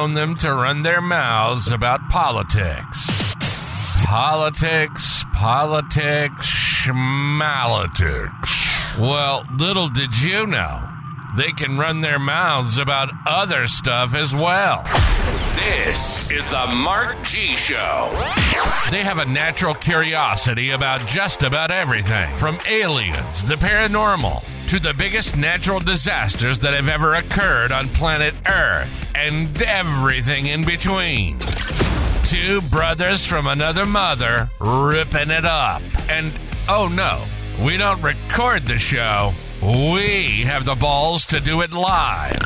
known them to run their mouths about politics. Politics, politics, schmalitics. Well, little did you know, they can run their mouths about other stuff as well. This is the Mark G Show. They have a natural curiosity about just about everything from aliens, the paranormal, to the biggest natural disasters that have ever occurred on planet Earth, and everything in between. Two brothers from another mother ripping it up. And oh no, we don't record the show, we have the balls to do it live.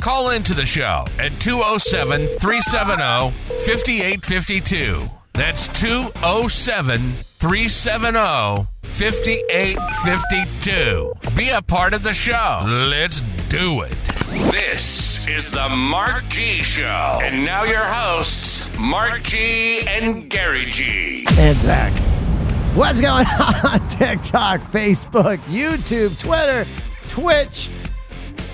Call into the show at 207 370 5852. That's 207 370 5852. Be a part of the show. Let's do it. This is the Mark G Show. And now your hosts, Mark G and Gary G. and Zach. What's going on? TikTok, Facebook, YouTube, Twitter, Twitch,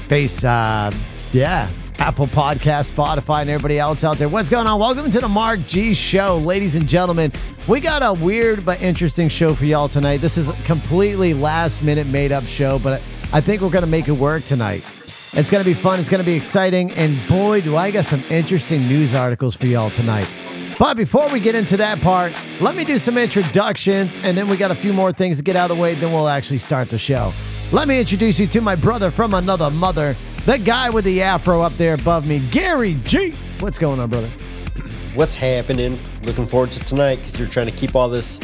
Face, uh, yeah, Apple Podcast, Spotify, and everybody else out there. What's going on? Welcome to the Mark G Show, ladies and gentlemen. We got a weird but interesting show for y'all tonight. This is a completely last minute made up show, but I think we're going to make it work tonight. It's going to be fun. It's going to be exciting. And boy, do I got some interesting news articles for y'all tonight. But before we get into that part, let me do some introductions, and then we got a few more things to get out of the way. Then we'll actually start the show. Let me introduce you to my brother from another mother, the guy with the afro up there above me, Gary G. What's going on, brother? what's happening. Looking forward to tonight because you're trying to keep all this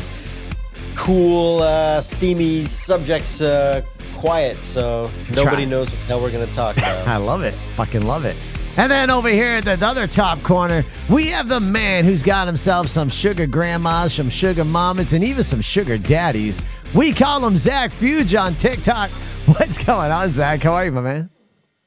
cool, uh, steamy subjects uh, quiet, so nobody Try. knows what the hell we're going to talk about. I love it. Fucking love it. And then over here at the other top corner, we have the man who's got himself some sugar grandmas, some sugar mamas, and even some sugar daddies. We call him Zach Fuge on TikTok. What's going on, Zach? How are you, my man?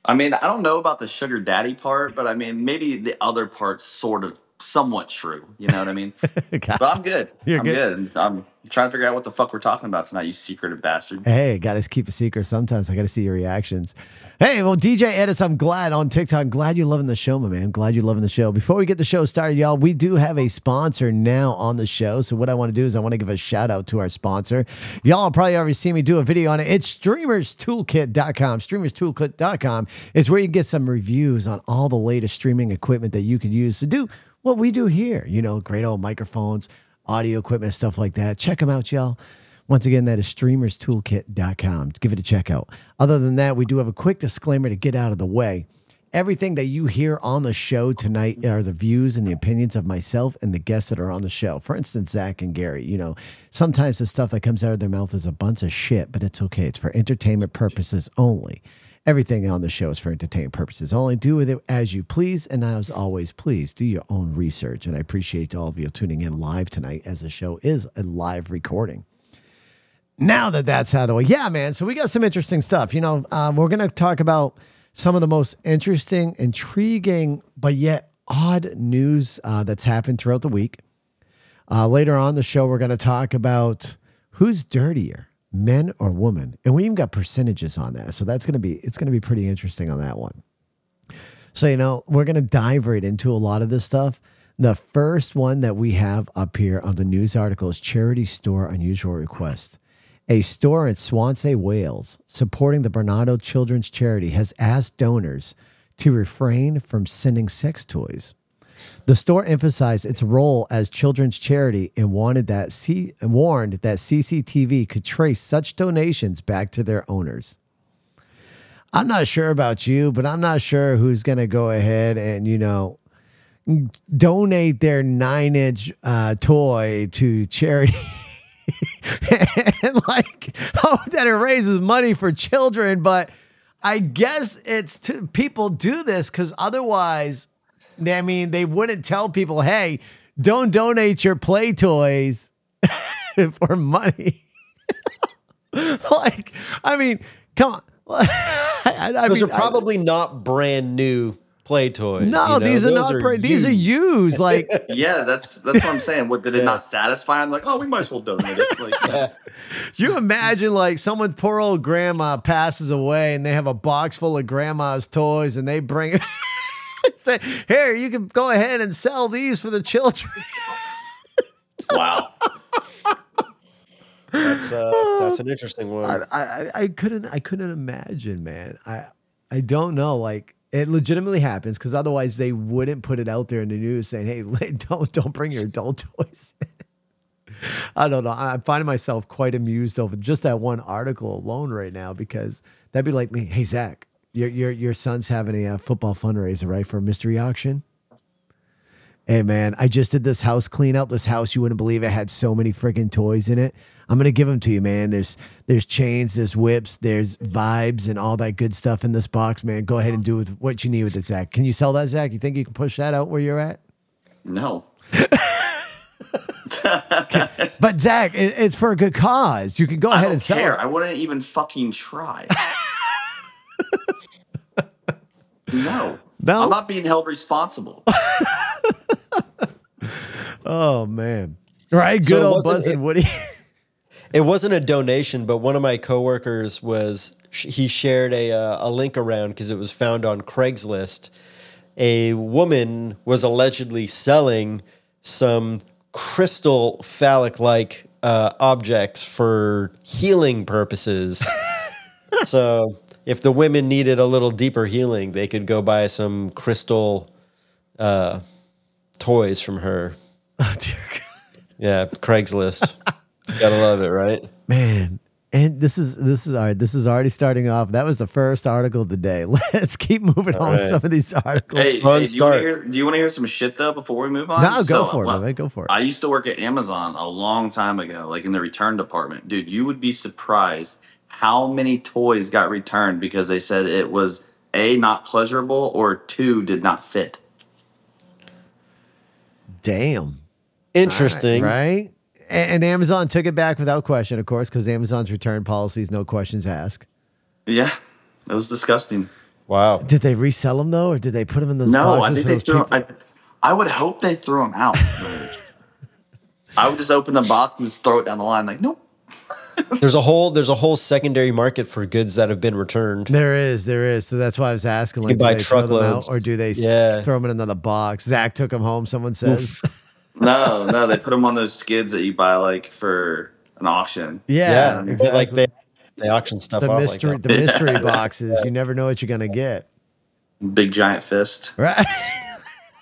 I mean, I don't know about the sugar daddy part, but I mean, maybe the other part's sort of somewhat true. You know what I mean? but I'm good. You're I'm good. good. I'm trying to figure out what the fuck we're talking about tonight, you secretive bastard. Hey, got to keep a secret sometimes. I got to see your reactions. Hey, well, DJ Edits, I'm glad on TikTok. Glad you're loving the show, my man. Glad you're loving the show. Before we get the show started, y'all, we do have a sponsor now on the show. So, what I want to do is I want to give a shout out to our sponsor. Y'all probably already see me do a video on it. It's streamerstoolkit.com. Streamerstoolkit.com is where you get some reviews on all the latest streaming equipment that you can use to do what we do here. You know, great old microphones, audio equipment, stuff like that. Check them out, y'all. Once again, that is streamerstoolkit.com. Give it a check out. Other than that, we do have a quick disclaimer to get out of the way. Everything that you hear on the show tonight are the views and the opinions of myself and the guests that are on the show. For instance, Zach and Gary. You know, sometimes the stuff that comes out of their mouth is a bunch of shit, but it's okay. It's for entertainment purposes only. Everything on the show is for entertainment purposes only. Do with it as you please. And as always, please do your own research. And I appreciate all of you tuning in live tonight as the show is a live recording now that that's out of the way, yeah, man. So we got some interesting stuff. You know, um, we're going to talk about some of the most interesting, intriguing, but yet odd news uh, that's happened throughout the week. Uh, later on the show, we're going to talk about who's dirtier, men or women, and we even got percentages on that. So that's going to be it's going to be pretty interesting on that one. So, you know, we're going to dive right into a lot of this stuff. The first one that we have up here on the news article is Charity Store Unusual Request. A store in Swansea, Wales, supporting the Barnardo Children's Charity, has asked donors to refrain from sending sex toys. The store emphasized its role as children's charity and wanted that C- warned that CCTV could trace such donations back to their owners. I'm not sure about you, but I'm not sure who's going to go ahead and, you know, donate their nine inch uh, toy to charity. and like, hope that it raises money for children. But I guess it's to, people do this because otherwise, I mean, they wouldn't tell people, hey, don't donate your play toys for money. like, I mean, Come on. I, I Those mean, are probably not brand new play toys. No. you know? These are Those not. brand- these are used. used. Like Yeah, that's that's what I'm saying. What did it Yeah. not satisfy? I'm like, oh, we might as well donate it. Like, you imagine like someone poor old grandma passes away and they have a box full of grandma's toys and they bring it. Say, here, you can go ahead and sell these for the children. wow. That's uh, that's an interesting one. I, I, I couldn't I couldn't imagine, man. I I don't know. Like it legitimately happens because otherwise they wouldn't put it out there in the news saying, "Hey, don't don't bring your adult toys." I don't know. I'm finding myself quite amused over just that one article alone right now because that'd be like me. Hey, Zach, your your your son's having a uh, football fundraiser, right, for a mystery auction. Hey man, I just did this house clean out. This house, you wouldn't believe it had so many freaking toys in it. I'm gonna give them to you, man. There's there's chains, there's whips, there's vibes, and all that good stuff in this box, man. Go ahead and do with what you need with it, Zach. Can you sell that, Zach? You think you can push that out where you're at? No. But Zach, it, it's for a good cause. You can go I ahead don't and sell care. it. I wouldn't even fucking try. no. No? I'm not being held responsible. Oh man, right? Good So old wasn't- Buzz and Woody. It wasn't a donation, but one of my coworkers was he shared a uh, a link around because it was found on Craigslist. A woman was allegedly selling some crystal phallic like uh, objects for healing purposes. so if the women needed a little deeper healing, they could go buy some crystal uh, toys from her. oh dear God. Yeah, Craigslist. Gotta love it, right? man. And this is this is all right. This is already starting off. That was the first article of the day. Let's keep moving on with right. some of these articles. Hey, fun hey, do, you start. wanna hear, do you want to hear some shit though before we move on? No, go So, for it, well, man. Go for it. I used to work at Amazon a long time ago, like in the return department. Dude, you would be surprised how many toys got returned because they said it was A, not pleasurable, or two, did not fit. Damn. Interesting. Right? And, and Amazon took it back without question, of course, because Amazon's return policies, no questions asked. Yeah, it was disgusting. Wow. Did they resell them though, or did they put them in those No, I think they threw. people? I, I would hope they threw them out. I would just open the box and just throw it down the line. Like, nope. There's a whole there's a whole secondary market for goods that have been returned. There is, there is. So that's why I was asking, like, can do buy they throw them out, truckloads. or do they s- Yeah. throw them in another box? Zach took them home. Someone says, No, no, they put them on those skids that you buy like for an auction. "Yeah, Yeah, exactly." like they they auction stuff the mystery, like that. the mystery boxes. You never know what you're gonna get, Big giant fist. right?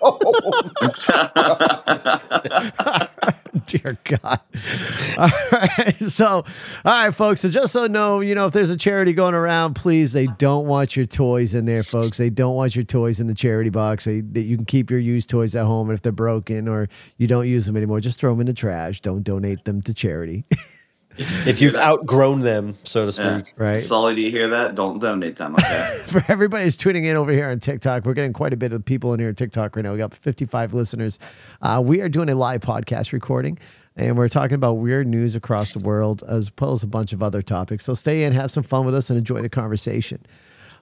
Dear God. All right. So, all right, folks. So, just so know, you know, if there's a charity going around, please, they don't want your toys in there, folks. They don't want your toys in the charity box. They, that you can keep your used toys at home. And if they're broken or you don't use them anymore, just throw them in the trash. Don't donate them to charity. If you've outgrown them, so to Yeah. speak. Right. Solly, do you hear that? Don't donate them. Okay. for everybody who's tuning in over here on TikTok, we're getting quite a bit of people in here on TikTok right now. We got 55 listeners. Uh, we are doing a live podcast recording, and we're talking about weird news across the world, as well as a bunch of other topics. So stay in, have some fun with us, and enjoy the conversation.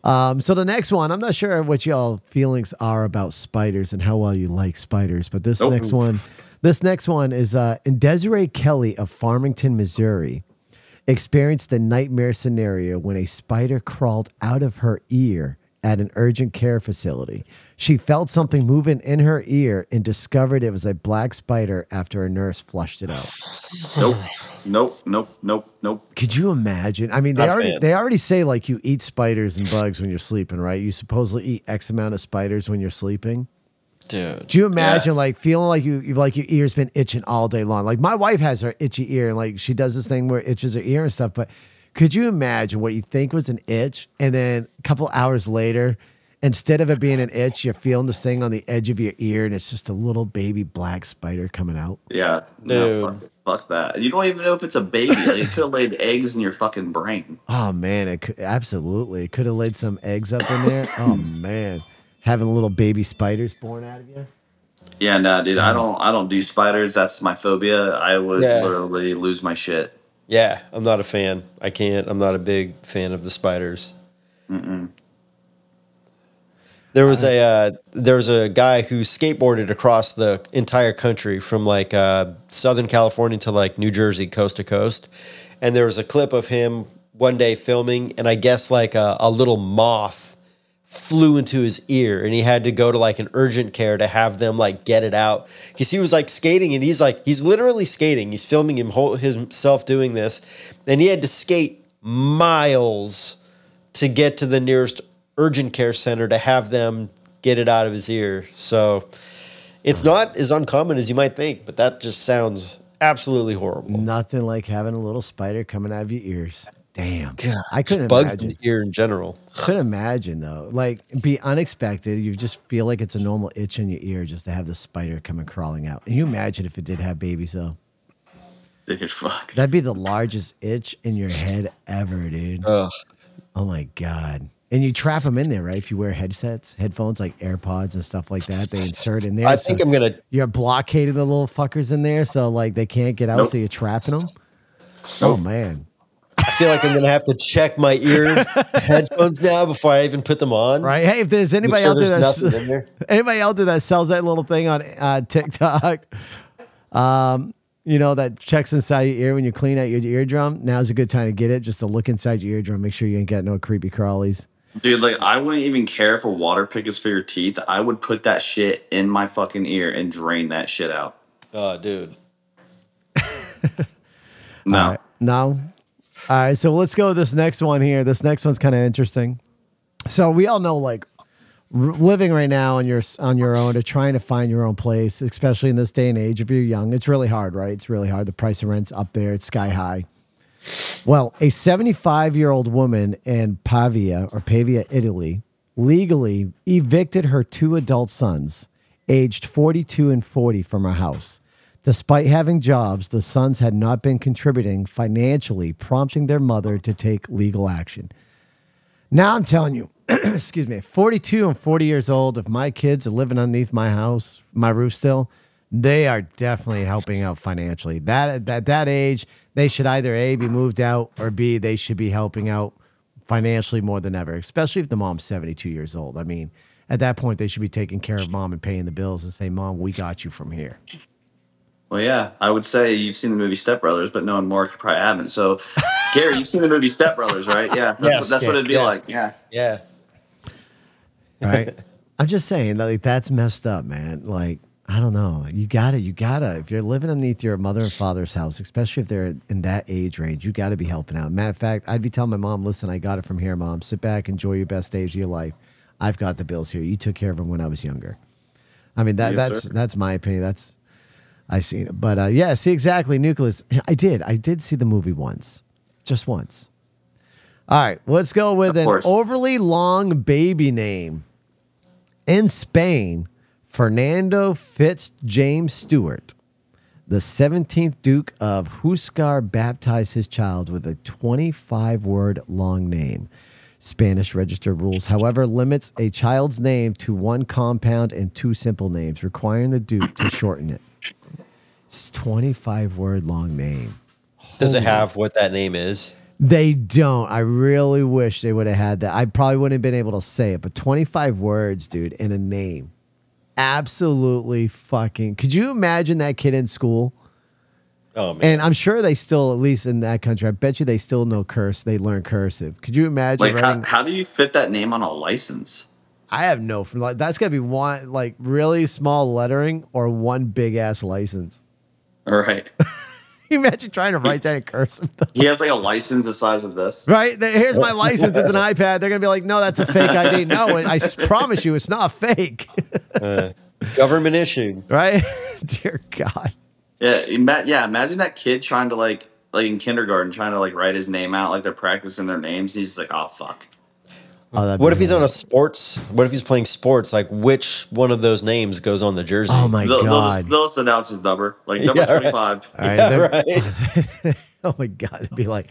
Um, so the next one, I'm not sure what y'all feelings are about spiders and how well you like spiders, but this Nope. next one, this next one is uh, Desiree Kelly of Farmington, Missouri experienced a nightmare scenario when a spider crawled out of her ear at an urgent care facility. She felt something moving in her ear and discovered it was a black spider after a nurse flushed it out. nope. Nope. Nope. Nope. Nope. Could you imagine? I mean, they Not already fan. they already say like you eat spiders and bugs when you're sleeping, right? You supposedly eat X amount of spiders when you're sleeping. Dude. Do you imagine Yeah. like feeling like you you- like your ear's been itching all day long? Like my wife has her itchy ear, and like she does this thing where it itches her ear and stuff. But could you imagine what you think was an itch, and then a couple hours later, instead of it being an itch, you're feeling this thing on the edge of your ear, and it's just a little baby black spider coming out. Yeah. No, Dude. fuck, fuck that. You don't even know if it's a baby. Like, it could have laid eggs in your fucking brain. Oh man, it could, absolutely it could have laid some eggs up in there. Oh man, having little baby spiders born out of you. Yeah, no, dude. I don't. I don't do spiders. That's my phobia. I would Yeah. literally lose my shit. Yeah, I'm not a fan. I can't. I'm not a big fan of the spiders. There was a uh, there was a guy who skateboarded across the entire country from like uh, Southern California to like New Jersey, coast to coast, and there was a clip of him one day filming, and I guess like a, a little moth flew into his ear, and he had to go to like an urgent care to have them like get it out because he was like skating, and he's like he's literally skating. He's filming him whole, himself doing this, and he had to skate miles to get to the nearest urgent care center to have them get it out of his ear. So it's mm-hmm. not as uncommon as you might think, but that just sounds absolutely horrible. Nothing like having a little spider coming out of your ears. Damn. I couldn't Bugs imagine. in the ear in general. Couldn't imagine though. Like be unexpected. You just feel like it's a normal itch in your ear just to have the spider coming crawling out. Can you imagine if it did have babies though? Dude, fuck. That'd be the largest itch in your head ever, dude. Ugh. Oh my god. And you trap them in there, right? If you wear headsets, headphones like AirPods and stuff like that, they insert in there. I so think I'm gonna. you're blockading the little fuckers in there, so like they can't get out. Nope. So you're trapping them. Oh man, I feel like I'm gonna have to check my ear headphones now before I even put them on. right? Hey, if there's anybody sure out there there's that's in there. anybody out there that sells that little thing on uh, TikTok, um, you know, that checks inside your ear when you clean out your eardrum. Now's a good time to get it, just to look inside your eardrum, make sure you ain't got no creepy crawlies. Dude, like I wouldn't even care if a water pick is for your teeth. I would put that shit in my fucking ear and drain that shit out. Oh, dude. No. All right. No. All right. So let's go this next one here. This next one's kind of interesting. So we all know, like, r- living right now on your on your own, to trying to find your own place, especially in this day and age. If you're young, it's really hard, right? It's really hard. The price of rent's up there. It's sky high. Well, a 75 year old woman in Pavia or Pavia, Italy, legally evicted her two adult sons, aged 42 and 40, from her house. Despite having jobs, the sons had not been contributing financially, prompting their mother to take legal action. Now I'm telling you, excuse me, 42 and 40 years old, if my kids are living underneath my house, my roof still, they are definitely helping out financially. That at that age, they should either A be moved out or B, they should be helping out financially more than ever, especially if the mom's 72 years old. I mean, at that point they should be taking care of mom and paying the bills and say, Mom, we got you from here. Well, yeah, I would say you've seen the movie Step Brothers, but knowing Mark, you probably haven't. So, Gary, you've seen the movie Step Brothers, right? Yeah, that's, Yes, what, that's what it'd be yes. like. Yeah. Yeah. right? I'm just saying, like that's messed up, man. Like I don't know, you gotta, you gotta. If you're living underneath your mother and father's house, especially if they're in that age range, you got to be helping out. Matter of fact, I'd be telling my mom, "Listen, I got it from here, mom. Sit back, enjoy your best days of your life. I've got the bills here. You took care of them when I was younger." I mean, that Yes, that's sir. that's my opinion. That's I seen it, but uh, yeah, see exactly, Nucleus. I did, I did see the movie once, just once. All right, let's go with an overly long baby name. In Spain, Fernando Fitz James Stuart, the 17th Duke of Huéscar, baptized his child with a 25 word long name. Spanish register rules, however, limits a child's name to one compound and two simple names, requiring the Duke to shorten it. It's 25 word long name. Does it have what that name is? They don't. I really wish they would have had that. I probably wouldn't have been able to say it, but 25 words, dude, in a name. Absolutely fucking. Could you imagine that kid in school? Oh man. And I'm sure they still, at least in that country, I bet you they still know curse. They learn cursive. Could you imagine? Like, how, writing, how do you fit that name on a license? I have no, like, that's got to be one, like, really small lettering or one big ass license. All right. You imagine trying to write that in cursive? He has like a license the size of this. Right? Here's my license. It's an iPad. They're going to be like, no, that's a fake ID. No, I promise you, it's not fake. Uh, government issued. right? Dear God. Yeah, ima- yeah. Imagine that kid trying to like, like in kindergarten, trying to like write his name out, like they're practicing their names. He's just like, oh fuck. Oh, What if he's on a sports? What if he's playing sports? Like which one of those names goes on the jersey? Oh my they'll, they'll God. just, they'll just announce his number, like number Yeah, right. twenty-five. All right, Yeah, they're- right. oh my God. It'd be like,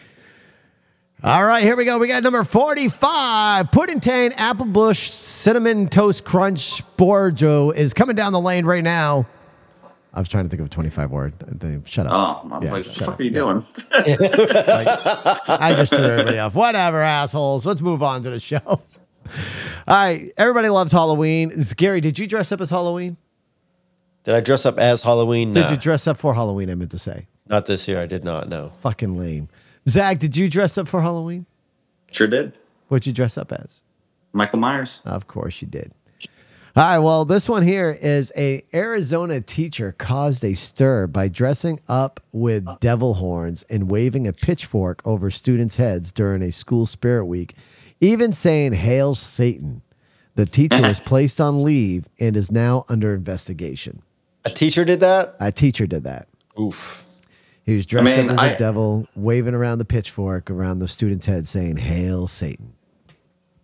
all right, here we go. We got number 45. Puddingtane Apple Bush Cinnamon Toast Crunch Borjo is coming down the lane right now. I was trying to think of a 25 word. They- Shut up. Oh, I was Yeah, like, what the fuck up. are you doing? like, I just threw everybody off. Whatever, assholes. Let's move on to the show. All right. Everybody loved Halloween. Gary, did you dress up as Halloween? Did I dress up as Halloween? Did Nah, you dress up for Halloween? I meant to say. not this year. I did not. No. Fucking lame. Zach, did you dress up for Halloween? Sure did. What'd you dress up as? Michael Myers. Of course you did. All right. Well, this one here is a Arizona teacher caused a stir by dressing up with devil horns and waving a pitchfork over students' heads during a school spirit week, even saying "Hail Satan." The teacher was placed on leave and is now under investigation. A teacher did that. A teacher did that. Oof. He was dressed mean, up as a I- devil, waving around the pitchfork around the student's heads saying "Hail Satan."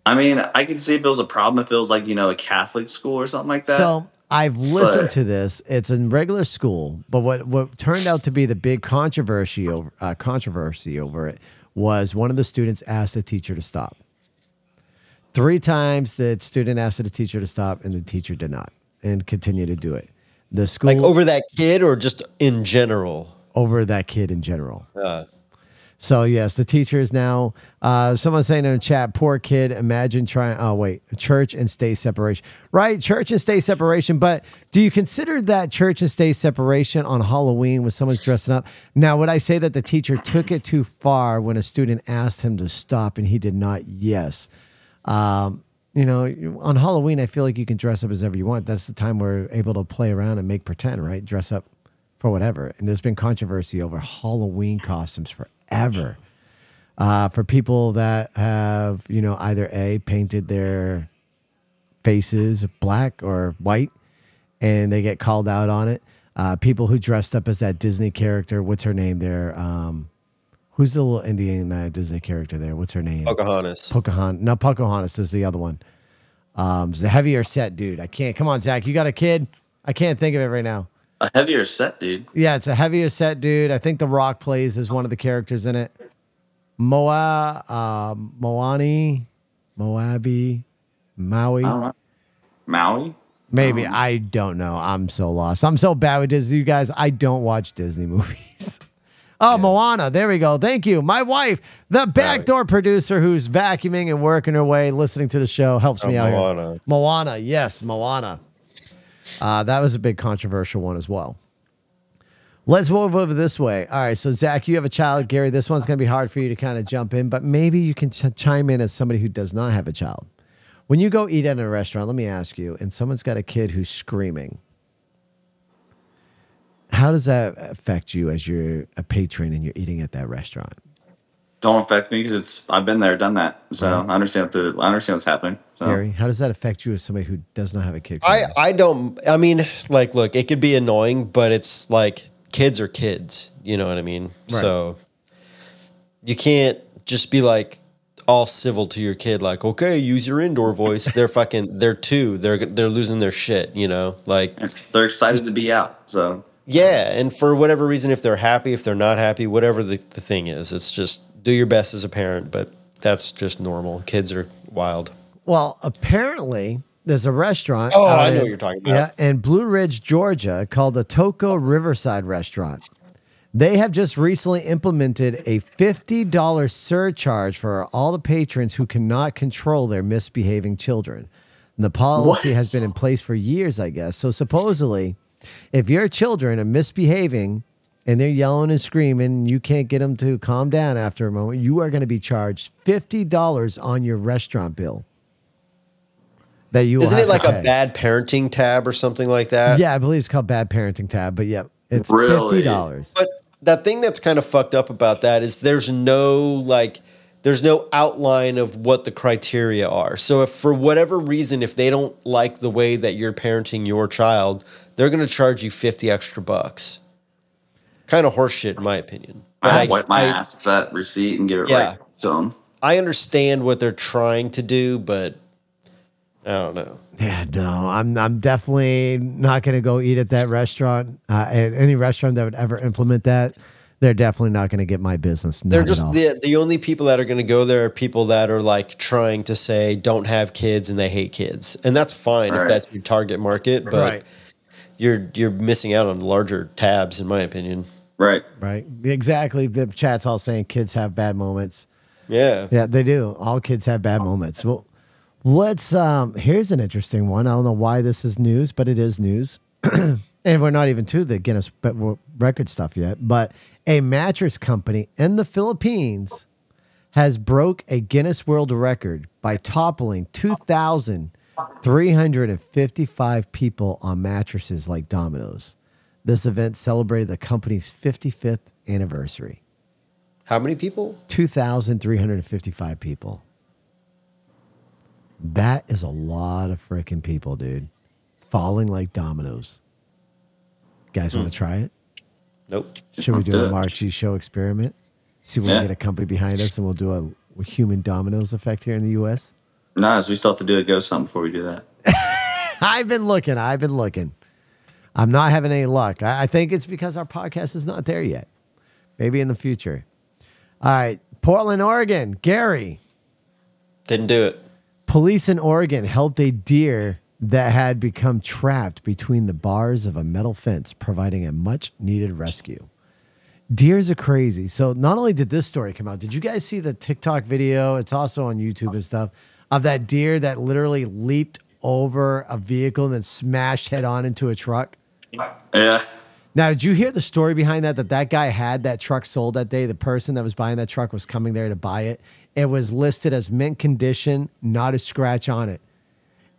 I mean, I can see if it was a problem if it was like, you know, a Catholic school or something like that. So I've listened But- to this. It's in regular school, but what what turned out to be the big controversy over uh, controversy over it was one of the students asked the teacher to stop. Three times the student asked the teacher to stop, and the teacher did not, and continued to do it. The school Like over that kid or just in general? over that kid in general. Uh, So yes, the teacher is now. Uh, someone saying in chat, "Poor kid, imagine trying." Oh wait, church and state separation, right? Church and state separation. But do you consider that church and state separation on Halloween when someone's dressing up? Now, would I say that the teacher took it too far when a student asked him to stop and he did not? Yes. Um, you know, on Halloween, I feel like you can dress up as ever you want. That's the time we're able to play around and make pretend, right? Dress up for whatever. And there's been controversy over Halloween costumes forever. Uh, for people that have, you know, either A, painted their faces black or white and they get called out on it. Uh, people who dressed up as that Disney character, what's her name there? Um, who's the little Indian uh, Disney character there? What's her name? Pocahontas. Pocahontas. No, Pocahontas is the other one. Um, it's a heavier set dude. I can't. Come on, Zach. You got a kid? I can't think of it right now. A heavier set, dude. Yeah, it's a heavier set dude. I think The Rock plays as one of the characters in it. Moa, uh, Moani, Moabi, Maui. I don't know. Maui? Maybe I don't know. I'm so lost. I'm so bad with Disney. You guys, I don't watch Disney movies. Oh, Moana. There we go. Thank you. My wife, the backdoor producer who's vacuuming and working her way, listening to the show, helps me Oh, out Moana. here. Moana. Yes, Moana. Uh, that was a big controversial one as well. Let's move over this way. All right. So, Zach, you have a child. Gary, this one's going to be hard for you to kind of jump in, but maybe you can ch- chime in as somebody who does not have a child. When you go eat at a restaurant, let me ask you, and someone's got a kid who's screaming, how does that affect you as you're a patron and you're eating at that restaurant? Don't affect me because it's I've been there, done that. So I understand the I understand what's happening. So Gary, how does that affect you as somebody who does not have a kid? I. I don't I mean like look it could be annoying but it's like kids are kids you know what I mean so you can't just be like all civil to your kid like okay use your indoor voice they're fucking they're two they're they're losing their shit you know like they're excited to be out. So yeah and for whatever reason if they're happy if they're not happy whatever the, the thing is it's just do your best as a parent but that's just normal kids are wild Well, apparently there's a restaurant. Oh, I know in- what you're talking about. Yeah, in Blue Ridge, Georgia, called the Toccoa Riverside Restaurant. They have just recently implemented a $50 surcharge for all the patrons who cannot control their misbehaving children. And the policy What? has been in place for years, I guess. So supposedly, if your children are misbehaving and they're yelling and screaming, and you can't get them to calm down after a moment, you are going to be charged $50 on your restaurant bill. That you isn't it like to a bad parenting tab or something like that Yeah, I believe it's called bad parenting tab, but yeah, it's Really? fifty dollars. But that thing that's kind of fucked up about that is there's no like there's no outline of what the criteria are. So if for whatever reason if they don't like the way that you're parenting your child, they're going to charge you 50 extra bucks. Kind of horseshit in my opinion. I Like, wipe my I, ass with that receipt and give it Yeah. right to them. I understand what they're trying to do, but I don't know. Yeah, no, I'm I'm definitely not going to go eat at that restaurant. Uh, at any restaurant that would ever implement that, they're definitely not going to get my business. They're just the the only people that are going to go there are people that are like trying to say don't have kids and they hate kids, and that's fine if that's your target market. But Right. you're you're missing out on larger tabs, in my opinion. Right. Right. Exactly. The chat's all saying kids have bad moments. Yeah. Yeah, they do. All kids have bad moments. Well, let's. Um, here's an interesting one. I don't know why this is news, but it is news. and we're not even to the Guinness record stuff yet. But a mattress company in the Philippines has broke a Guinness World Record by toppling 2,355 people on mattresses like dominoes. This event celebrated the company's 55th anniversary. How many people? 2,355 people. That is a lot of freaking people, dude. Falling like dominoes. Guys, want to hmm. try it? Nope. Should we do do a it. Mark G show experiment? See if we Yeah. can get a company behind us and we'll do a, a human dominoes effect here in the US. Nice. We still have to do a ghost hunt before we do that. I've been looking. I've been looking. I'm not having any luck. I, I think it's because our podcast is not there yet. Maybe in the future. All right. Portland, Oregon. Gary. Didn't do it. Police in Oregon helped a deer that had become trapped between the bars of a metal fence, providing a much needed rescue. Deers are crazy. So, not only did this story come out, did you guys see the TikTok video? It's also on YouTube and stuff of that deer that literally leaped over a vehicle and then smashed head on into a truck. Yeah. Now, did you hear the story behind that? That that guy had that truck sold that day. The person that was buying that truck was coming there to buy it. It was listed as mint condition, not a scratch on it.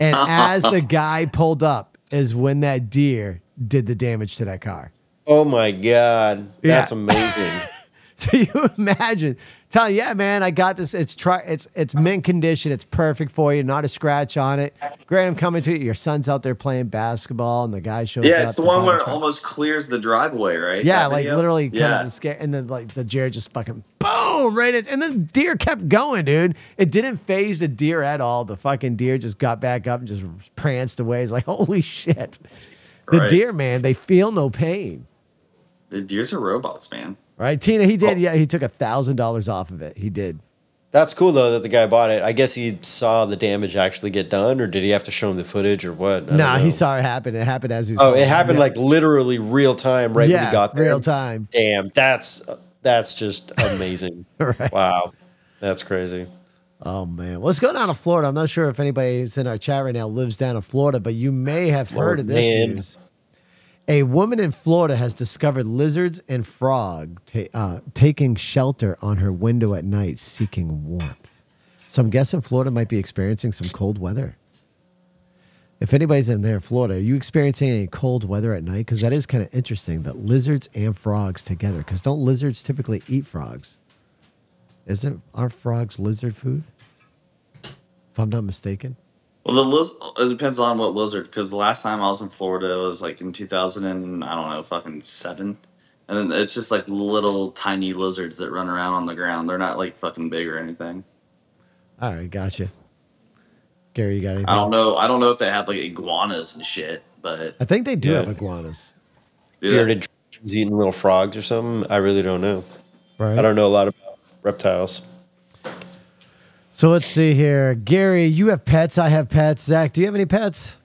And uh-huh. as the guy pulled up, is when that deer did the damage to that car. Oh my god, Yeah. that's amazing. So you imagine telling, yeah, man, I got this. It's try, it's it's mint condition. It's perfect for you. Not a scratch on it. Great, I'm coming to you. Your son's out there playing basketball, and the guy shows up. Yeah, it's the one where it almost clears the driveway, right? Yeah, That like video? literally comes Yeah. and scare, and then like the deer just fucking boom right in, and the deer kept going, dude. It didn't phase the deer at all. The fucking deer just got back up and just pranced away. It's like holy shit. The Right. deer, man, they feel no pain. The deers are robots, man. Right, Tina? He Oh. did. Yeah, he took a thousand dollars off of it. He did. That's cool though that the guy bought it. I guess he saw the damage actually get done, or did he have to show him the footage, or what? Don't Nah, he saw it happen. It happened as he Oh, it happened like literally real time, right when yeah, he got there. real time. Damn, that's that's just amazing. Right. Wow, that's crazy. Oh man, well, let's go down to Florida. I'm not sure if anybody who's in our chat right now lives down in Florida, but you may have oh, heard of this man. news. A woman in Florida has discovered lizards and frog ta- uh, taking shelter on her window at night, seeking warmth. So I'm guessing Florida might be experiencing some cold weather. If anybody's in there in Florida, are you experiencing any cold weather at night? Because that is kind of interesting that lizards and frogs together. Because don't lizards typically eat frogs? Isn't aren't frogs lizard food? If I'm not mistaken. Well, the liz- it depends on what lizard. Because the last time I was in Florida, it was like in 2000 and I don't know, fucking seven. And then it's just like little tiny lizards that run around on the ground. They're not like fucking big or anything. All right, gotcha. Gary, you got anything? I don't know. I don't know if they have like iguanas and shit, but I think they do Yeah. have iguanas, You heard of dragons eating little frogs or something? I really don't know. right? I don't know a lot about reptiles. So let's see here. Gary, you have pets. I have pets. Zach, do you have any pets?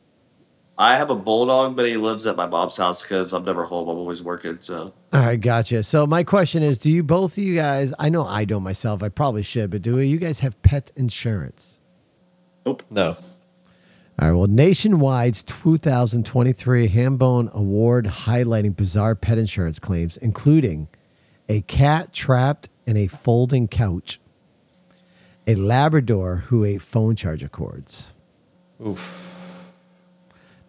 I have a bulldog, but he lives at my mom's house because I'm never home. I'm always working. So All right, gotcha. So my question is, do you both of you guys? I know I don't myself. I probably should, but do you guys have pet insurance? Nope. No. All right. Well, Nationwide's 2023 Hambone Award highlighting bizarre pet insurance claims, including a cat trapped in a folding couch, a Labrador who ate phone charger cords. Oof.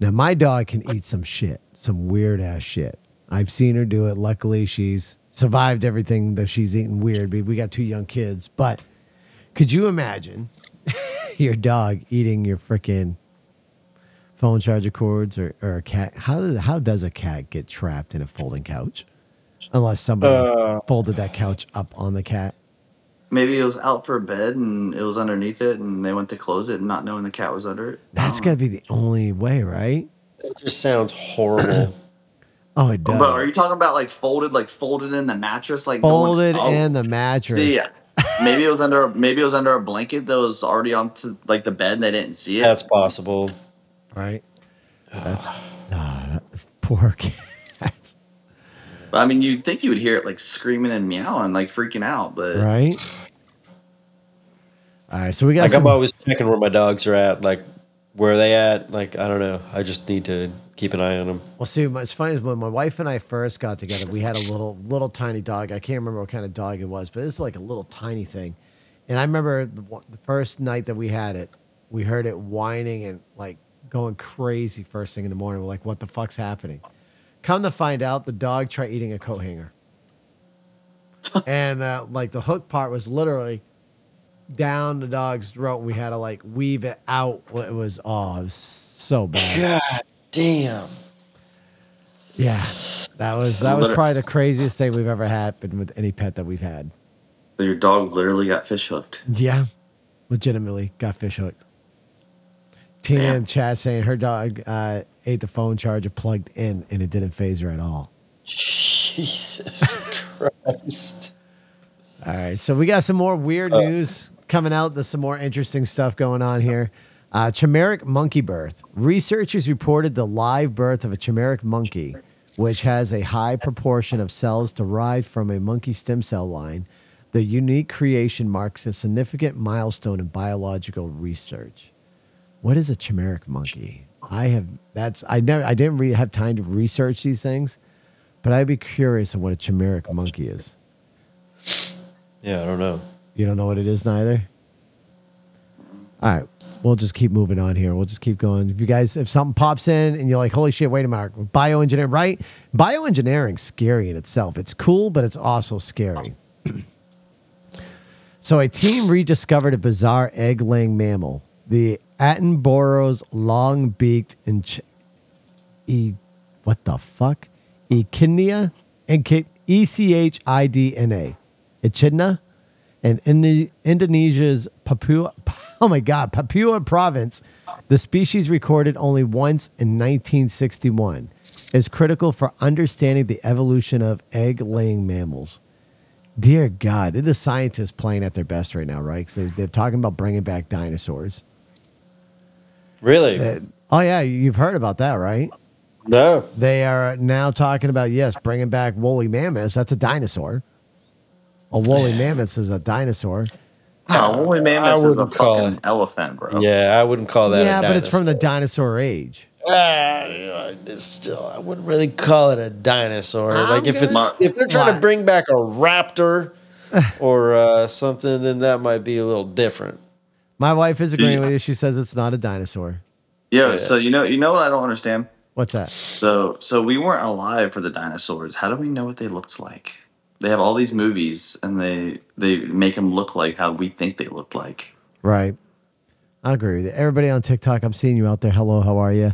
Now, my dog can eat some shit, some weird ass shit. I've seen her do it. Luckily, she's survived everything that she's eaten weird. We we got two young kids. But could you imagine your dog eating your freaking phone charger cords or, or a cat? How, does- how does a cat get trapped in a folding couch? Unless somebody Uh. folded that couch up on the cat. Maybe it was out for a bed and it was underneath it, and they went to close it, and not knowing the cat was under it. That's oh. got to be the only way, right? It just sounds horrible. Oh, it does. But are you talking about like folded, like folded in the mattress, like no one- folded oh. in the mattress? See, maybe it was under maybe it was under a blanket that was already onto like the bed and they didn't see it. That's possible. right? That's, Poor cat. I mean, you'd think you would hear it like screaming and meowing, like freaking out, but Right. All right, so we got Like some, I'm always checking where my dogs are at. Like where are they at? Like I don't know. I just need to keep an eye on them. Well, see, it's funny is when my wife and I first got together, we had a little little tiny dog. I can't remember what kind of dog it was, but it's like a little tiny thing. And I remember the, the first night that we had it, we heard it whining and like going crazy first thing in the morning. We're like, "What the fuck's happening?" Come to find out, the dog tried eating a coat hanger, and uh, like the hook part was literally down the dog's throat. And we had to like weave it out. It was oh, it was so bad. God damn. Yeah, that was that was probably the craziest thing we've ever happened with any pet that we've had. so your dog literally got fish hooked. Yeah, legitimately got fish hooked. Tina Damn. in chat saying her dog uh, ate the phone charger plugged in and it didn't phase her at all. Jesus Christ. All right, so we got some more weird news coming out. There's some more interesting stuff going on here. Uh, chimeric monkey birth. Researchers reported the live birth of a chimeric monkey, which has a high proportion of cells derived from a monkey stem cell line. The unique creation marks a significant milestone in biological research. What is a chimeric monkey? I have that's I never I didn't really have time to research these things, but I'd be curious of what a chimeric monkey is. Yeah, I don't know. You don't know what it is neither? All right. We'll just keep moving on here. We'll just keep going. If you guys, if something pops in and you're like, holy shit, wait a minute, bioengineering, right? Bioengineering's scary in itself. It's cool, but it's also scary. so a team rediscovered a bizarre egg-laying mammal, the Attenborough's long-beaked and e what the fuck? Echidna and E C H I D N A. Echidna and in Indonesia's Papua oh my god, Papua province, the species recorded only once in 1961 is critical for understanding the evolution of egg-laying mammals. Dear God, is scientists playing at their best right now, right? So they're talking about bringing back dinosaurs. Really? Uh, oh yeah, you've heard about that, right? no. They are now talking about yes, bringing back woolly mammoths. That's a dinosaur. A woolly mammoth is a dinosaur. No, woolly I mammoth is a wouldn't call fucking it- elephant, bro. Yeah, I wouldn't call that. yeah, a but it's from the dinosaur. dinosaur age. Ah, it's still, I wouldn't really call it a dinosaur. I'm like if it's gonna- if they're trying Why? to bring back a raptor or uh, something, then that might be a little different. My wife is agreeing Yeah. with you. She says it's not a dinosaur. Yo, so you know, you know what I don't understand. What's that? So, so we weren't alive for the dinosaurs. How do we know what they looked like? They have all these movies, and they they make them look like how we think they looked like. Right. I agree with you. Everybody on TikTok, I'm seeing you out there. Hello, how are you?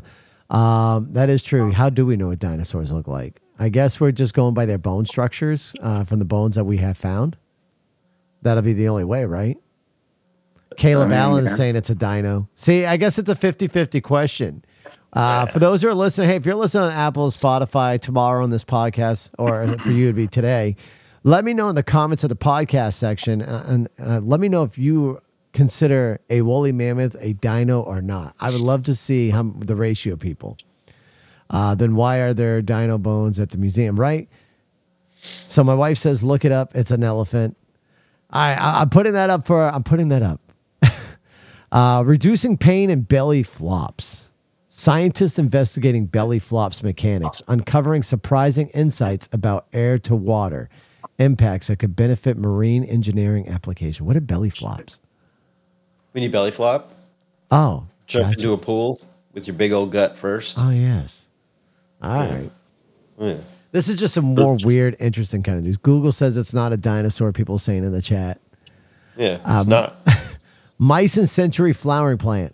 Um, that is true. How do we know what dinosaurs look like? I guess we're just going by their bone structures uh, from the bones that we have found. That'll be the only way, right? Caleb I mean, Allen is yeah. saying it's a dino. See, I guess it's a 50 50 question. Uh, for those who are listening, hey, if you're listening on Apple, Spotify tomorrow on this podcast, or for you it'd be today, let me know in the comments of the podcast section, uh, and uh, let me know if you consider a woolly mammoth a dino or not. I would love to see how the ratio of people. Uh, then why are there dino bones at the museum? Right. So my wife says, look it up. It's an elephant. I, I I'm putting that up for. I'm putting that up. Uh, reducing pain and belly flops. Scientists investigating belly flops mechanics, uncovering surprising insights about air to water impacts that could benefit marine engineering application. What are belly flops? When you belly flop, Oh, jump gotcha. into a pool with your big old gut first. Oh yes. All right. Yeah. This is just some more weird, interesting kind of news. Google says it's not a dinosaur. People saying in the chat. Yeah, it's Um, not. Mice and century flowering plant.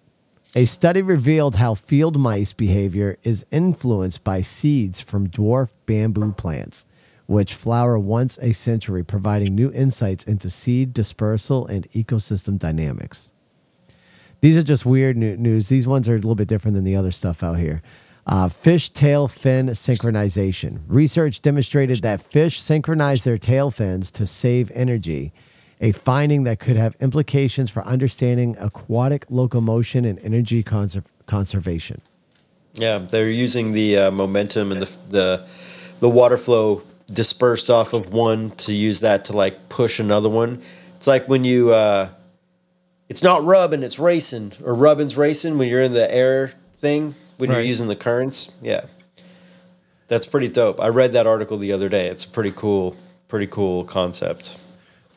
A study revealed how field mice behavior is influenced by seeds from dwarf bamboo plants, which flower once a century, providing new insights into seed dispersal and ecosystem dynamics. These are just weird news. These ones are a little bit different than the other stuff out here. Uh, fish tail fin synchronization. Research demonstrated that fish synchronize their tail fins to save energy, a finding that could have implications for understanding aquatic locomotion and energy conser- conservation. Yeah, they're using the uh, momentum and the the the water flow dispersed off of one to use that to like push another one. It's like when you uh, it's not rubbing, it's racing, or rubbing's racing when you're in the air thing when you're using the currents. Yeah, that's pretty dope. I read that article the other day. It's a pretty cool, pretty cool concept.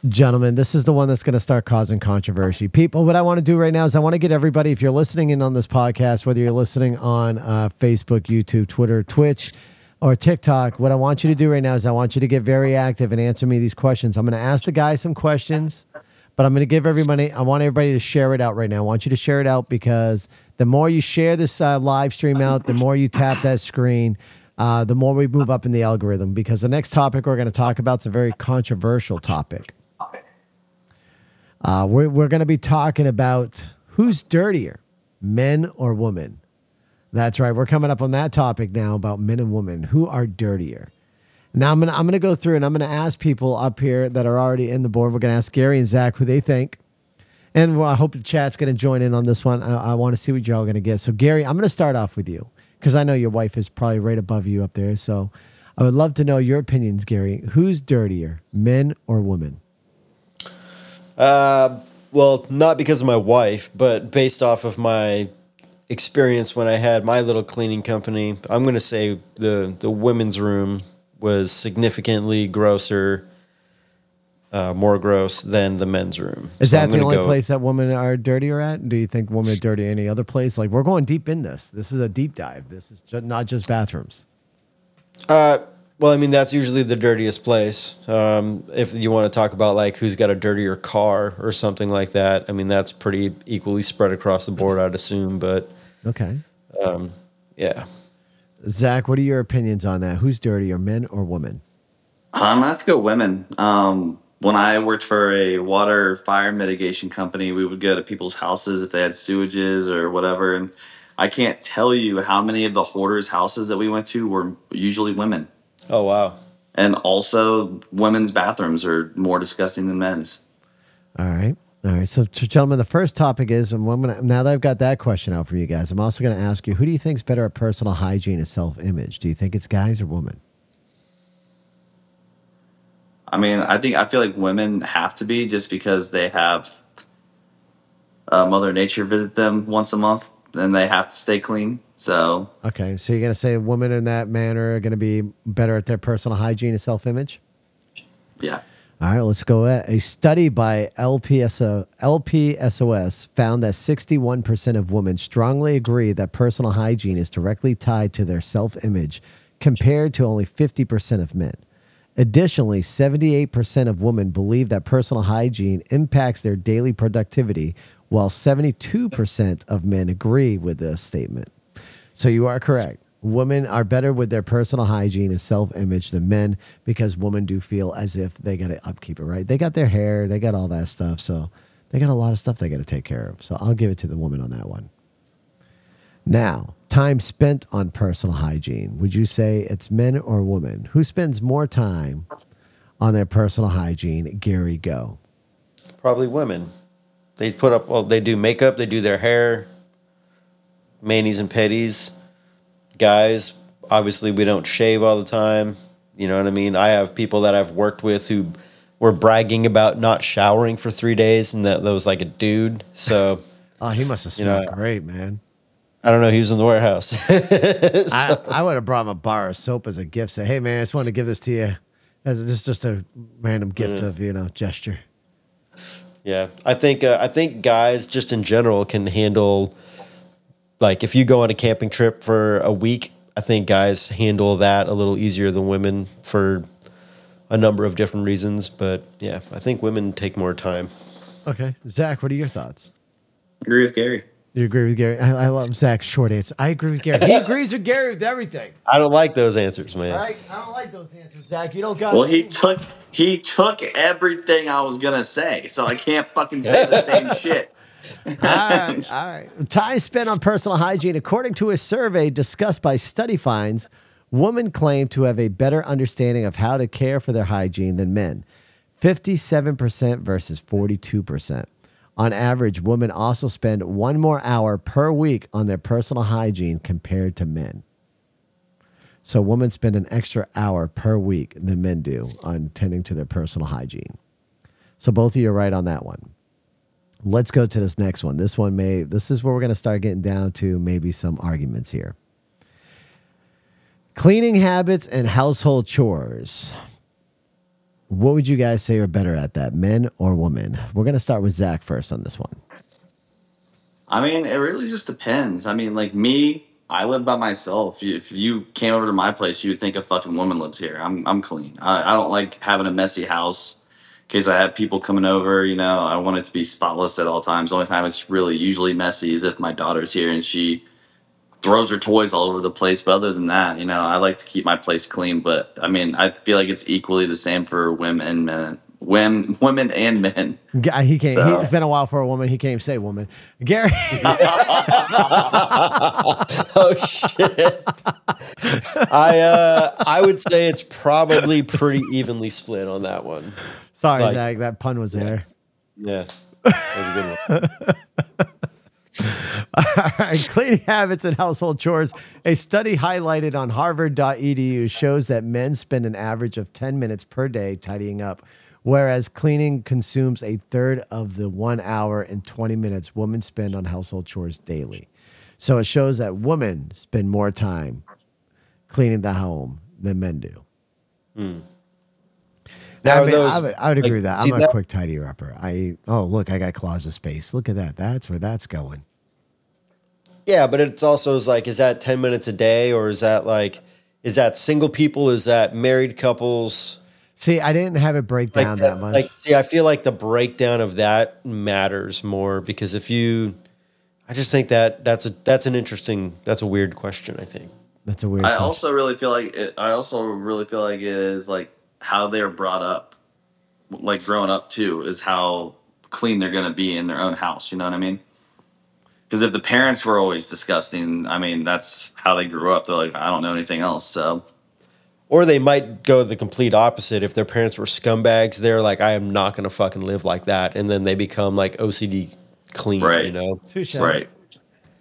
Gentlemen, this is the one that's going to start causing controversy. People, what I want to do right now is I want to get everybody, if you're listening in on this podcast, whether you're listening on uh, Facebook, YouTube, Twitter, Twitch, or TikTok, what I want you to do right now is I want you to get very active and answer me these questions. I'm going to ask the guys some questions, but I'm going to give everybody, I want everybody to share it out right now. I want you to share it out because the more you share this uh, live stream out, the more you tap that screen, uh, the more we move up in the algorithm. Because the next topic we're going to talk about is a very controversial topic. Uh, we're we're going to be talking about who's dirtier, men or women. That's right. We're coming up on that topic now about men and women who are dirtier. Now I'm gonna I'm gonna go through and I'm gonna ask people up here that are already in the board. We're gonna ask Gary and Zach who they think, and well, I hope the chat's gonna join in on this one. I, I want to see what y'all gonna get. So Gary, I'm gonna start off with you because I know your wife is probably right above you up there. So I would love to know your opinions, Gary. Who's dirtier, men or women? Uh, well, not because of my wife, but based off of my experience when I had my little cleaning company, I'm going to say the the women's room was significantly grosser, uh, more gross than the men's room. Is So that the only go- place that women are dirtier at? Do you think women are dirty any other place? Like we're going deep in this. This is a deep dive. This is ju- not just bathrooms. Uh, well, I mean that's usually the dirtiest place. Um, if you want to talk about like who's got a dirtier car or something like that, I mean that's pretty equally spread across the board, I'd assume. But Okay. yeah, Zach, what are your opinions on that? Who's dirtier, men or women? I'm gonna have to go women. Um, when I worked for a water fire mitigation company, we would go to people's houses if they had sewages or whatever. And I can't tell you how many of the hoarders' houses that we went to were usually women. Oh wow. And also, women's bathrooms are more disgusting than men's. All right. All right. So, so gentlemen, the first topic is, and I'm gonna, now that I've got that question out for you guys, I'm also going to ask you, who do you think is better at personal hygiene and self-image? Do you think it's guys or women? I mean, I think I feel like women have to be just because they have uh, Mother Nature visit them once a month, and they have to stay clean. So Okay. So you're going to say women in that manner are going to be better at their personal hygiene and self-image? yeah, All right, let's go at a study by LPSO, LPSOS found that 61% of women strongly agree that personal hygiene is directly tied to their self image, compared to only 50% of men. Additionally, 78% of women believe that personal hygiene impacts their daily productivity, while 72% of men agree with this statement. So you are correct. Women are better with their personal hygiene and self image than men because women do feel as if they got to upkeep it, right? They got their hair, they got all that stuff. So they got a lot of stuff they got to take care of. So I'll give it to the woman on that one. Now, time spent on personal hygiene. Would you say it's men or women? Who spends more time on their personal hygiene? Gary, go. Probably women. They put up well, they do makeup, they do their hair, manis and petties. Guys, obviously we don't shave all the time. You know what I mean? I have people that I've worked with who were bragging about not showering for three days and that, that was like a dude. So Oh, he must have You know, smelled great, man. I don't know, he was in the warehouse. I, I would have brought him a bar of soap as a gift. Say, hey man, I just wanted to give this to you as just just a random gift of you know gesture. Yeah, I think uh, I think guys just in general can handle like if you go on a camping trip for a week, I think guys handle that a little easier than women for a number of different reasons. But yeah, I think women take more time. Okay, Zach, what are your thoughts? agree with Gary. You agree with Gary? I, I love Zach's short answer. I agree with Gary. He agrees with Gary with everything. I don't like those answers, man. All right, I don't like those answers, Zach. You don't got. Well, he took he took everything I was gonna say, so I can't fucking say the same shit. all right, all right. Time spent on personal hygiene, according to a survey discussed by Study Finds, women claim to have a better understanding of how to care for their hygiene than men. 57% versus 42%. On average, women also spend one more hour per week on their personal hygiene compared to men. So women spend an extra hour per week than men do on tending to their personal hygiene. So both of you are right on that one. Let's go to this next one. This one may this is where we're going to start getting down to maybe some arguments here. Cleaning habits and household chores. What would you guys say are better at that, men or women? We're going to start with Zach first on this one. I mean, it really just depends. I mean, like me, I live by myself. If you came over to my place, you would think a fucking woman lives here. I'm I'm clean. I, I don't like having a messy house in case I have people coming over. You know, I want it to be spotless at all times. The only time it's really usually messy is if my daughter's here and she throws her toys all over the place. But other than that, you know, I like to keep my place clean. But I mean, I feel like it's equally the same for women and men. Women, women and men. G- He can't. So- he, it's been a while for a woman. He can't even say woman. Gary. oh shit. I uh I would say it's probably pretty evenly split on that one. Sorry, Like- Zach. That pun was there. Yeah. That was a good one. Cleaning habits and household chores. A study highlighted on harvard.edu shows that men spend an average of 10 minutes per day tidying up, whereas cleaning consumes a third of the one hour and 20 minutes women spend on household chores daily. So it shows that women spend more time cleaning the home than men do. Hmm. Now, I, mean, those, I, would, I would agree like, with that. I'm a that- quick tidier upper. I oh look, I got closet space. Look at that. That's where that's going. Yeah, but it's also is like, is that ten minutes a day, or is that like, is that single people? Is that married couples? See, I didn't have it break Like down that, that much. like, see, I feel like the breakdown of that matters more because if you, I just think that that's a that's an interesting that's a weird question. I think. That's a weird. I question. also really feel like it, I also really feel like it is like how they're brought up, like growing up too, is how clean they're gonna be in their own house. You know what I mean? Because if the parents were always disgusting, I mean that's how they grew up. They're like, I don't know anything else. So Or they might go the complete opposite. If their parents were scumbags, they're like, I am not going to fucking live like that. And then they become like OCD clean, Right. you know? Touche. right.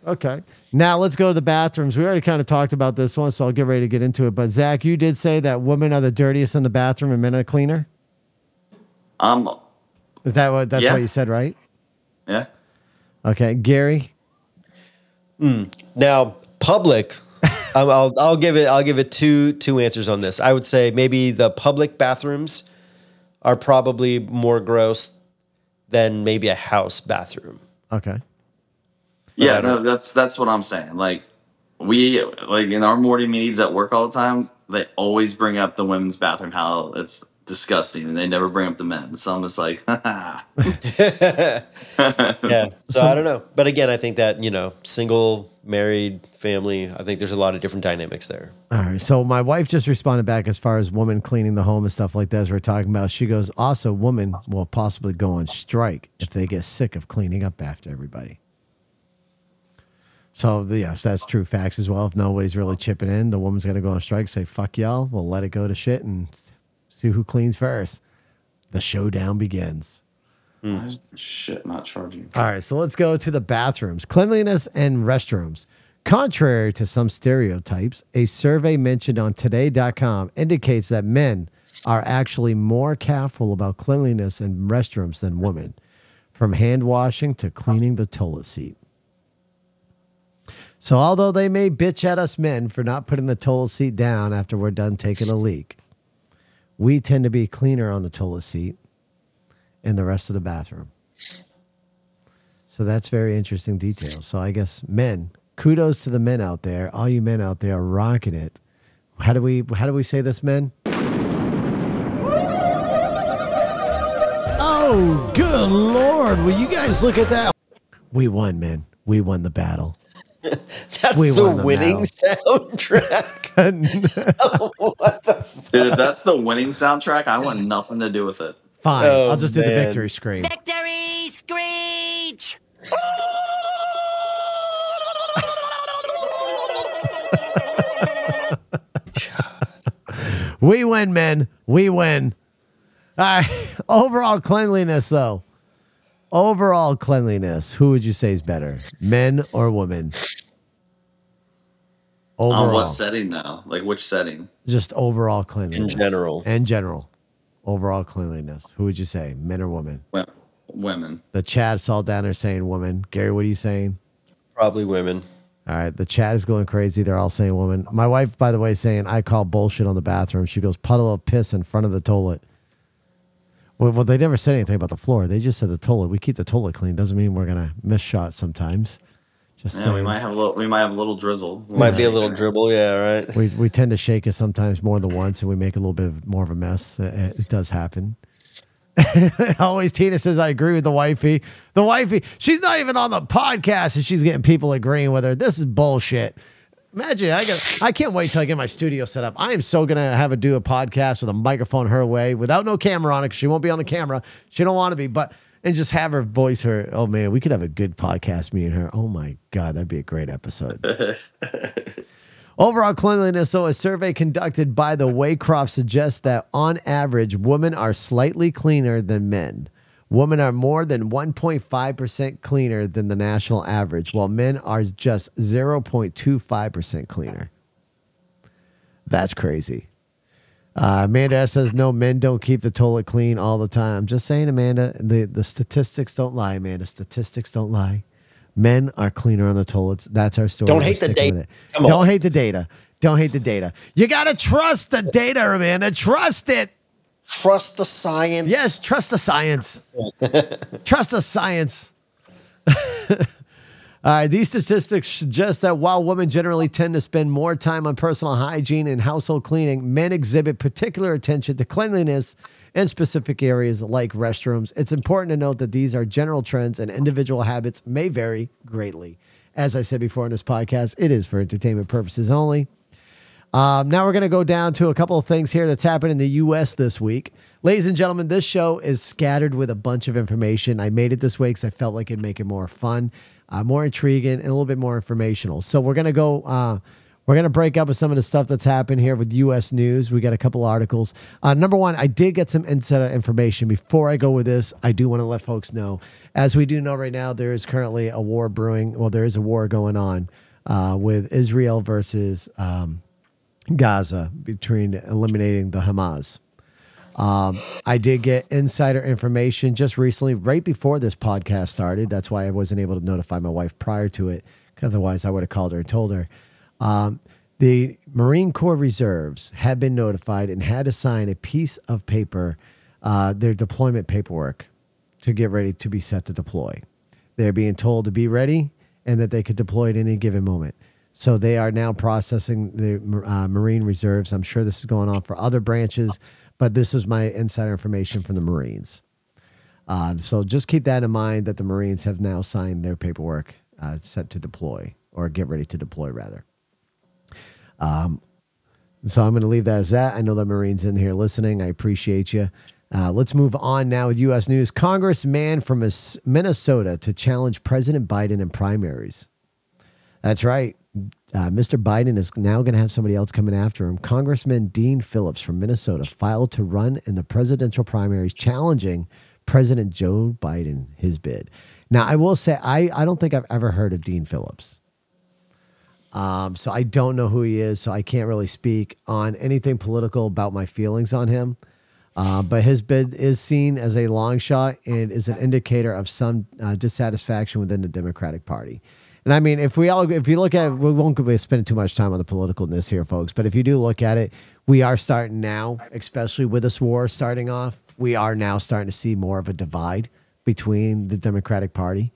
Okay. Now let's go to the bathrooms. We already kind of talked about this one, so I'll get ready to get into it. But Zach, you did say that women are the dirtiest in the bathroom and men are cleaner. Um. Is that what? That's Yeah. what you said, right? Yeah. Okay, Gary. Now, public, um, I'll, I'll give it, I'll give it two, two answers on this. I would say maybe the public bathrooms are probably more gross than maybe a house bathroom. Okay. Yeah, no, that's that's what I'm saying. Like we like in our morning meetings at work all the time, they always bring up the women's bathroom how it's disgusting, and they never bring up the men. So I'm just like, Yeah. So, I don't know. But again, I think that, you know, single, married, family, I think there's a lot of different dynamics there. All right. So my wife just responded back as far as women cleaning the home and stuff like that. As we're talking about, she goes, also, women will possibly go on strike if they get sick of cleaning up after everybody. So yes, that's true facts as well. If nobody's really chipping in, the woman's gonna go on strike. Say fuck y'all. We'll let it go to shit and see who cleans first. The showdown begins. Hmm. shit, not charging. All right, so let's go to the bathrooms, cleanliness and restrooms. Contrary to some stereotypes, a survey mentioned on today.com indicates that men are actually more careful about cleanliness and restrooms than women, from hand washing to cleaning the toilet seat. So, although they may bitch at us men for not putting the toilet seat down after we're done taking a leak, we tend to be cleaner on the toilet seat and the rest of the bathroom. So that's very interesting detail. So I guess men, kudos to the men out there. All you men out there are rocking it. How do we how do we say this, men? Oh, good lord! Will you guys look at that? We won, men. We won the battle. That's We the won the winning battle. soundtrack. Dude, if that's the winning soundtrack, I want nothing to do with it. Fine. Oh, I'll just do the man. victory scream. Victory screech! We win, men. We win. All right. Overall cleanliness, though. Overall cleanliness, who would you say is better, men or women? Overall, On what setting now? Like which setting? just overall cleanliness In general. In general, overall cleanliness. Who would you say, men or women? Wo- Women. The chat's all down there saying women. Gary, what are you saying? Probably women. All right, the chat is going crazy. They're all saying woman. My wife, by the way, saying I call bullshit on the bathroom. She goes puddle of piss in front of the toilet. Well, well, they never said anything about the floor. They just said the toilet. We keep the toilet clean. Doesn't mean we're gonna miss shots sometimes. Just Yeah, saying. we might have a little. We might have a little drizzle. Might be a little dribble, yeah, right. we, we tend to shake it sometimes more than once, and we make a little bit more of a mess. It, it does happen. Always Tina says I agree with the wifey. The wifey, she's not even on the podcast, and she's getting people agreeing with her. This is bullshit. Imagine I got. I can't wait till I get my studio set up. I am so gonna have her do a podcast with a microphone her way, without no camera on it, because she won't be on the camera. She don't want to be, but and just have her voice her. Oh man, we could have a good podcast, me and her. Oh my god, that'd be a great episode. Overall cleanliness, so a survey conducted by the Waycroft suggests that on average, women are slightly cleaner than men. Women are more than 1.5% cleaner than the national average, while men are just 0.25% cleaner. That's crazy. Uh, Amanda S says, no, men don't keep the toilet clean all the time. Just saying, Amanda, the, the statistics don't lie, Amanda. Statistics don't lie. Men are cleaner on the toilets. That's our story. Don't hate the data. with it. Come Don't on. hate the data. Don't hate the data. You got to trust the data, Amanda. Trust it. Trust the science. Yes, trust the science. trust the science. All right, these statistics suggest that while women generally tend to spend more time on personal hygiene and household cleaning, men exhibit particular attention to cleanliness in specific areas like restrooms. It's important to note that these are general trends and individual habits may vary greatly. As I said before in this podcast, it is for entertainment purposes only. Um, now we're going to go down to a couple of things here that's happened in the U.S. this week. Ladies and gentlemen, this show is scattered with a bunch of information. I made it this way because I felt like it'd make it more fun, uh, more intriguing, and a little bit more informational. So we're going to go. Uh, we're going to break up with some of the stuff that's happened here with U.S. News. We got a couple articles. Uh, number one, I did get some insider information. Before I go with this, I do want to let folks know, as we do know right now, there is currently a war brewing. Well, there is a war going on uh, with Israel versus. Um, Gaza between eliminating the Hamas. Um, I did get insider information just recently, right before this podcast started. That's why I wasn't able to notify my wife prior to it. Otherwise, I would have called her and told her. Um, the Marine Corps reserves had been notified and had to sign a piece of paper, uh, their deployment paperwork, to get ready to be set to deploy. They're being told to be ready and that they could deploy at any given moment. So they are now processing the uh, Marine reserves. I'm sure this is going on for other branches, but this is my insider information from the Marines. Uh, so just keep that in mind that the Marines have now signed their paperwork uh, set to deploy or get ready to deploy, rather. Um, So I'm going to leave that as that. I know the Marines in here listening. I appreciate you. Uh, let's move on now with U.S. news. Congressman from Minnesota to challenge President Biden in primaries. That's right. Uh, Mr. Biden is now going to have somebody else coming after him. Congressman Dean Phillips from Minnesota filed to run in the presidential primaries, challenging President Joe Biden his bid. Now, I will say, I, I don't think I've ever heard of Dean Phillips. Um, so I don't know who he is, so I can't really speak on anything political about my feelings on him. Uh, but his bid is seen as a long shot and is an indicator of some uh, dissatisfaction within the Democratic Party. And I mean, if we all, if you look at, we won't be spending too much time on the politicalness here, folks. But if you do look at it, we are starting now, especially with this war starting off, we are now starting to see more of a divide between the Democratic Party.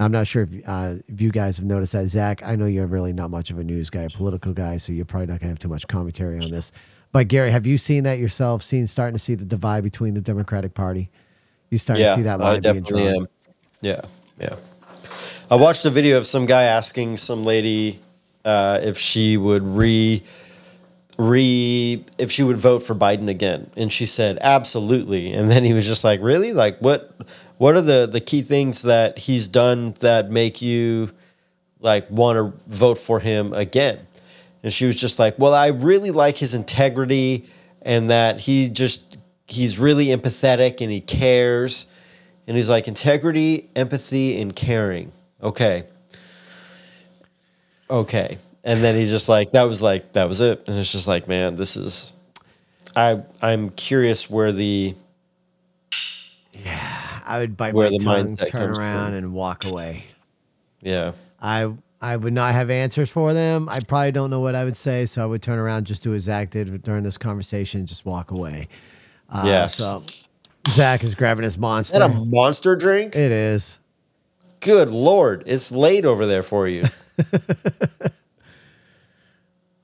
I'm not sure if, uh, if you guys have noticed that, Zach. I know you're really not much of a news guy, a political guy, so you're probably not going to have too much commentary on this. But Gary, have you seen that yourself? Seen starting to see the divide between the Democratic Party? You starting yeah, to see that I line being drawn? am. Yeah, yeah. I watched a video of some guy asking some lady uh, if she would re re if she would vote for Biden again, and she said absolutely. And then he was just like, "Really? Like what? What are the the key things that he's done that make you like want to vote for him again?" And she was just like, "Well, I really like his integrity and that he just he's really empathetic and he cares." And he's like, integrity, empathy, and caring. Okay. Okay. And then he just like, that was like, that was it. And it's just like, man, this is, I, I'm curious where the, yeah, I would bite Where my the tongue, turn around, from. and walk away. yeah. I I would not have answers for them. I probably don't know what I would say, so I would turn around, just do as Zach did during this conversation, and just walk away. Uh, Yeah. So Zach is grabbing his Is monster. that a monster drink? it is. Good Lord. It's late over there for you.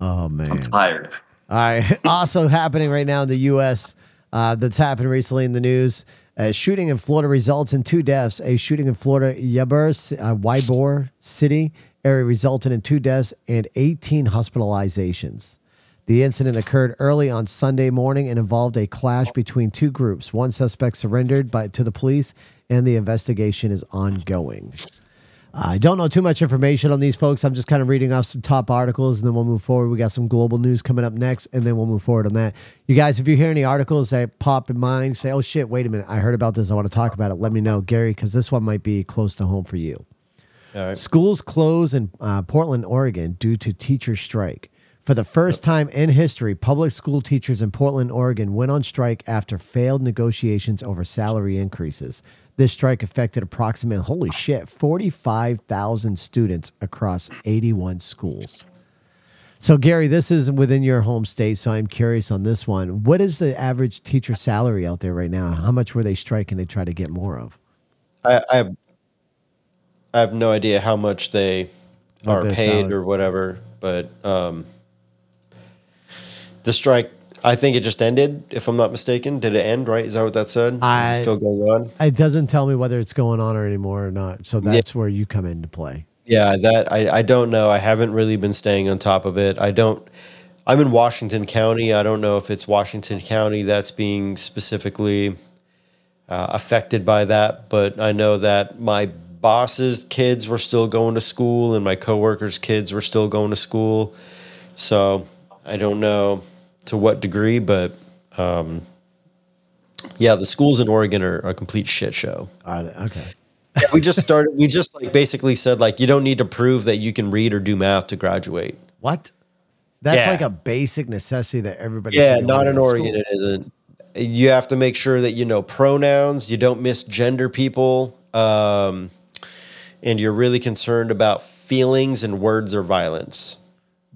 Oh man. I'm Tired. All right. Also happening right now in the U.S. Uh, that's happened recently in the news. A shooting in Florida results in two deaths. A shooting in Florida, Ybor, uh, Ybor City area resulted in two deaths and 18 hospitalizations. The incident occurred early on Sunday morning and involved a clash between two groups. One suspect surrendered by, to the police, and the investigation is ongoing. I don't know too much information on these folks. I'm just kind of reading off some top articles and then we'll move forward. We got some global news coming up next and then we'll move forward on that. You guys, if you hear any articles that pop in mind, say, oh shit, wait a minute. I heard about this. I want to talk about it. Let me know, Gary, because this one might be close to home for you. All right. Schools close in uh, Portland, Oregon due to teacher strike. For the first time in history, public school teachers in Portland, Oregon went on strike after failed negotiations over salary increases. This strike affected approximately, holy shit, 45,000 students across 81 schools. So, Gary, this is within your home state, so I'm curious on this one. What is the average teacher salary out there right now? How much were they striking to try to get more of? I, I have I have no idea how much they are paid salary. or whatever, but um, the strike. I think it just ended, if I'm not mistaken. Did it end? Right? Is that what that said? Is it still going on? It doesn't tell me whether it's going on or anymore or not. So that's where you come into play. Yeah, that I, I don't know. I haven't really been staying on top of it. I don't. I'm in Washington County. I don't know if it's Washington County that's being specifically uh, affected by that, but I know that my boss's kids were still going to school and my coworkers' kids were still going to school. So I don't know to what degree, but um, yeah, the schools in Oregon are a complete shit show. Are they? Okay. Yeah, we just started. We just like basically said like you don't need to prove that you can read or do math to graduate. What? That's Yeah. like a basic necessity that everybody. Yeah, not in Oregon. school. It isn't. You have to make sure that you know pronouns. You don't misgender people, um, and you're really concerned about feelings and words or violence.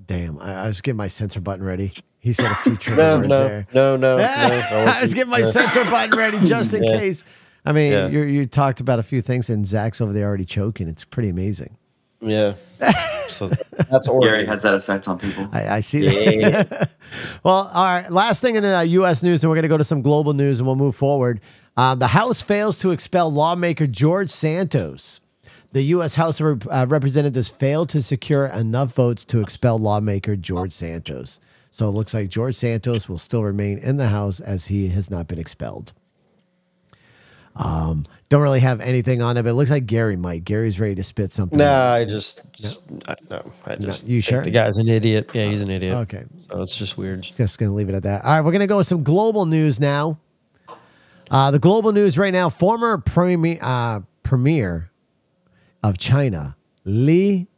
Damn, I, I was getting my censor button ready. He said a few trigger No, words no, there. no, no, no. I was getting my censor button ready just in Yeah. case. I mean, Yeah. you you talked about a few things, and Zach's over there already choking. It's pretty amazing. Yeah. So that's Gary Oregon. has that effect on people. I, I see that. Well, all right. Last thing in the uh, U.S. news, and we're going to go to some global news, and we'll move forward. Uh, the House fails to expel lawmaker George Santos. The U.S. House of Rep- uh, Representatives failed to secure enough votes to expel lawmaker George Santos. So it looks like George Santos will still remain in the House as he has not been expelled. Um, don't really have anything on it, but it looks like Gary might. Gary's ready to spit something. Nah, I just, just I, no, I just you think sure? the guy's an idiot. Yeah, he's an idiot. Okay. So it's just weird. Just going to leave it at that. All right, we're going to go with some global news now. Uh, the global news right now former premier, uh, premier of China, Li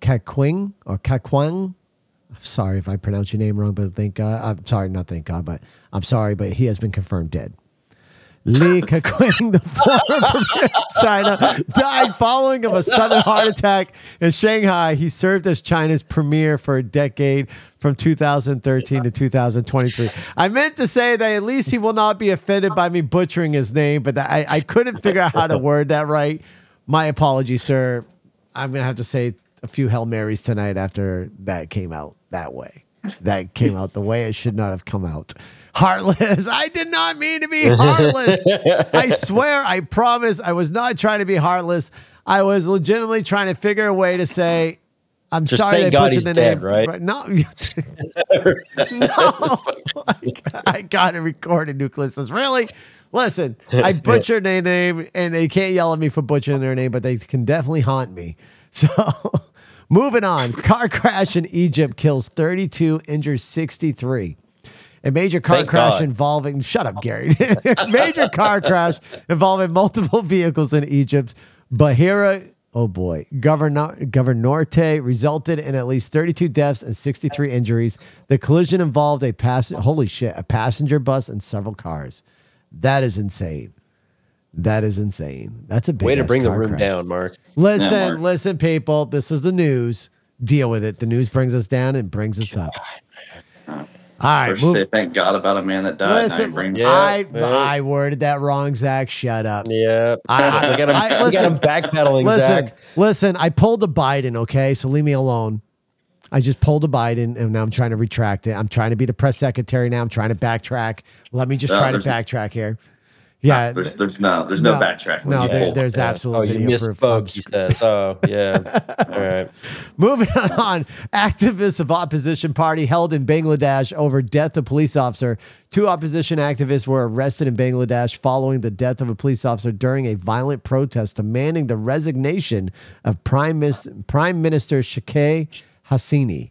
Keqiang or Keqiang. Sorry if I pronounce your name wrong, but thank God. I'm sorry, not thank God, but I'm sorry, but he has been confirmed dead. Li Keqiang, the former premier of China, died following of a sudden heart attack in Shanghai. He served as China's premier for a decade from 2013 to 2023. I meant to say that at least he will not be offended by me butchering his name, but that I, I couldn't figure out how to word that right. My apologies, sir. I'm going to have to say a few Hail Marys tonight after that came out that way. That came out the way it should not have come out. Heartless. I did not mean to be heartless. I swear, I promise, I was not trying to be heartless. I was legitimately trying to figure a way to say, I'm Just sorry thank God he's the dead, name. right? No, no. I got to it recorded, Nucleus. Really? Listen, I butchered their name, and they can't yell at me for butchering their name, but they can definitely haunt me. So, moving on. Car crash in Egypt kills 32, injures 63. A major car Thank crash God. involving shut up, Gary. major car crash involving multiple vehicles in Egypt's Bahira. Oh boy, Governor Governorte resulted in at least 32 deaths and 63 injuries. The collision involved a pass. Holy shit! A passenger bus and several cars. That is insane. That is insane. That's a big Way to bring the room crash. down, Mark. Listen, Yeah, Mark. listen, people. This is the news. Deal with it. The news brings us down and brings us up. All right, First say thank God about a man that died. listen. you Yeah, I yeah. I worded that wrong, Zach. Shut up. Yeah. I- I- look at him, I- look at listen. him backpedaling, Listen, Zach. listen. I pulled a Biden. Okay, so leave me alone. I just pulled a Biden, and now I'm trying to retract it. I'm trying to be the press secretary now. I'm trying to backtrack. Let me just No, try to backtrack here. Yeah, There's, there's no, there's no, backtrack. No, you there, there's Yeah. absolute Oh, you misspoke, he says. Oh, yeah. All right. Moving on, activists of opposition party held in Bangladesh over death of police officer. Two opposition activists were arrested in Bangladesh following the death of a police officer during a violent protest demanding the resignation of Prime Minister, Prime Minister Sheikh Hasina.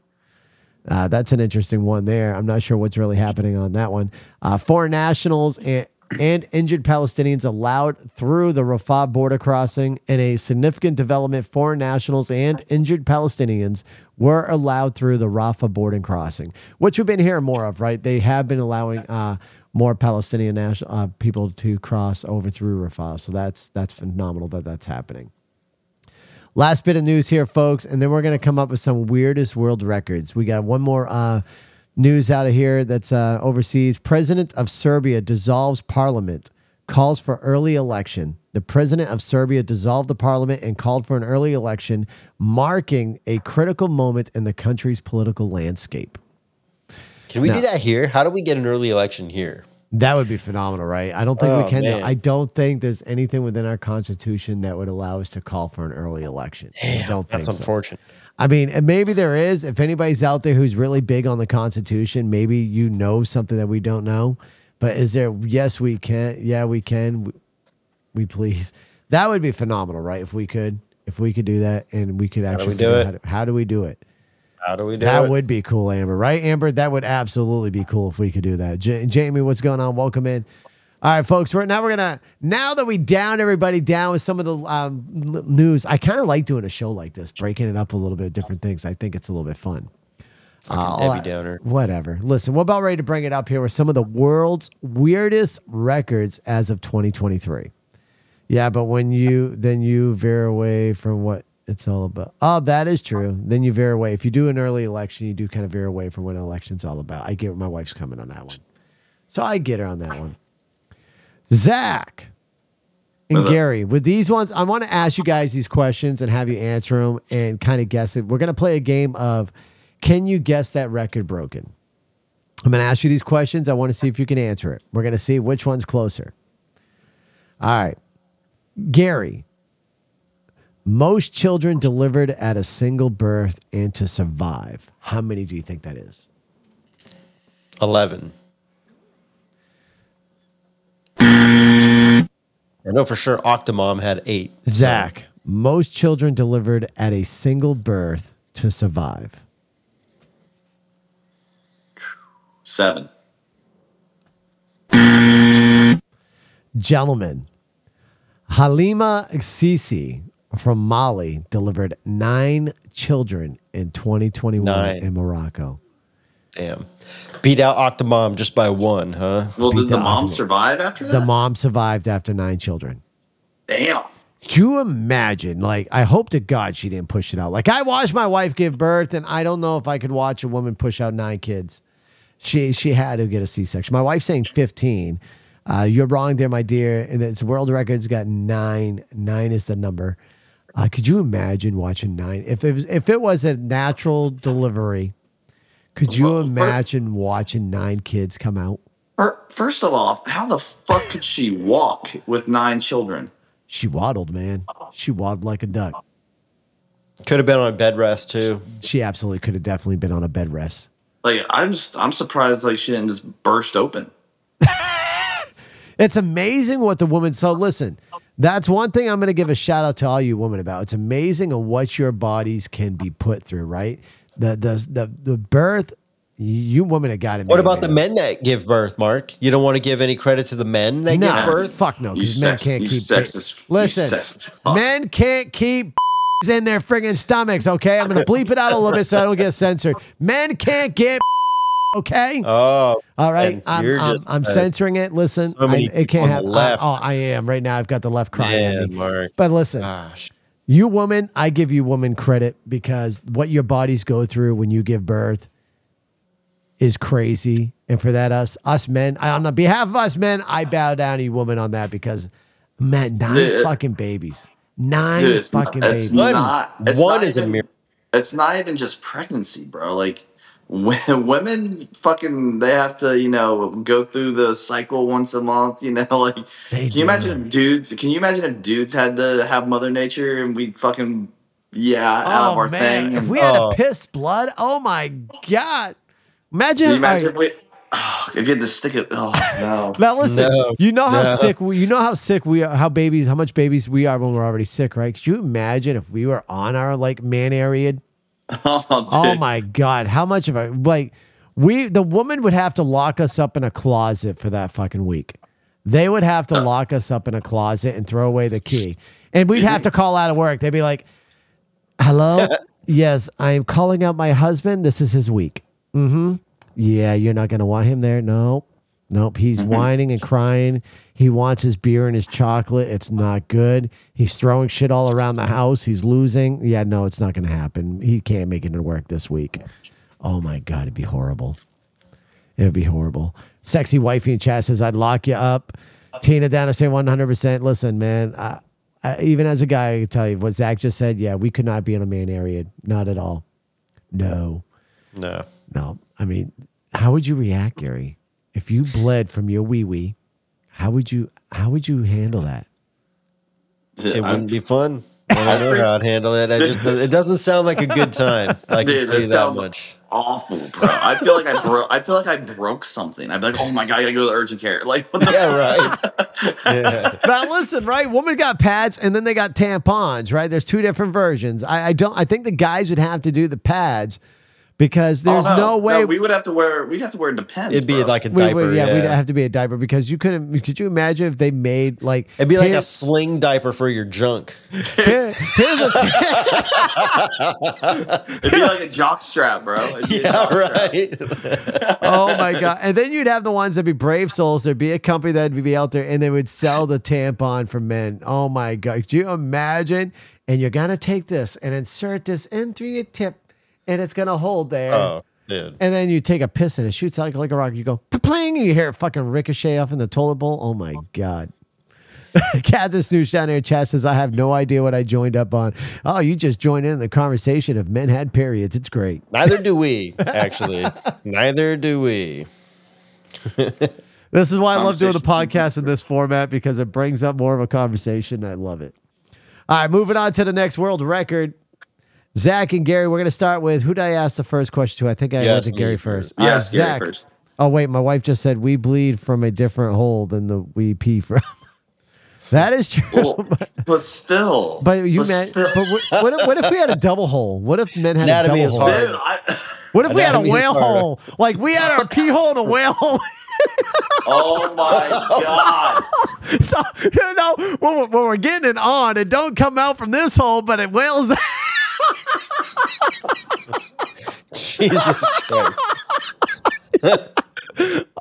Uh, that's an interesting one there. I'm not sure what's really happening on that one. Uh, foreign nationals and, and injured Palestinians allowed through the Rafah border crossing. In a significant development, foreign nationals and injured Palestinians were allowed through the Rafah border crossing, which we've been hearing more of, right? They have been allowing uh, more Palestinian national, uh, people to cross over through Rafah. So that's that's phenomenal that that's happening. Last bit of news here, folks, and then we're going to come up with some weirdest world records. We got one more uh, news out of here that's uh, overseas. President of Serbia dissolves parliament, calls for early election. The president of Serbia dissolved the parliament and called for an early election, marking a critical moment in the country's political landscape. Can we No. do that here? How do we get an early election here? That would be phenomenal, right? I don't think we Oh, can. man. I don't think there's anything within our constitution that would allow us to call for an early election. I don't think That's so. I mean, and maybe there is. If anybody's out there who's really big on the Constitution, maybe you know something that we don't know. But is there? Yes, we can. Yeah, we can. We, we please. That would be phenomenal, right? If we could, if we could do that, and we could actually we do figure out it? How, to, how do we do it? How do we do it? That it? would be cool, Amber. Right, Amber? That would absolutely be cool if we could do that. J- Jamie, what's going on? Welcome in. All right, folks. We're now we're gonna now that we down everybody down with some of the um, news. I kind of like doing a show like this, breaking it up a little bit, different things. I think it's a little bit fun. Uh, Debbie right, Downer. Whatever. Listen, we're about ready to bring it up here with some of the world's weirdest records as of 2023. Yeah, but when you then you veer away from what it's all about. Oh, that is true. Then you veer away. If you do an early election, you do kind of veer away from what an election's all about. I get where my wife's coming on that one. So I get her on that one. Zach and What's up? Gary, with these ones, I want to ask you guys these questions and have you answer them and kind of guess it. We're going to play a game of can you guess that record broken? I'm going to ask you these questions. I want to see if you can answer it. We're going to see which one's closer. All right. Gary, most children delivered at a single birth and to survive. How many do you think that is? 11. Know for sure Octomom had eight. Zach, most children delivered at a single birth to survive. Seven. Gentlemen, Halima Cissé from Mali delivered nine children in 2021 Nine. in Morocco. Damn. Beat out Octomom just by one, huh? Well, Beat did the the mom ultimate. survive after that? The mom survived after nine children. Damn. Can you imagine? Like, I hope to God she didn't push it out. Like, I watched my wife give birth, and I don't know if I could watch a woman push out nine kids. She she had to get a C section. My wife's saying fifteen. Uh, you're wrong there, my dear. And it's world records got nine. Nine is the number. Uh, could you imagine watching nine? If it was if it was a natural delivery, could you imagine watching nine kids come out? Fir- First of all, how the fuck could she walk with nine children? She waddled, man. She waddled like a duck. Could have been on a bed rest too. She absolutely could have definitely been on a bed rest. Like, I'm just, I'm surprised like she didn't just burst open. It's amazing what the woman. So listen, that's one thing I'm going to give a shout out to all you women about. It's amazing on what your bodies can be put through. Right, the the the the birth You women have got it. What about the men that give birth, Mark? You don't want to give any credit to the men that No, give birth? fuck no, because men sex- can't you keep. sexist- you Listen, sexist men can't keep in their friggin' stomachs. Okay, I'm gonna bleep it out a little bit so I don't get censored. Men can't get. Okay. Oh, All right, I'm, I'm, just, I'm censoring it. Listen, so I, it can't happen. left. I, oh, I am right now. I've got the left crying at man, me. Mark. But listen, ah, Gosh. You woman, I give you woman credit because what your bodies go through when you give birth is crazy. And for that, us us men, I, on the behalf of us men, I bow down to you woman on that because man, nine Dude. fucking babies, nine Dude, it's fucking not, babies. One- not. It's one not is a even, miracle. It's not even just pregnancy, bro. Like when women fucking they have to, you know, go through the cycle once a month. You know, like They can you imagine if dudes? Can you imagine if dudes had to have Mother Nature and we fucking yeah out of Oh our man, thing? if we had Oh. to piss blood, oh my god! Imagine, you imagine all right, if we? Oh, if you had to stick it, oh no. Now listen, No, you know how no. sick we, you know how sick we are, how babies, how much babies we are when we're already sick, right? Could you imagine if we were on our like man area? Oh, Oh my god, how much of a like we the woman would have to lock us up in a closet for that fucking week. They would have to lock us up in a closet and throw away the key, and we'd have to call out of work. They'd be like, "Hello, yes, I am calling out my husband. This is his week. Mm-hmm. Yeah, you're not gonna want him there. Nope, nope. He's mm-hmm. whining and crying. He wants his beer and his chocolate. It's not good. He's throwing shit all around the house. He's losing. Yeah, no, it's not gonna happen. He can't make it to work this week. Oh my god, it'd be horrible. It would be horrible. Sexy wifey in chat says, I'd lock you up. Tina down to say 100%. Listen, man, I, I, even as a guy, I can tell you what Zach just said. Yeah, we could not be in a main area. Not at all. No, No. no. I mean, how would you react, Gary? If you bled from your wee wee, how would you how would you handle that? It I'm- wouldn't be fun. I don't know how I'd handle it. I just it doesn't sound like a good time. I can Dude, tell that that sounds much. awful, bro. I feel like I broke. I feel like I broke something. I'd be like, "Oh my god, I gotta go to the urgent care." Like, what the Yeah, right. Yeah. now listen, right? Women got pads and then they got tampons, right? There's two different versions. I, I don't I think the guys would have to do the pads because oh, there's Oh, no, way we would have to wear. We'd have to wear Depends. It'd be bro. like a diaper. we- yeah, yeah, we'd have to be a diaper because you couldn't. Could you imagine if they made like? It'd be like a sling diaper for your junk. here- here's a It'd be like a jock strap, bro. It'd be Yeah, jock strap. right. oh my god! And then you'd have the ones that'd be brave souls. There'd be a company that'd be out there, and they would sell the tampon for men. Oh my god! Could you imagine? And you're gonna take this and insert this in through your tip, and it's gonna hold there. Oh, dude. And then you take a piss and it shoots out like a rock. You go pling, and you hear it fucking ricochet off in the toilet bowl. Oh my god! Cat this news down here chat says I have no idea what I joined up on. Oh, you just joined in the conversation of men had periods. It's great. Neither do we, actually. Neither do we. This is why I love doing the podcast in this format because it brings up more of a conversation. I love it. All right, moving on to the next world record. Zach and Gary, we're going to start with who did I ask the first question to? I think I You went asked to Gary first. first. All right, Yes, uh, Gary first. Oh, wait, my wife just said we bleed from a different hole than the we pee from. that is true. Well, but still, but you but meant, still- but what, what, if, what if we had a double hole? What if men had Anatomy a is double hole? hard. Dude, I, What if we had a whale hole? Like we had our pee hole and a whale hole. oh my god! So you know when we're, when we're getting it on, it don't come out from this hole, but it wails. Jesus Christ.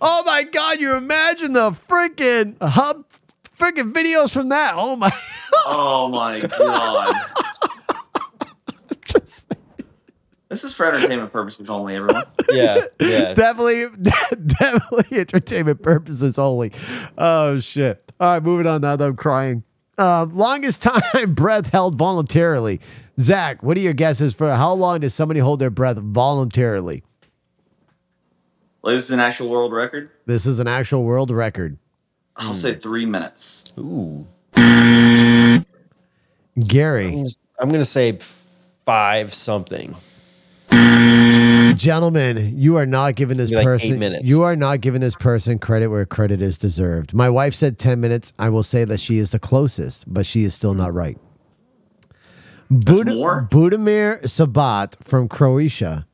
oh my god! You imagine the freaking hub, freaking videos from that? Oh my! Oh my god! This is for entertainment purposes only, everyone. Yeah, yeah. definitely, definitely entertainment purposes only. Oh shit! All right, moving on now. That I'm crying. Uh, longest time breath held voluntarily. Zach, what are your guesses for how long does somebody hold their breath voluntarily? Like, this is an actual world record. This is an actual world record. I'll say three minutes. Ooh. Gary, I'm, I'm going to say five something. Gentlemen, you are not giving this Maybe like person you are not giving this person credit where credit is deserved. My wife said 10 minutes. I will say that she is the closest, but she is still not right. Bud- more? Budimir Šobat from Croatia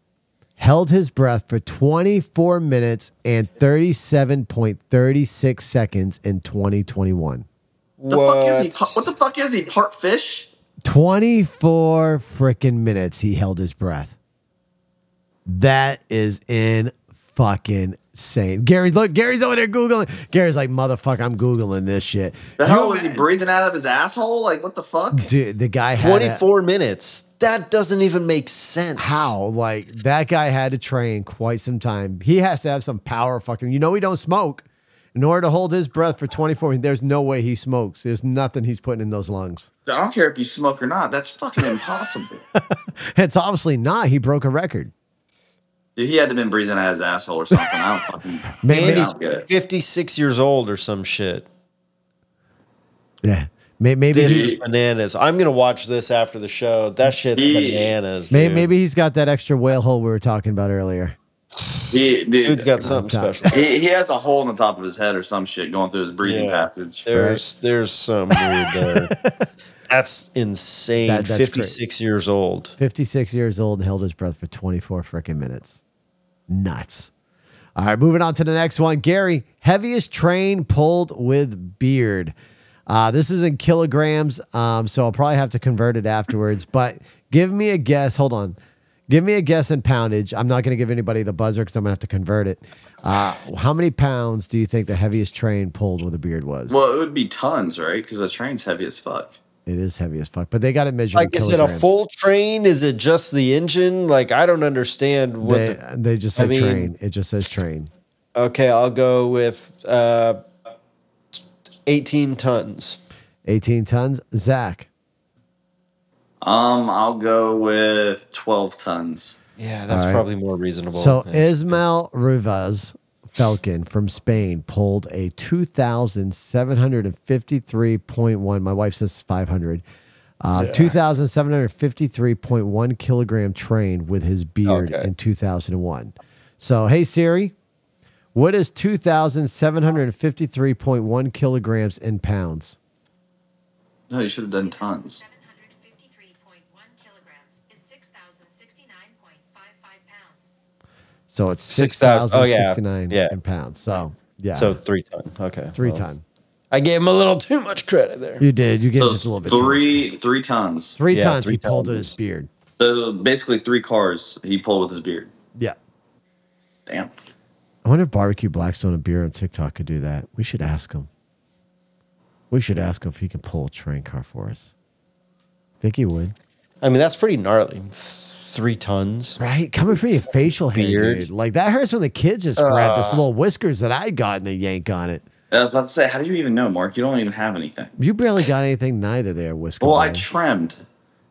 held his breath for 24 minutes and 37.36 seconds in 2021. The fuck is he? pa- What the fuck is he? Part fish? 24 freaking minutes he held his breath. That is in fucking insane. Gary's look, Gary's over there Googling. Gary's like, motherfucker, I'm Googling this shit. The hell You was he breathing out of his asshole? Like what the fuck? Dude, the guy had a- 24 minutes. That doesn't even make sense. how like that guy had to train quite some time. He has to have some power fucking. You know he don't smoke. In order to hold his breath for 24, there's no way he smokes. There's nothing he's putting in those lungs. I don't care if you smoke or not. That's fucking impossible. It's obviously not. He broke a record. Dude, he had to have been breathing out his asshole or something. I don't fucking. Maybe he's don't get it. 56 years old or some shit. Yeah. May- Maybe This he, is bananas. I'm gonna watch this after the show. That shit's He- bananas. dude. maybe he's got that extra whale hole we were talking about earlier. He, dude, dude's got something special. he, he has a hole in the top of his head or some shit going through his breathing Yeah. passage. There's there's some weird there. That's insane. That- that's 56 years old. 56 years old and held his breath for 24 freaking minutes. Nuts. All right, moving on to the next one. Gary, heaviest train pulled with beard. Uh, this is in kilograms, um, so I'll probably have to convert it afterwards. But give me a guess. Hold on. Give me a guess in poundage. I'm not going to give anybody the buzzer because I'm going to have to convert it. Uh, how many pounds do you think the heaviest train pulled with a beard was? Well, it would be tons, right? Because the train's heavy as fuck. It is heavy as fuck, but they got it measured. Like, in is it a full train? Is it just the engine? Like, I don't understand what. They, the, they just I said mean- train. It just says train. okay, I'll go with uh, 18 tons. 18 tons. Zach. Um, I'll go with twelve tons. Yeah, that's All right. probably more reasonable. So Yeah. Ismael Rivas Falcon from Spain pulled a 2,753.1. My wife says 500. Uh, 2,753.1 kilogram train with his beard Okay. in 2001. So, hey Siri, what is 2,753.1 kilograms in pounds? No, you should have done tons. So it's 6,000 oh, yeah. 6,069 Yeah. in pounds. So, yeah. So three ton. Okay. three well, ton. I gave him a little too much credit there. You did. You gave So just a little bit. too much. three three tons. Three Yeah, tons three he pulled with his beard. So basically three cars he pulled with his beard. Yeah. Damn. I wonder if Barbecue Blackstone and Beer on TikTok could do that. We should ask him. We should ask him if he can pull a train car for us. Think he would. I mean, that's pretty gnarly. Three tons. Right? Coming from your facial hair, dude. Like that hurts when the kids just grab this little whiskers that I got and they yank on it. I was about to say, how do you even know, Mark? You don't even have anything. You barely got anything neither there, Whisker. Well, I trimmed.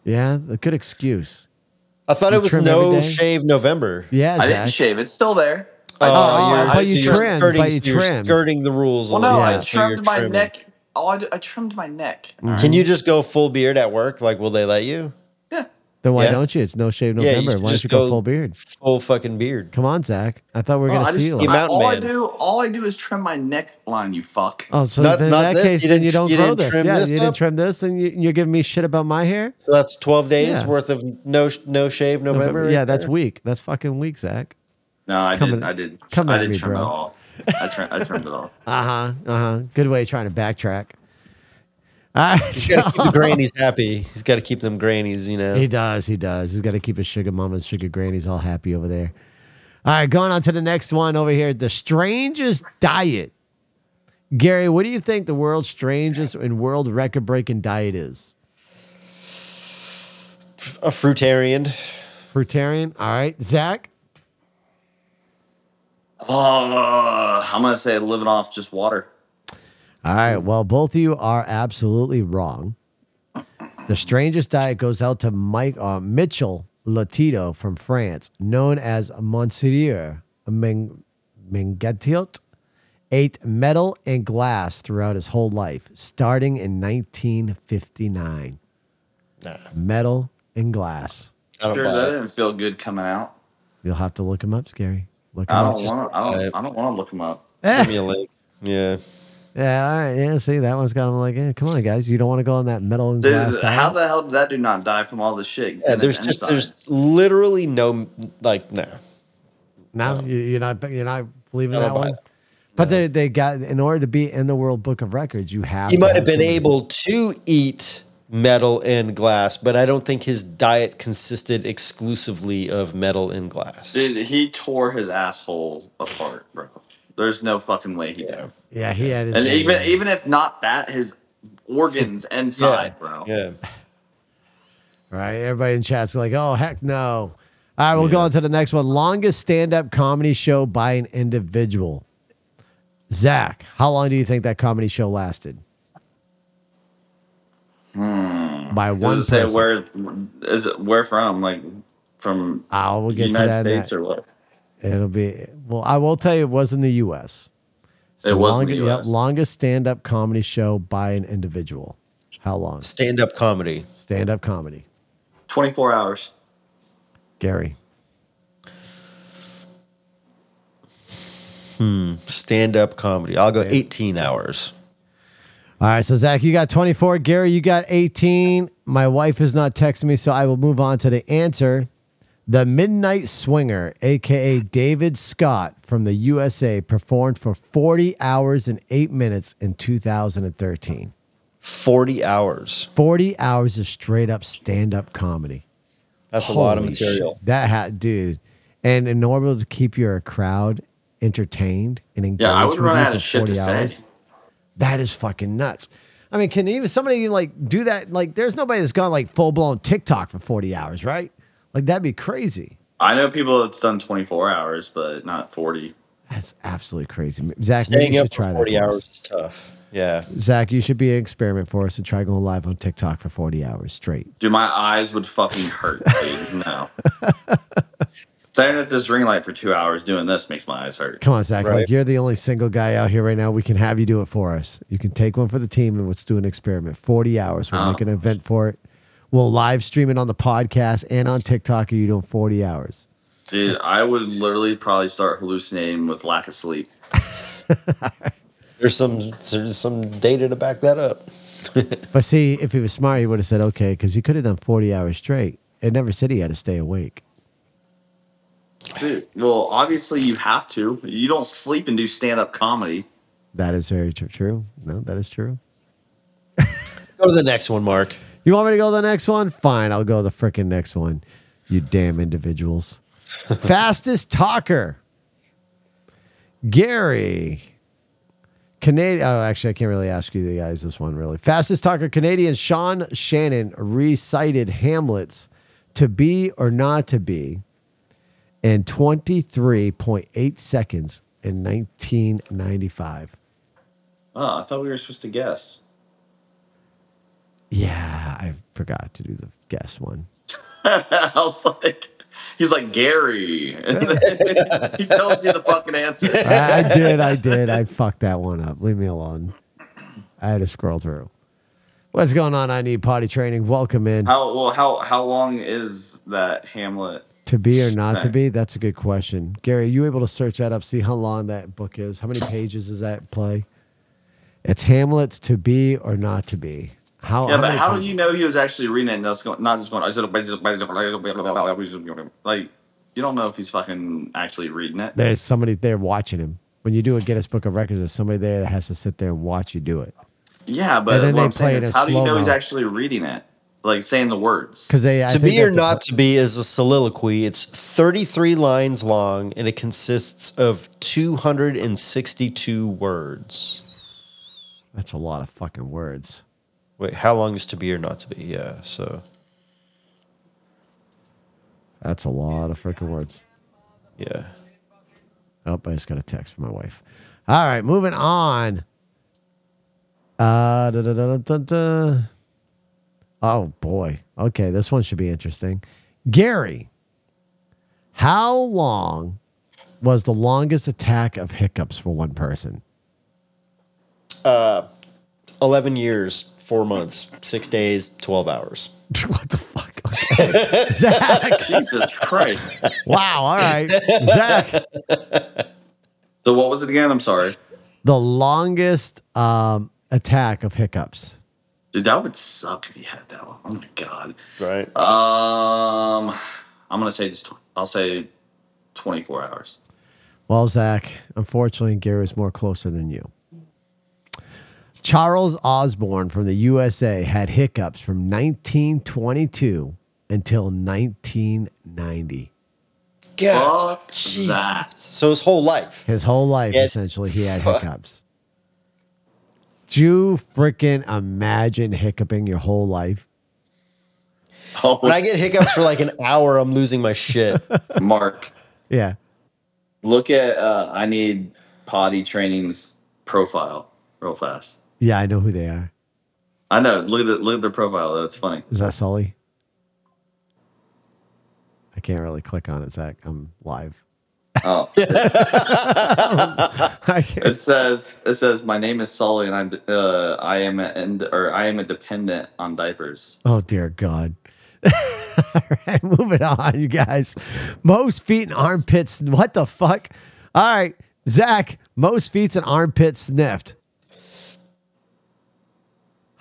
yeah, a good excuse. I thought You it was no shave November. Yeah, I didn't shave. It's still there. Oh, I- but I- you so you're trimmed, skirting, but you you're trimmed. skirting the rules. Well, no, Yeah. I bit, so trimmed my trimming. neck. Oh, I, I trimmed my neck. Mm. Can you just go full beard at work? Like, will they let you? Yeah. Then why Yeah. don't you? It's no shave Yeah, you November. should why don't you go, go- full beard? Full fucking beard. Come on, Zach. I thought we were Well, gonna I see you. You like- I- mountain all I do, all I do is trim my neckline. You fuck. Oh, so Not- then in not that this? case, You then you didn't- don't you grow didn't this. trim Yeah, this you didn't trim this, and you, you're giving me shit about my hair. So that's 12 days Yeah. worth of no no shave November. yeah, right that's there? weak. That's fucking weak, Zach. No, I Coming- did. I didn't. come I at did me, trim bro. it all. I, trim, I trimmed it all. Uh huh. Uh huh. Good way of trying to backtrack. All right, He's got to keep the grannies happy. He's got to keep them grannies, you know. He does. He does. He's got to keep his sugar mamas, sugar grannies all happy over there. All right, going on to the next one over here. The strangest diet. Gary, what do you think the world's strangest and world record breaking diet is? A fruitarian. Fruitarian. All right. Zach? Oh, I'm gonna say living off just water. All right. Well, both of you are absolutely wrong. The strangest diet goes out to Mike uh, Mitchell Lotito from France, known as Monsieur Meng- Mangetout. Ate metal and glass throughout his whole life, starting in 1959. Nah, Metal and glass. I don't Sure, that it. didn't feel good coming out. You'll have to look him up, Scary. Look him I don't want. I don't. I don't want to look him up. Send me a link. Yeah. Yeah, all right. Yeah, see, that one's got him like, eh, come on, guys. You don't want to go on that metal and glass Dude, diet? how the hell did that dude not die from all this shit? Yeah, there's just enzymes? there's literally no like nah. No, you, you're not. You're not believing that one. it. But they they got in order to be in the World Book of Records, you have. He might have been somebody- able to eat metal and glass, but I don't think his diet consisted exclusively of metal and glass. Dude, he tore his asshole apart, bro. There's no fucking way he did. Yeah, he had his. And even on even if not that, his organs inside, bro. Yeah. Right. Everybody in chat's like, oh, heck no. All right, we'll go on to the next one. Longest stand up comedy show by an individual. Zach, how long do you think that comedy show lasted? By one Does it say person. where is it where from? Like from Ah, we'll get to United that States next. or what? It'll be, well, I will tell you, it was in the U.S. It was in the Yep, US. longest stand up comedy show by an individual. How long? Stand up comedy. Stand up comedy. Twenty four hours. Gary. Hmm. Stand up comedy. I'll go 18 hours. All right, so Zach, you got 24. Gary, you got 18. My wife is not texting me, so I will move on to the answer. The Midnight Swinger, aka David Scott from the USA, performed for 40 hours and 8 minutes in 2013. 40 hours. 40 hours of straight up stand up comedy. That's a lot of material. shit. That had, dude. And in order to keep your crowd entertained and engaged Yeah, I would with run out of shit to 40 hours, say. that is fucking nuts. I mean, can even somebody like do that? Like, there's nobody that's gone like full blown TikTok for 40 hours, right? Like, that'd be crazy. I know people that's done twenty four hours, but not forty. That's absolutely crazy. Zach, Staying you up should try for that. 40 for hours us. is tough. Yeah. Zach, you should be an experiment for us and try going live on TikTok for 40 hours straight. Dude, my eyes would fucking hurt, dude. No. Staring at this ring light for two hours doing this makes my eyes hurt. Come on, Zach. Right. Like, you're the only single guy out here right now. We can have you do it for us. You can take one for the team and let's do an experiment. 40 hours. We'll Oh. make an event for it. We'll live stream it on the podcast and on TikTok. Are you doing 40 hours? Dude, I would literally probably start hallucinating with lack of sleep. There's some there's some data to back that up. But see, if he was smart, he would have said, okay, because he could have done 40 hours straight. It never said he had to stay awake. Dude, well, obviously you have to. You don't sleep and do stand up comedy. That is very tr- true. No, that is true. Go to the next one, Mark. You want me to go to the next one? Fine, I'll go to the freaking next one. You damn individuals. Fastest talker. Gary. Canadian. Oh, actually, I can't really ask you the guys this one really. Fastest talker Canadian Sean Shannon recited Hamlet's to be or not to be in 23.8 seconds in 1995. Oh, ah, I thought we were supposed to guess. Yeah, I forgot to do the guess one. I was like, he's like Gary, and then he tells you the fucking answer. I, I did, I did. I fucked that one up. Leave me alone. I had to scroll through. What's going on? I need potty training. Welcome in. How well? How how long is that Hamlet? To be or not to be? That's a good question. Gary, are you able to search that up? See how long that book is? How many pages is that play? It's Hamlet's to be or not to be. How? Yeah, but how did you know he was actually reading it? And that's going, not just going. I said, Like, you don't know if he's fucking actually reading it. There's somebody there watching him. When you do a Guinness Book of Records, there's somebody there that has to sit there and watch you do it. Yeah, but And then what they I'm play saying it is, how do you know he's actually reading it? Like saying the words. Because they I to be or not to be is a soliloquy. It's 33 lines long and it consists of 262 words. That's a lot of fucking words. Wait, how long is to be or not to be? Yeah, so That's a lot of freaking words. yeah. Oh, I just got a text from my wife. All right, moving on. Uh, da, da, da. Oh boy. Okay, this one should be interesting. Gary, how long was the longest attack of hiccups for one person? Uh, 11 years, 4 months, 6 days, 12 hours. what the fuck? Okay. Zach. Jesus Christ. Wow. All right. Zach. So what was it again? I'm sorry. The longest um, attack of hiccups. Dude, that would suck if you had that one. Oh my god. Right? Um, I'm gonna say just. I'll say 24 hours. Well, Zach, unfortunately, Gary is more closer than you. Charles Osborne from the USA had hiccups from 1922 until 1990. God, Fuck Jesus. that. So his whole life. His whole life, Yeah. essentially, he had Fuck. hiccups. Do you freaking imagine hiccuping your whole life? Oh, When I get hiccups for like an hour, I'm losing my shit. Mark, Yeah. look at uh, I need potty training's profile real fast. Yeah, I know who they are. I know. Look at the, look at their profile. That's funny. Is that Sully? I can't really click on it, Zach. I'm live. Oh, it says it says my name is Sully and I'm uh, I am and or I am a dependent on diapers. Oh dear God. All right, moving on, you guys. Most feet and armpits. What the fuck? All right, Zach. Most feet and armpits sniffed.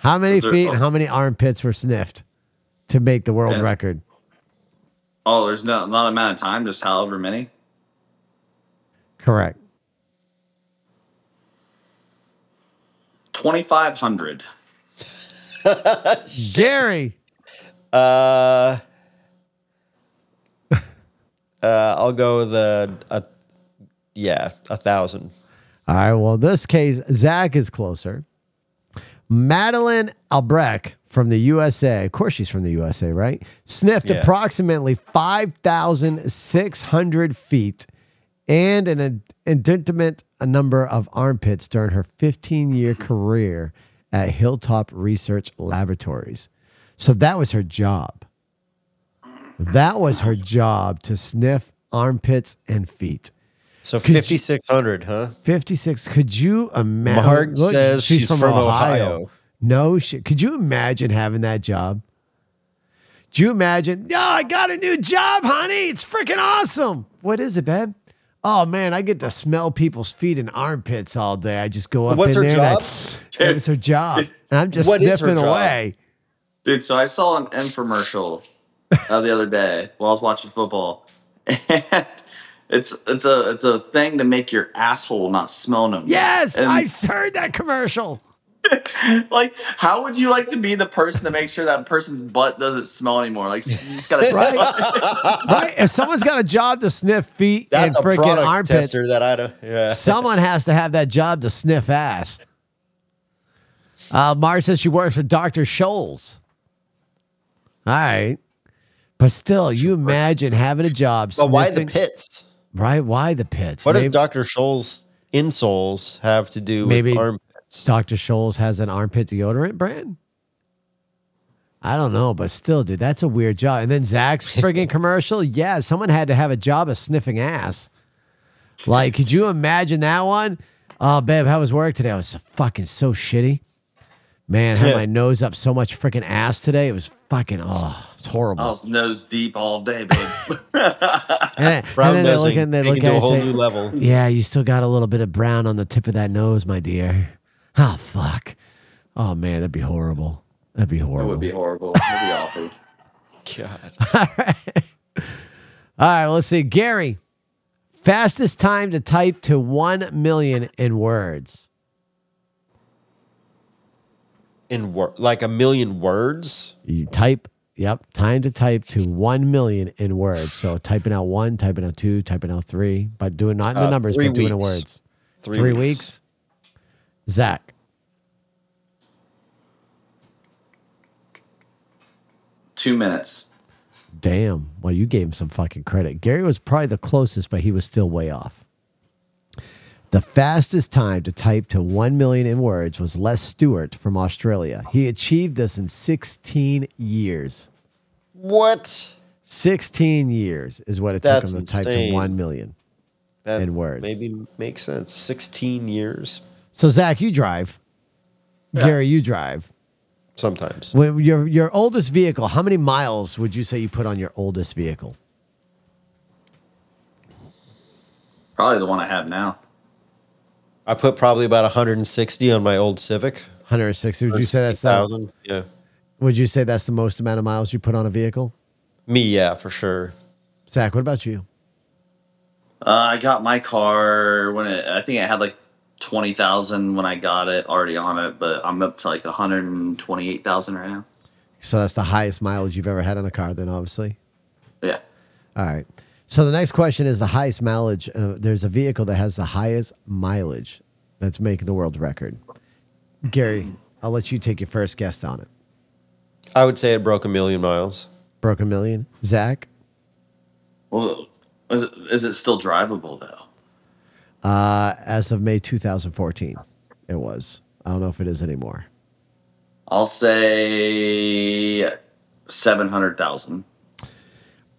How many there- feet and how many armpits were sniffed to make the world Yeah. record? Oh, there's no not amount of time, just however many. Correct. Twenty five hundred. Gary. Uh, uh, I'll go with a, a yeah, a thousand. All right. Well, in this case, Zach is closer. Madeline Albrecht from the USA, of course she's from the USA, right? Sniffed Yeah. approximately 5,600 feet and an intimate a number of armpits during her 15 year career at Hilltop Research Laboratories. So that was her job. That was her job to sniff armpits and feet. So 5,600, huh? 56. Could you imagine? Mark says she's from Ohio. No shit. Could you imagine having that job? Do you imagine? No, I got a new job, honey. It's freaking awesome. What is it, babe? Oh man, I get to smell people's feet and armpits all day. I just go up What's in her there. and I- job? It was her job. And I'm just What is her sniffing away. Dude, so I saw an infomercial uh, the other day while I was watching football, and it's it's a it's a thing to make your asshole not smell no more. Yes, And, I heard that commercial. like. How would you like to be the person to make sure that person's butt doesn't smell anymore? Like you just gotta Right. right? If someone's got a job to sniff feet That's a and freaking product armpits, tester that I don't. Yeah. Someone has to have that job to sniff ass. Uh, Mars says she works for Dr. Scholl's. All right. But still, you imagine having a job. But why the pits? Right? Why the pits? What does Dr. Scholl's insoles have to do Maybe with armpits? Dr. Scholl's has an armpit deodorant brand? I don't know, but still, dude, that's a weird job. And then Zach's friggin' commercial. Yeah, someone had to have a job of sniffing ass. Like, could you imagine that one? Oh, babe, how was work today? I was fucking so shitty. Man, I had my nose up so much freaking ass today. It was fucking, oh, it's horrible. I was nose deep all day, babe. and, then- Brown and then they nosing, look, and they look at a whole and new level. Yeah, you still got a little bit of brown on the tip of that nose, my dear. Oh, fuck. Oh, man, that'd be horrible. That'd be horrible. It would be horrible. It would be awful. God. All right, let's see. Gary, fastest time to type to 1 million in words. In wor- like a million words? You type, yep, time to type to 1 million in words. So typing out one, typing out two, typing out three, but doing not in the Uh, numbers, three but doing in weeks. words. Three, weeks. Zach, Two minutes. damn. Well, you gave him some fucking credit. Gary was probably the closest, but he was still way off. The fastest time to type to 1 million in words was Les Stewart from Australia. He achieved this in 16 years. What? 16 years is what it That's took him to type to 1 million. That In words. Maybe makes sense. 16 years So, Zach, you drive. Gary, you drive. sometimes. When your, your oldest vehicle, how many miles would you say you put on your oldest vehicle? Probably the one I have now. I put probably about 160 on my old Civic. 160. Would you say that's thousand? Yeah. Would you say that's the most amount of miles you put on a vehicle? Me, yeah, for sure. Zach, what about you? Uh, I got my car when it. I think I had like twenty thousand when I got it already on it, but I'm up to like one hundred and twenty-eight thousand right now. So that's the highest mileage you've ever had on a car, then obviously. Yeah. All right. So the next question is the highest mileage. Uh, there's a vehicle that has the highest mileage that's making the world record. Gary, I'll let you take your first guess on it. I would say it broke a million miles. Broke a million. Zach, Well, is it, is it still drivable though? uh, as of May 2014, it was. I don't know if it is anymore. I'll say seven hundred thousand.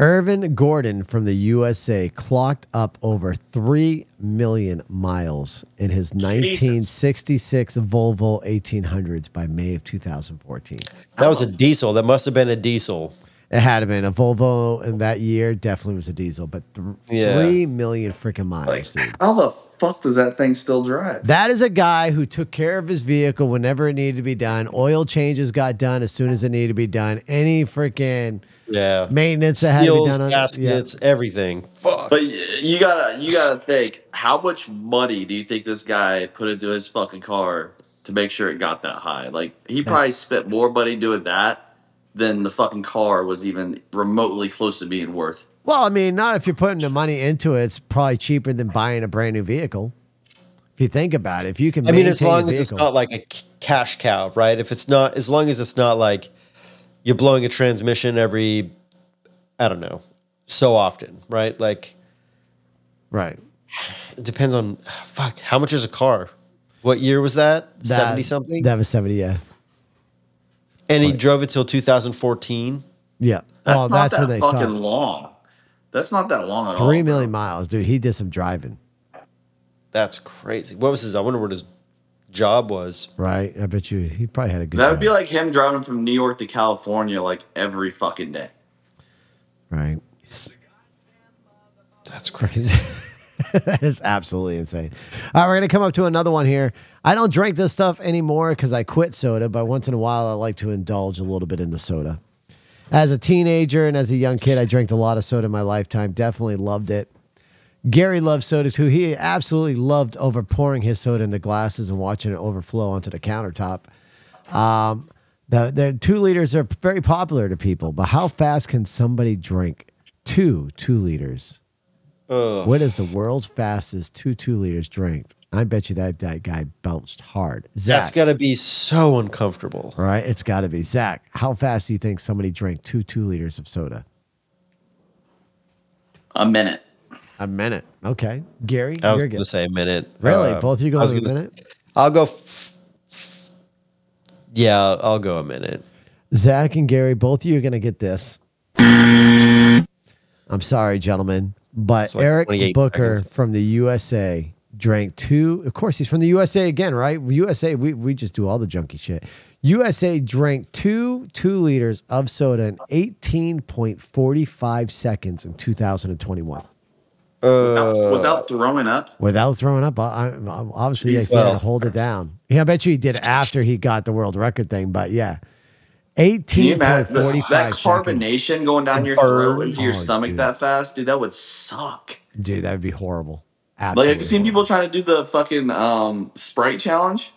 Irvin Gordon from the USA clocked up over 3 million miles in his 1966 Volvo 1800s by May of 2014. That was a diesel. That must have been a diesel. It had to been a Volvo in that year, definitely was a diesel, but th- Yeah. 3 million freaking miles, Like, dude. how the fuck does that thing still drive? That is a guy who took care of his vehicle whenever it needed to be done. Oil changes got done as soon as it needed to be done. Any freaking Yeah. maintenance that had to be done on gaskets, everything. Fuck. But you gotta you gotta think how much money do you think this guy put into his fucking car to make sure it got that high? Like he probably spent more money doing that than the fucking car was even remotely close to being worth. Well, I mean, not if you're putting the money into it. It's probably cheaper than buying a brand new vehicle. If you think about it, if you can, maintain it. I mean, as long the as it's not like a cash cow, right? If it's not, as long as it's not like you're blowing a transmission every, I don't know, so often, right? Like right. it depends on, fuck, how much is a car? What year was that? That- 70 something? That was seventy. Yeah, and he drove it till 2014. yeah. That's well, not that's that when they fucking stopped. long. That's not that long at all. Three bro. miles, dude. He did some driving, That's crazy. What was his, I wonder what his job was. right? I bet you he probably had a good. That would be like him driving from New York to California like every fucking day. right. That's crazy. That is absolutely insane. All right, we're gonna come up to another one here. I don't drink this stuff anymore because I quit soda, but once in a while I like to indulge a little bit in the soda. As a teenager and as a young kid, I drank a lot of soda in my lifetime. Definitely loved it. Gary loved soda too. He absolutely loved over pouring his soda into glasses and watching it overflow onto the countertop. Um, the, the two liters are very popular to people, but how fast can somebody drink two two liters? What is the world's fastest two two liters drink? I bet you that that guy bounced hard. Zach, That's got to be so uncomfortable. all right. It's got to be Zach. How fast do you think somebody drank two two liters of soda? A minute. A minute. Okay, Gary, I was you're going to say a minute. Really, Uh, both of you was a minute? I'll go. F- f- yeah, I'll go a minute. Zach and Gary, both of you are going to get this. I'm sorry, gentlemen, but like Eric Booker seconds. from the USA drank two. Of course, he's from the USA again, right? USA, we, we just do all the junky shit. USA drank two two liters of soda in 18.45 seconds in 2021 without, without throwing up. without throwing up. I, I, obviously, yes, he had to hold it down. Yeah, I bet you he did after he got the world record thing, but yeah. Can 18.45 that seconds. carbonation going down your throat Burn. into your Oh, stomach dude. that fast, dude? That would suck. Dude, that would be horrible. Like, Absolutely. have you seen people trying to do the fucking um, Sprite challenge?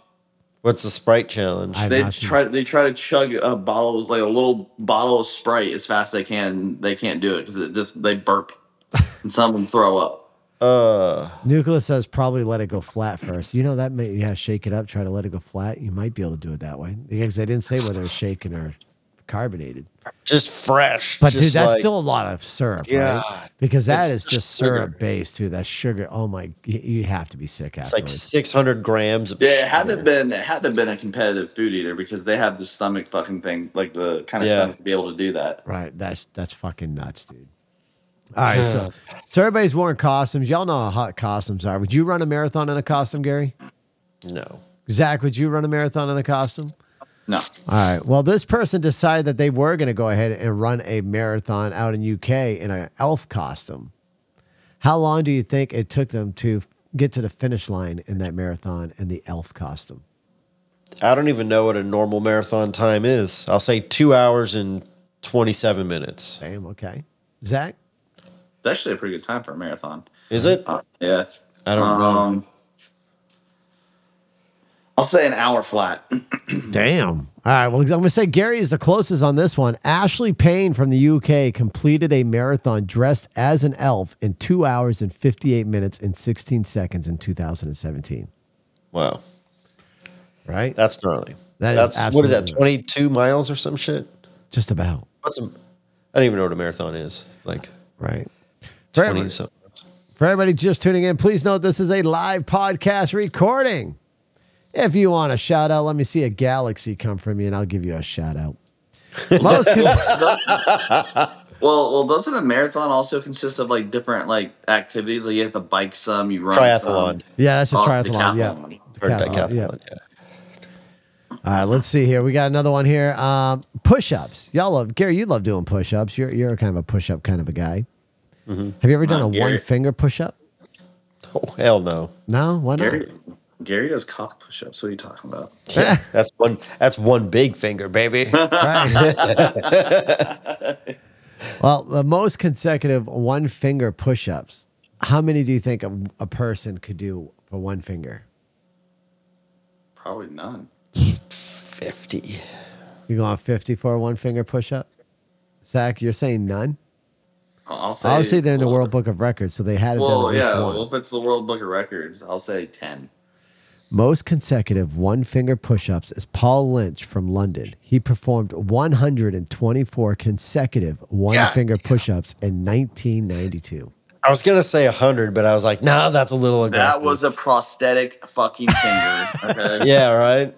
What's the Sprite challenge? They not seen- try they try to chug a bottle like a little bottle of Sprite as fast as they can. They can't do it because it just they burp and some of them throw up. uh, Nucleus says probably let it go flat first. You know that may yeah, shake it up, try to let it go flat. You might be able to do it that way because they didn't say whether it's shaken or carbonated. just fresh. But dude, that's like- still a lot of syrup, right? Because that is just sugar. syrup based too. That sugar. Oh my, you- you have to be sick It's like 600 grams. Of Yeah, it had to sugar. have been it had to have been a competitive food eater because they have the stomach fucking thing, like the kind of Yeah. stomach to be able to do that. Right. That's that's fucking nuts, dude. All right, so so everybody's wearing costumes. Y'all know how hot costumes are. Would you run a marathon in a costume, Gary? No. Zach, would you run a marathon in a costume? No, All right. Well, this person decided that they were going to go ahead and run a marathon out in UK in an elf costume. How long do you think it took them to get to the finish line in that marathon in the elf costume? I don't even know what a normal marathon time is. I'll say two hours and 27 minutes. Damn. Okay. Zach. It's actually a pretty good time for a marathon. Is it? Uh, yeah. I don't know. Um, I'll say an hour flat. Damn. All right. Well, I'm going to say Gary is the closest on this one. Ashley Payne from the UK completed a marathon dressed as an elf in two hours and 58 minutes and 16 seconds in 2017. Wow, Right? that's gnarly. That is that's what is that? Twenty two miles or some shit. Just about. What's a? I don't even know what a marathon is. Like Right. For twenty everybody, something. for everybody just tuning in, please note this is a live podcast recording. If you want a shout out, let me see a galaxy come from you and I'll give you a shout out. Most cons- Well, well, doesn't a marathon also consist of like different like activities? Like you have to bike some, you run Triathlon. some. yeah, that's a Oh, triathlon. Yeah. decathlon. Or Decathlon, decathlon. yeah. Yeah. All right, let's see here. We got another one here. Um, push-ups. Y'all love Gary. You love doing push-ups. You're you're kind of a push-up kind of a guy. Mm-hmm. Have you ever done Uh, a Gary- one-finger push-up? Oh hell no. No, why not? Gary, Gary does cock push-ups. What are you talking about? Yeah, that's one. That's one big finger, baby. Well, the most consecutive one-finger push-ups. How many do you think a, a person could do for one finger? Probably none. Fifty. You going 50 for a one-finger push-up? Zach, you're saying none? I'll I'll say. Obviously, they're in the well, World Book of Records, so they had to done at least yeah. one. Well, if it's the World Book of Records, I'll say ten. Most consecutive one finger push ups is Paul Lynch from London. He performed 124 consecutive one finger push ups in 1992. I was gonna say hundred, but I was like, nah, that's a little aggressive. That was a prosthetic fucking finger. Okay. yeah, right.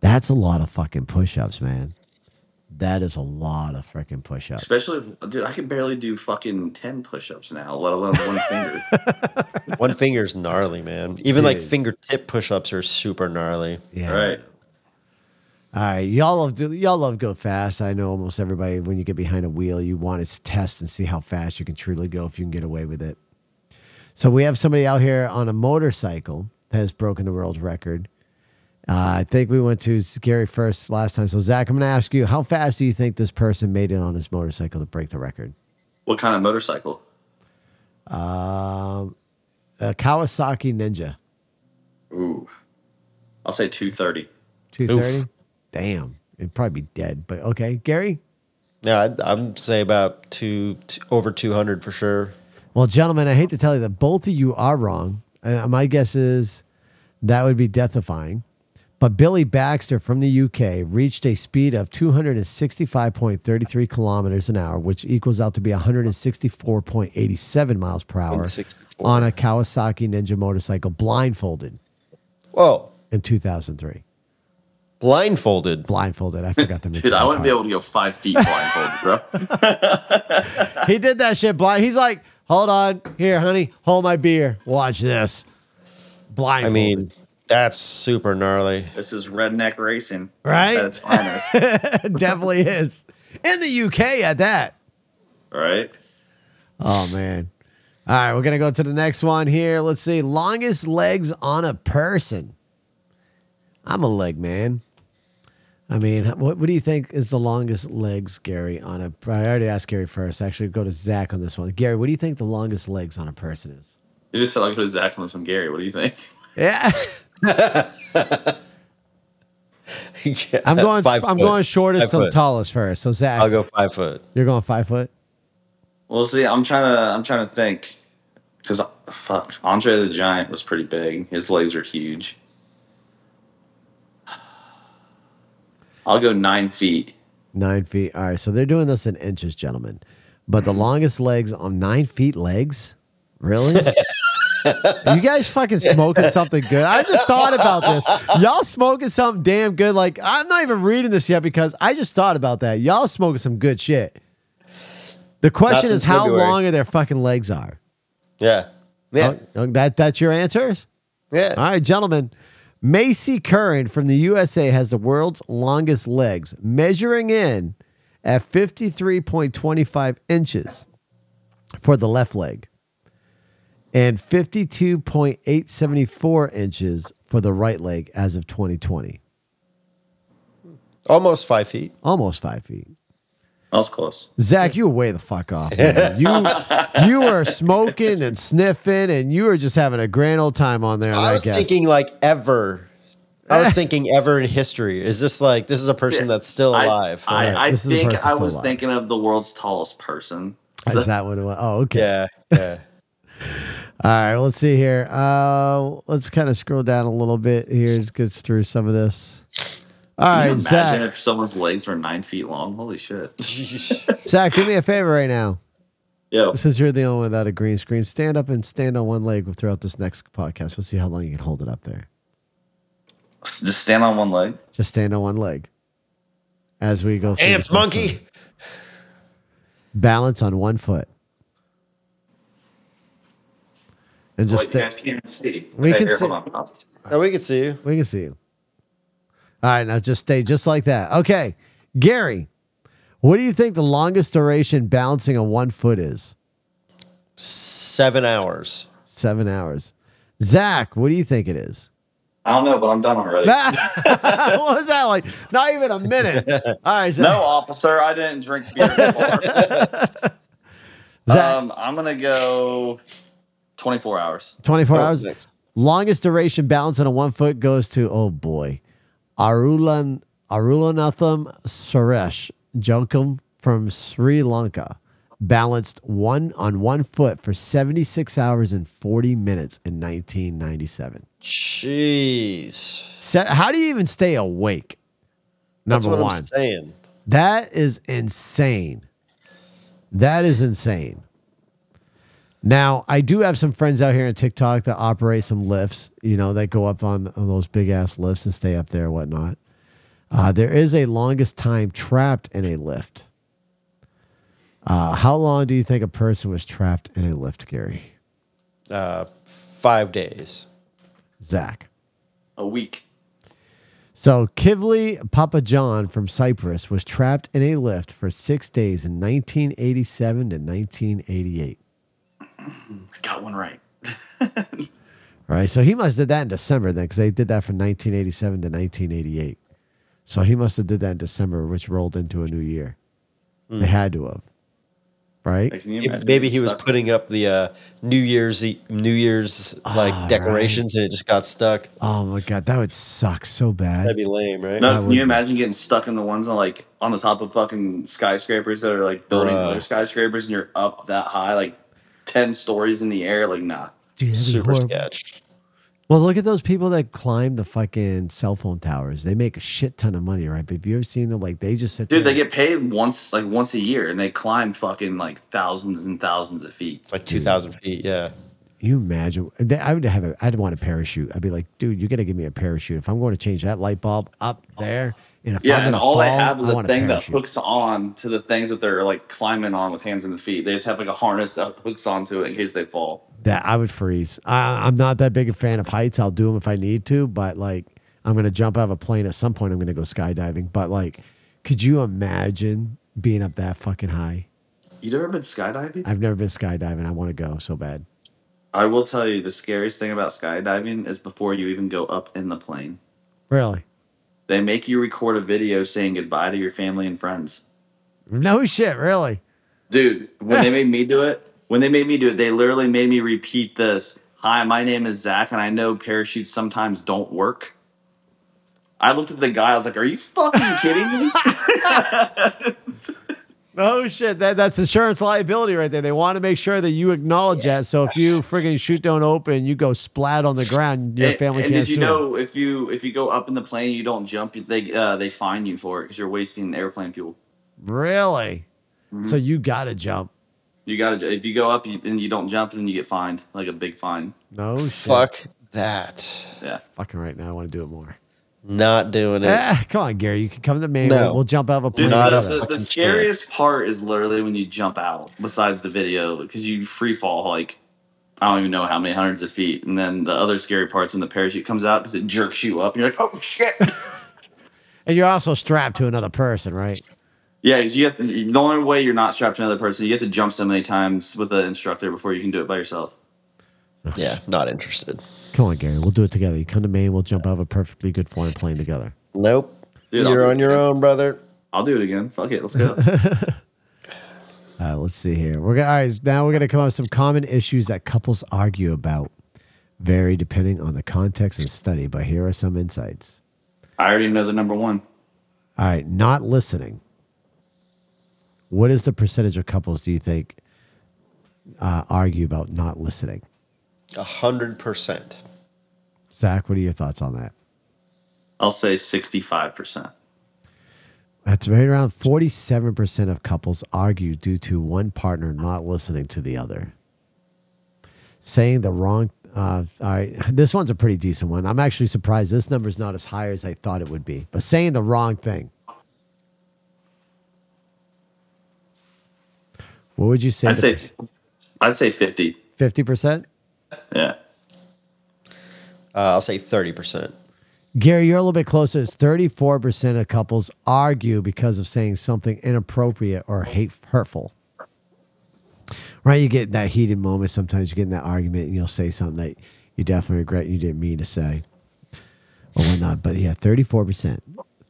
That's a lot of fucking push ups, man. That is a lot of freaking push ups. Especially, if, dude, I can barely do fucking ten push-ups now, let alone one finger. One finger's gnarly, man. Even like fingertip push-ups are super gnarly. Yeah. Right. All right. Y'all love, y'all love go fast. I know almost everybody, when you get behind a wheel, you want to test and see how fast you can truly go if you can get away with it. So we have somebody out here on a motorcycle that has broken the world record. Uh, I think we went to Gary first last time. So Zach, I'm going to ask you, how fast do you think this person made it on his motorcycle to break the record? What kind of motorcycle? Um, a Kawasaki Ninja, Ooh, I'll say two thirty. 230. Damn, it'd probably be dead. But okay, Gary. Yeah, I'd, I'm say about two, two over two hundred for sure. Well, gentlemen, I hate to tell you that both of you are wrong. Uh, my guess is that would be death-defying. But Billy Baxter from the UK reached a speed of 265.33 kilometers an hour, which equals out to be 164.87 miles per hour on a Kawasaki Ninja motorcycle, blindfolded Whoa, in 2003. blindfolded. Blindfolded. I forgot to mention. Dude, I wouldn't be able to go five feet blindfolded, bro. He did that shit blind. He's like, hold on, here, honey, hold my beer. Watch this. Blindfolded. I mean, that's super gnarly. This is redneck racing, Right? At its finest, definitely is in the UK at that. right? Oh man! All right, we're gonna go to the next one here. Let's see, longest legs on a person. I'm a leg man. I mean, what, what do you think is the longest legs, Gary? On a, I already asked Gary first. Actually, go to Zach on this one. Gary, what do you think the longest legs on a person is? You just said like put Zach on this one, Gary. What do you think? Yeah, Yeah, I'm going. five I'm foot. going shortest Five to the tallest first. So Zach, I'll go five foot. you're going five foot. Well, see, I'm trying to, I'm trying to think, because fuck, Andre the Giant was pretty big. His legs are huge. I'll go nine feet. Nine feet. All right. So they're doing this in inches, gentlemen. But the longest legs on nine feet legs? Really? You guys fucking smoking something good? I just thought about this. Y'all smoking something damn good. Like, I'm not even reading this yet because I just thought about that. Y'all smoking some good shit. The question is how February. long are their fucking legs are? Yeah, yeah, oh, oh, that that's your answers? yeah. All right, gentlemen. Maci Currin from the USA has the world's longest legs, measuring in at 53.25 inches for the left leg and 52.874 inches for the right leg as of 2020. Almost five feet. Almost five feet. I was close. Zach, you were way the fuck off. man. You you were smoking and sniffing, and you were just having a grand old time on there. I was guess. thinking like ever. I was thinking ever in history. Is this like this is a person that's still alive? I, Right, I this think I was alive. thinking of the world's tallest person. Is that what it was? Oh, okay. yeah, yeah. All right, let's see here. Uh, let's kind of scroll down a little bit here. Let's get through some of this. All right, Can you imagine Zach. if someone's legs were nine feet long? Holy shit. Zach, do me a favor right now. Yo, Since you're the only one without a green screen, stand up and stand on one leg throughout this next podcast. We'll see how long you can hold it up there. just stand on one leg. Just stand on one leg as we go through. Ants, monkey. one. Balance on one foot. And Well, just you stay. guys can't see. We Okay, can here, see. hold on. Oh, we can see you. We can see you. All right, now just stay just like that. Okay, Gary, what do you think the longest duration balancing on one foot is? Seven hours. Seven hours. Zach, what do you think it is? I don't know, but I'm done already. what was that like? Not even a minute. All right, Zach. No, officer, I didn't drink beer before. Zach, um, I'm gonna go 24 hours. 24 Oh, hours. next. Longest duration balance on a one foot goes to, oh boy, Arulan, Arulanantham Suresh Junkum from Sri Lanka. Balanced one on one foot for 76 hours and 40 minutes in 1997. Jeez. Se- How do you even stay awake? That's Number what one. I'm saying. That is insane. That is insane. Now, I do have some friends out here on TikTok that operate some lifts, you know, that go up on, on those big ass lifts and stay up there and whatnot. Uh, there is a longest time trapped in a lift. Uh, how long do you think a person was trapped in a lift, Gary? Uh, five days. Zach. A week. So Kivli Papajohn from Cyprus was trapped in a lift for six days in 1987 to 1988. I got one right. All right, so he must have did that in December then, because they did that from 1987 to 1988. So he must have did that in December, which rolled into a new year. They had to have, right? Like, Maybe- imagine Maybe being he was stuck- putting up the uh, New Year's New Year's like Ah, decorations and it just got stuck. Oh my god, that would suck so bad. That'd be lame, right? No, I can would you be. imagine getting stuck in the ones that like on the top of fucking skyscrapers that are like building Bruh. other skyscrapers and you're up that high, like ten stories in the air? Like, nah. Dude, Super horrible. sketch. Well, look at those people that climb the fucking cell phone towers. They make a shit ton of money, right? But have you ever seen them? Like they just sit Dude, there. they get paid once like once a year and they climb fucking like thousands and thousands of feet. It's like two thousand feet. Yeah. You imagine? they- I would have. A, I'd want a parachute. I'd be like, dude, you got to give me a parachute if I'm going to change that light bulb up there. And Yeah, I'm and all fall, they have is I a thing that hooks on to the things that they're like climbing on with hands and feet. They just have like a harness that hooks onto it in case they fall. That I would freeze. I, I'm not that big a fan of heights. I'll do them if I need to, but like I'm gonna jump out of a plane at some point. I'm gonna go skydiving. But like, could you imagine being up that fucking high? You never been skydiving? I've never been skydiving. I want to go so bad. I will tell you the scariest thing about skydiving is before you even go up in the plane. Really? They make you record a video saying goodbye to your family and friends. No shit. Really? Dude, when they made me do it, when they made me do it, they literally made me repeat this. Hi, my name is Zach, and I know parachutes sometimes don't work. I looked at the guy, I was like, Are you fucking kidding me? No shit. That that's insurance liability right there. They want to make sure that you acknowledge that. So if you friggin' shoot don't open, you go splat on the ground. Your And- family and, can't did you sue. know if you if you go up in the plane, you don't jump, they uh, they fine you for it because you're wasting airplane fuel. Really? Mm-hmm. So you gotta jump. You gotta if you go up and you don't jump, then you get fined like a big fine. No shit. Fuck that. Yeah. Fucking right now, I want to do it more. Not doing it. Ah, come on, Gary. You can come to me. No. We'll, we'll jump out of a plane. Dude, the, the, fucking scariest part is literally when you jump out. Besides the video, because you free fall like I don't even know how many hundreds of feet, and then the other scary parts when the parachute comes out because it jerks you up, and you're like, oh shit. and you're also strapped to another person, right? yeah, 'cause you have to, the only way you're not strapped to another person, you have to jump so many times with the instructor before you can do it by yourself. Yeah, not interested. Come on, Gary. We'll do it together. You come to Maine. We'll jump out of a perfectly good flying plane together. Nope. Dude, You're on your again. own, brother. I'll do it again. Fuck it, let's go. All right, let's see here. We're gonna all right, now we're gonna come up with some common issues that couples argue about. Vary depending on the context and study, but here are some insights. I already know the number one. All right, not listening. What is the percentage of couples do you think uh, argue about not listening? A hundred percent. Zach, what are your thoughts on that? I'll say 65%. That's right around 47% of couples argue due to one partner not listening to the other. Saying the wrong, uh, all right, this one's a pretty decent one. I'm actually surprised this number is not as high as I thought it would be, but saying the wrong thing. What would you say? I'd say I'd say 50. 50%? Yeah. Uh, I'll say thirty percent. Gary, you're a little bit closer. It's 34% of couples argue because of saying something inappropriate or hate, hurtful. Right? You get that heated moment. Sometimes you get in that argument and you'll say something that you definitely regret you didn't mean to say or whatnot. But yeah, 34%.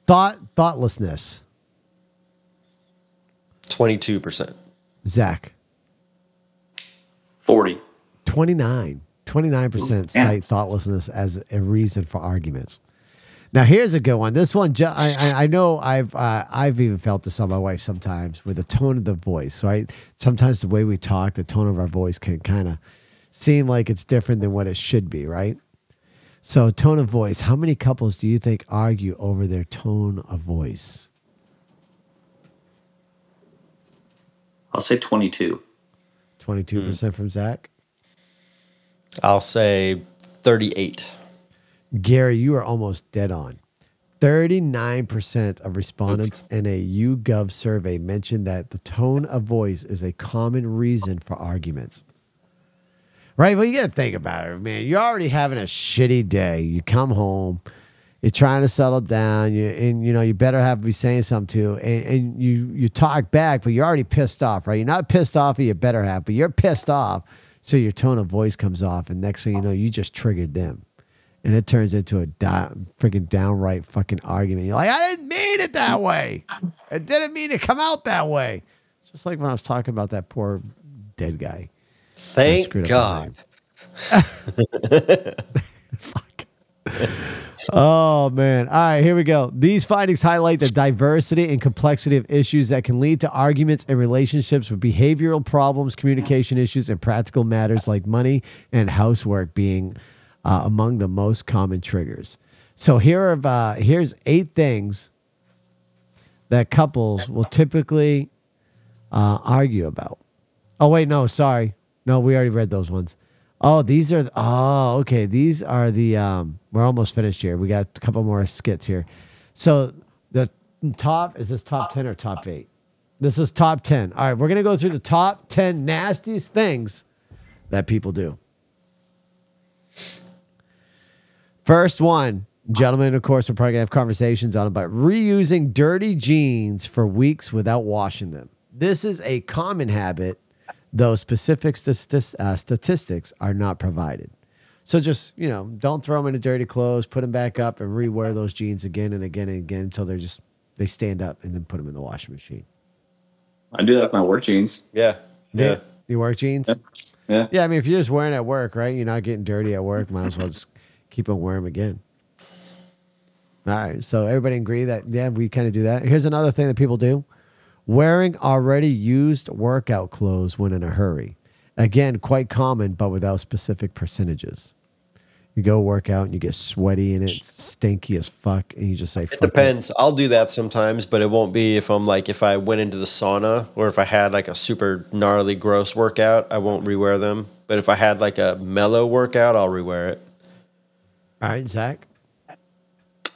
Thought, thoughtlessness. Twenty-two percent. Zach, 40. 29. 29% Damn. cite thoughtlessness as a reason for arguments. Now here's a good one. This one, I, I, I know I've uh, I've even felt this on my wife sometimes with the tone of the voice. Right, sometimes the way we talk, the tone of our voice can kind of seem like it's different than what it should be. Right. So tone of voice. How many couples do you think argue over their tone of voice? I'll say 22. Twenty-two percent from Zach. I'll say thirty-eight. Gary, you are almost dead on. 39% of respondents in a YouGov survey mentioned that the tone of voice is a common reason for arguments. Right? Well, you got to think about it, man. You're already having a shitty day. You come home, you're trying to settle down, you and you know you better have be saying something to, and, and you you talk back, but you're already pissed off, right? You're not pissed off, or you better have, but you're pissed off, so your tone of voice comes off, and next thing you know, you just triggered them and it turns into a di- freaking downright fucking argument. You're like, I didn't mean it that way. I didn't mean to come out that way. Just like when I was talking about that poor dead guy. Thank God. Oh man. All right, here we go. These findings highlight the diversity and complexity of issues that can lead to arguments and relationships with behavioral problems, communication issues, and practical matters like money and housework being uh, among the most common triggers. So here are uh, here's eight things that couples will typically uh, argue about. Oh wait, no, sorry, no, we already read those ones. Oh, these are oh okay. These are the um. We're almost finished here. We got a couple more skits here. So the top is this top ten or top eight? This is top ten. All right, we're gonna go through the top ten nastiest things that people do. First one, gentlemen, of course, we're probably gonna have conversations on but reusing dirty jeans for weeks without washing them. This is a common habit, though specific stati- uh, statistics are not provided. So just you know, don't throw them in into dirty clothes. Put them back up and rewear those jeans again and again and again until they're just they stand up, and then put them in the washing machine. I do that with my work jeans. Yeah. Yeah. You work jeans? Yeah. Yeah, I mean, if you're just wearing at work, right? You're not getting dirty at work. Might as well just keep on wearing them again. All right. So everybody agree that yeah, we kind of do that. Here's another thing that people do: wearing already used workout clothes when in a hurry. Again, quite common, but without specific percentages. You go work out and you get sweaty and it's stinky as fuck, and you just say, It "Fuck depends. I'll do that sometimes, but it won't be if I'm like if I went into the sauna or if I had like a super gnarly gross workout, I won't rewear them. But if I had like a mellow workout, I'll rewear it. All right, Zach.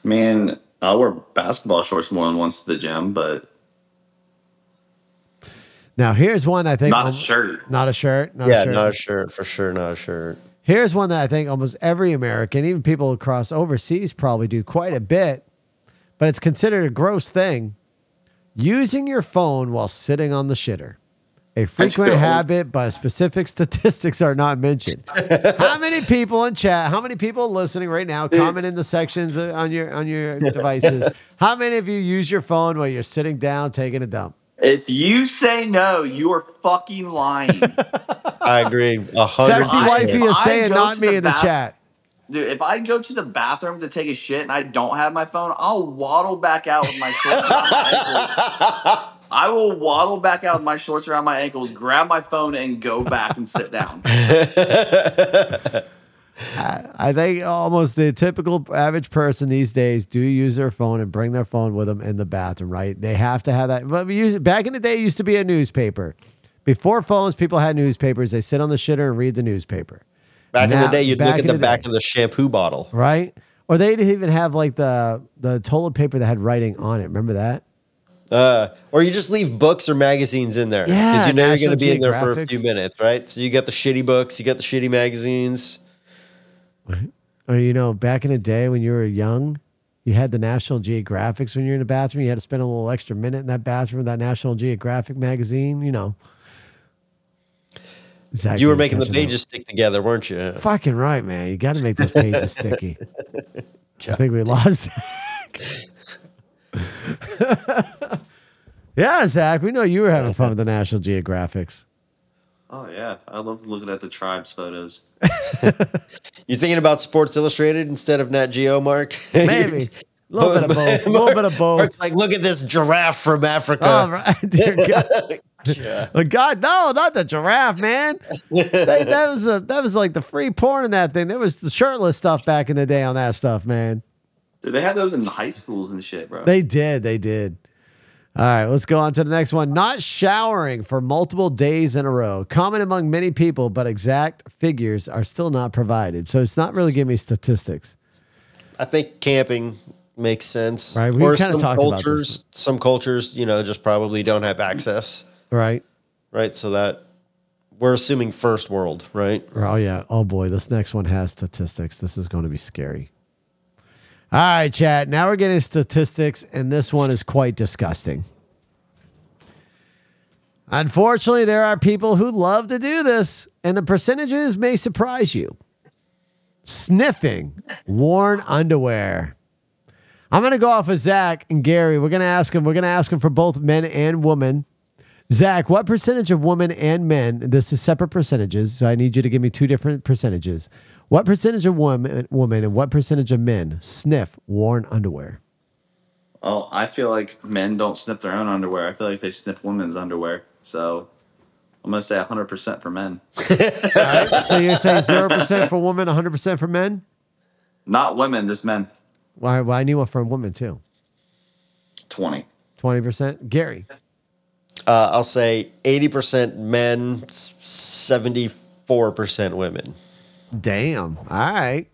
Man, I'll wear basketball shorts more than once to the gym, but Now here's one I think. not a shirt. Not a shirt. Not yeah, a shirt. not a shirt for sure, not a shirt. Here's one that I think almost every American, even people across overseas, probably do quite a bit, but it's considered a gross thing. Using your phone while sitting on the shitter. A frequent habit, but specific statistics are not mentioned. how many people in chat? How many people listening right now? Comment in the sections uh, on your on your devices. How many of you use your phone while you're sitting down taking a dump? If you say no, you are fucking lying. I agree. A hundred Sexy I- wifey if is saying not me the in the bath- chat. Dude, if I go to the bathroom to take a shit and I don't have my phone, I'll waddle back out with my shorts around my ankles. I will waddle back out with my shorts around my ankles, grab my phone, and go back and sit down. I think almost the typical average person these days do use their phone and bring their phone with them in the bathroom, right? They have to have that. But we use, back in the day, it used to be a newspaper. Before phones, people had newspapers. They sit on the shitter and read the newspaper, Back in the day, you'd look at the, the back day. of the shampoo bottle. right? Or they'd even have like the the toilet paper that had writing on it. Remember that? Uh, or you just leave books or magazines in there Yeah, because you know you're going to be in there for a few minutes, right? So you got the shitty books, you got the shitty magazines. Or you know, back in the day when you were young, you had the National Geographics when you're in the bathroom. You had to spend a little extra minute in that bathroom with that National Geographic magazine. You know, Zach You were making the catch it, though. pages stick together, weren't you? Fucking right, man. You got to make those pages sticky. I think we lost Zach. yeah, Zach. We know you were having fun with the National Geographics. Oh yeah, I love looking at the tribes photos. You thinking about Sports Illustrated instead of Nat Geo, Mark? Maybe. A little bit of both. A little bit of both. Mark's like, look at this giraffe from Africa. Oh, right. Dear God. Oh, God, no, not the giraffe, man. They- that was a, that was like the free porn in that thing. There was the shirtless stuff back in the day on that stuff, man. Dude, they had those in high schools and shit, bro. They did, they did. All right, let's go on to the next one. Not showering for multiple days in a row. Common among many people, but exact figures are still not provided. So it's not really giving me statistics. I think camping makes sense. Right, we or some talked about cultures, some cultures, you know, just probably don't have access, Right? right? So that we're assuming first world, right? Oh yeah. Oh boy, this next one has statistics. This is going to be scary. All right, chat. Now we're getting statistics, and this one is quite disgusting. Unfortunately, there are people who love to do this, and the percentages may surprise you. Sniffing worn underwear. I'm going to go off with Zach and Gary. We're going to ask them. We're going to ask them for both men and women. Zach, what percentage of women and men, this is separate percentages, so I need you to give me two different percentages. What percentage of women, women and what percentage of men sniff worn underwear? Well, I feel like men don't sniff their own underwear. I feel like they sniff women's underwear. So I'm gonna say 100% for men. All right, so you're saying 0% for women, 100% for men? Not women, just men. Why, well, I need one for women too. 20. 20%? Gary. Uh, I'll say 80% men, 74% women. Damn. All right.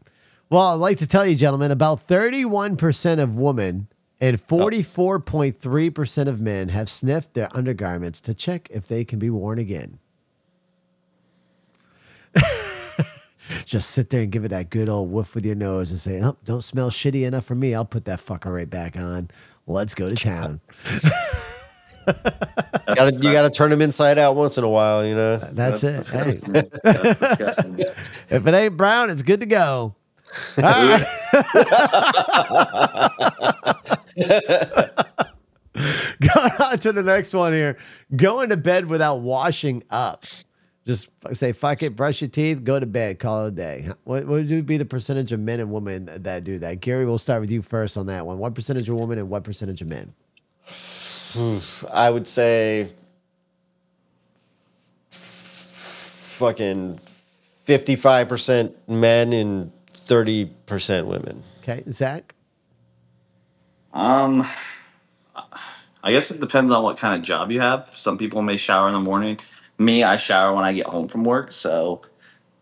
Well, I'd like to tell you, gentlemen, about 31% of women and 44.3% of men have sniffed their undergarments to check if they can be worn again. Just sit there and give it that good old woof with your nose and say, oh, don't smell shitty enough for me. I'll put that fucker right back on. Let's go to town. Gotta, you got to turn them inside out once in a while, you know? That's, it. Hey. That's disgusting. if it ain't brown, it's good to go. All right. Going on to the next one here. Going to bed without washing up. Just say, fuck it, brush your teeth, go to bed, call it a day. What, what would be the percentage of men and women that do that? Gary, we'll start with you first on that one. What percentage of women and what percentage of men? I would say fucking 55% men and 30% women. Okay, Zach? Um, I guess it depends on what kind of job you have. Some people may shower in the morning. Me, I shower when I get home from work. So,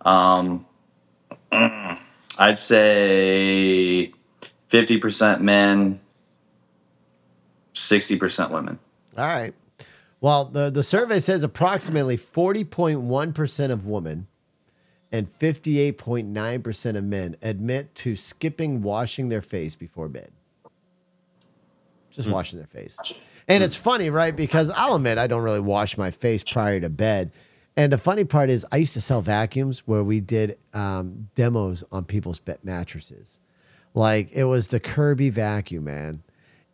um, I'd say 50% men, 60% women. All right. Well, the, the survey says approximately 40.1% of women and 58.9% of men admit to skipping washing their face before bed. Just washing their face. And it's funny, right? Because I'll admit I don't really wash my face prior to bed. And the funny part is, I used to sell vacuums where we did um, demos on people's mattresses. Like it was the Kirby vacuum, man.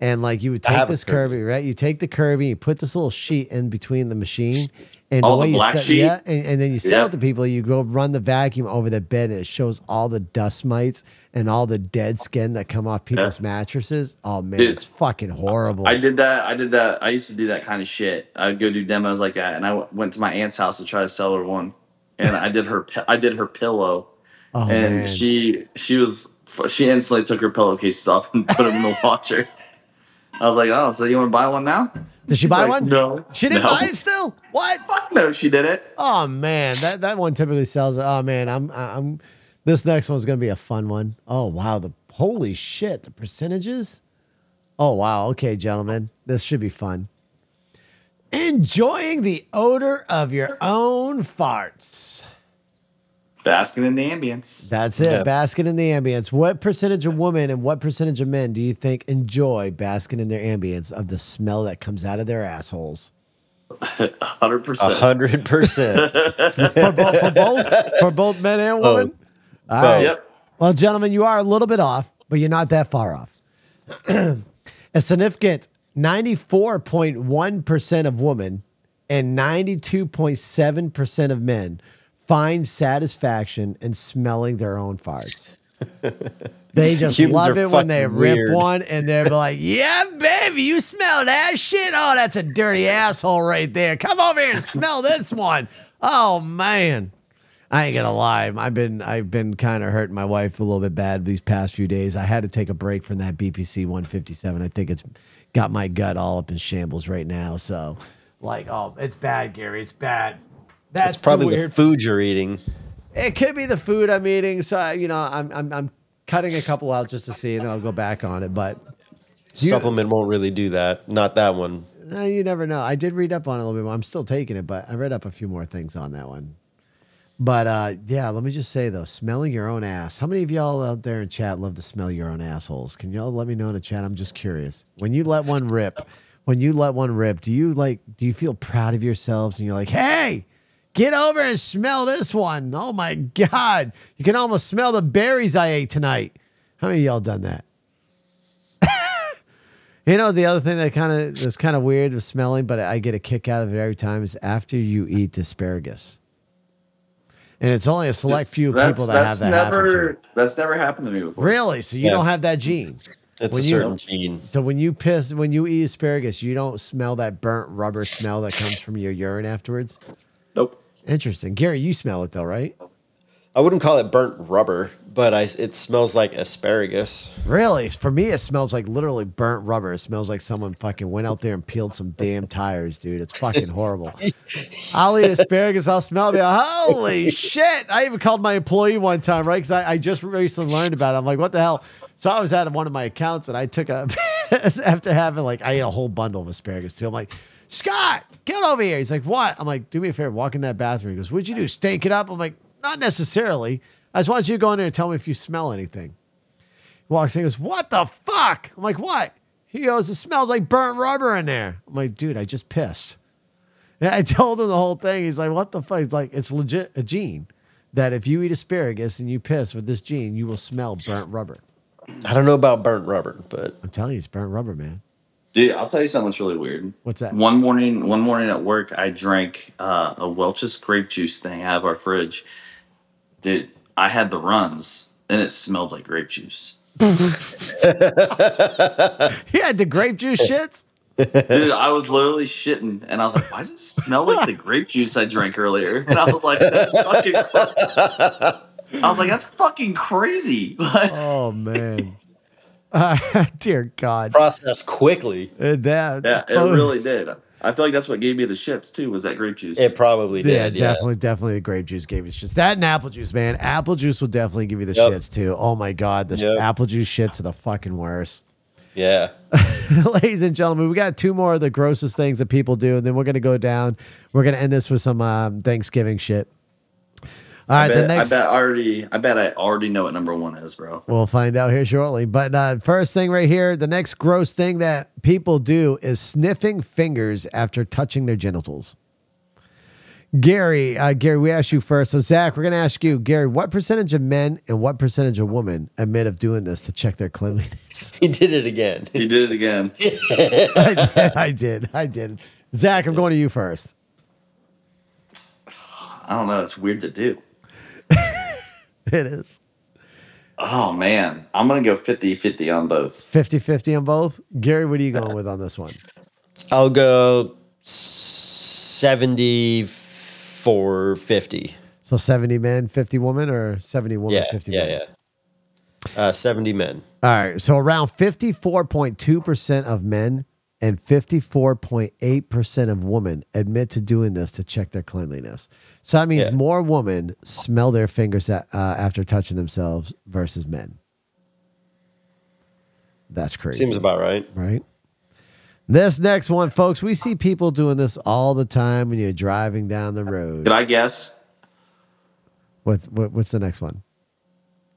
And like you would take this Kirby. Kirby, right? You take the Kirby, you put this little sheet in between the machine, and Oh, the the way you set, sheet? yeah, and, and then you sell Yeah. it to people. You go run the vacuum over the bed, and it shows all the dust mites and all the dead skin that come off people's mattresses. Oh man, Dude, it's fucking horrible. I did that. I did that. I used to do that kind of shit. I'd go do demos like that, and I w- went to my aunt's house to try to sell her one, and I did her. I did her pillow, oh and man, she she was she instantly took her pillowcases off and put them in the washer. I was like, oh, so you want to buy one now? did she She's buy like, one? No, she didn't No. buy it still. What? Fuck no, she did it. Oh man, that that one typically sells. Oh man, I'm I'm. This next one's gonna be a fun one. Oh wow, the holy shit, the percentages. Oh wow, okay, gentlemen, this should be fun. Enjoying the odor of your own farts. Basking in the ambience. That's it. Yeah. Basking in the ambience. What percentage of women and what percentage of men do you think enjoy basking in their ambience of the smell that comes out of their assholes? Hundred percent. hundred percent. For, bo- for both, for both men and women. All right. Yep. Well, gentlemen, you are a little bit off, but you're not that far off. a significant 94.1% of women and 92.7% of men find satisfaction in smelling their own farts. They just Humans love it when they rip weird. one and they're like, Yeah, baby, you smell that shit? Oh, that's a dirty asshole right there. Come over here and smell this one. Oh man. I ain't gonna lie. I've been I've been kind of hurting my wife a little bit bad these past few days. I had to take a break from that BPC 157. I think it's got my gut all up in shambles right now. So, like, oh, it's bad, Gary. It's bad. That's It's probably too the food you're eating. It could be the food I'm eating. So I- you know, I'm I'm I'm cutting a couple out just to see, and then I'll go back on it. But you- Supplement won't really do that. Not that one. you never know. I did read up on it a little bit more. I'm still taking it, but I read up a few more things on that one. But uh, yeah, let me just say though, smelling your own ass. How many of y'all out there in chat love to smell your own assholes? Can y'all let me know in the chat? I'm just curious. When you let one rip, when you let one rip, do you like? Do you feel proud of yourselves and you're like, hey? Get over and smell this one. Oh my God. You can almost smell the berries I ate tonight. How many of y'all done that? You know, the other thing that kind of is kind of weird with smelling, but I get a kick out of it every time is after you eat asparagus. And it's only a select few That's- people that have that's that happen never, to. That's never happened to me before. Really? So you Yeah. don't have that gene. It's When a you- certain gene. So when you piss, when you eat asparagus, you don't smell that burnt rubber smell that comes from your urine afterwards. Interesting, Gary. You smell it though, right? I wouldn't call it burnt rubber, but I, it smells like asparagus. Really? For me, it smells like literally burnt rubber. It smells like someone fucking went out there and peeled some damn tires, dude. It's fucking horrible. I'll eat asparagus. I'll smell it. Holy shit. I even called my employee one time, right? Because I, I just recently learned about it. I'm like, what the hell? So I was at one of my accounts and I took a, after having like, I ate a whole bundle of asparagus too. I'm like, Scott, get over here. He's like, what? I'm like, do me a favor, walk in that bathroom. He goes, what'd you do? Stink it up? I'm like, not necessarily. I just want you to go in there and tell me if you smell anything. He walks in, he goes, What the fuck? I'm like, What? He goes, It smells like burnt rubber in there. I'm like, Dude, I just pissed. And I told him the whole thing. He's like, What the fuck? He's like, It's legit a gene that if you eat asparagus and you piss with this gene, you will smell burnt rubber. I don't know about burnt rubber, but I'm telling you, it's burnt rubber, man. Dude, I'll tell you something that's really weird. What's that? One morning, one morning at work, I drank uh, a Welch's grape juice thing out of our fridge. Dude, I had the runs, and it smelled like grape juice. He had the grape juice shits. Dude, I was literally shitting, and I was like, "Why does it smell like the grape juice I drank earlier?" And I was like, "That's fucking." I was like, "That's fucking crazy." Oh, man. Uh, dear God. processed quickly. Uh, that, yeah, it oh, really did. I feel like that's what gave me the shits too. Was that grape juice? It probably did. Yeah, definitely, definitely the grape juice gave you shits. That and apple juice, man. Apple juice will definitely give you the Yep. shits too. Oh my god, the Yep. apple juice shits are the fucking worst. yeah. Ladies and gentlemen, we got two more of the grossest things that people do, and then we're gonna go down. We're gonna end this with some um, Thanksgiving shit. All I bet, the next I bet already. I bet I already know what number one is, bro. we'll find out here shortly. But uh, first thing right here, the next gross thing that people do is sniffing fingers after touching their genitals. Gary, uh, Gary, we asked you first. So Zach, we're gonna ask you, Gary, what percentage of men and what percentage of women admit of doing this to check their cleanliness? He did it again. He did it again. I did, I did, I did. Zach, I'm going to you first. I don't know. It's weird to do. It is Oh man, I'm gonna go 50-50 on both. 50-50 on both. Gary, what are you going with on this one? I'll go 74 50. So 70 men, 50 women, or 70 women, Yeah, 50 yeah, men? yeah. Uh, 70 men. All right. So around 54.2% of men and 54.8% of women admit to doing this to check their cleanliness. So that means Yeah. more women smell their fingers at, uh, after touching themselves versus men. That's crazy. Seems about right. right? This next one, folks, we see people doing this all the time when you're driving down the road. Could I guess? What, what what's the next one?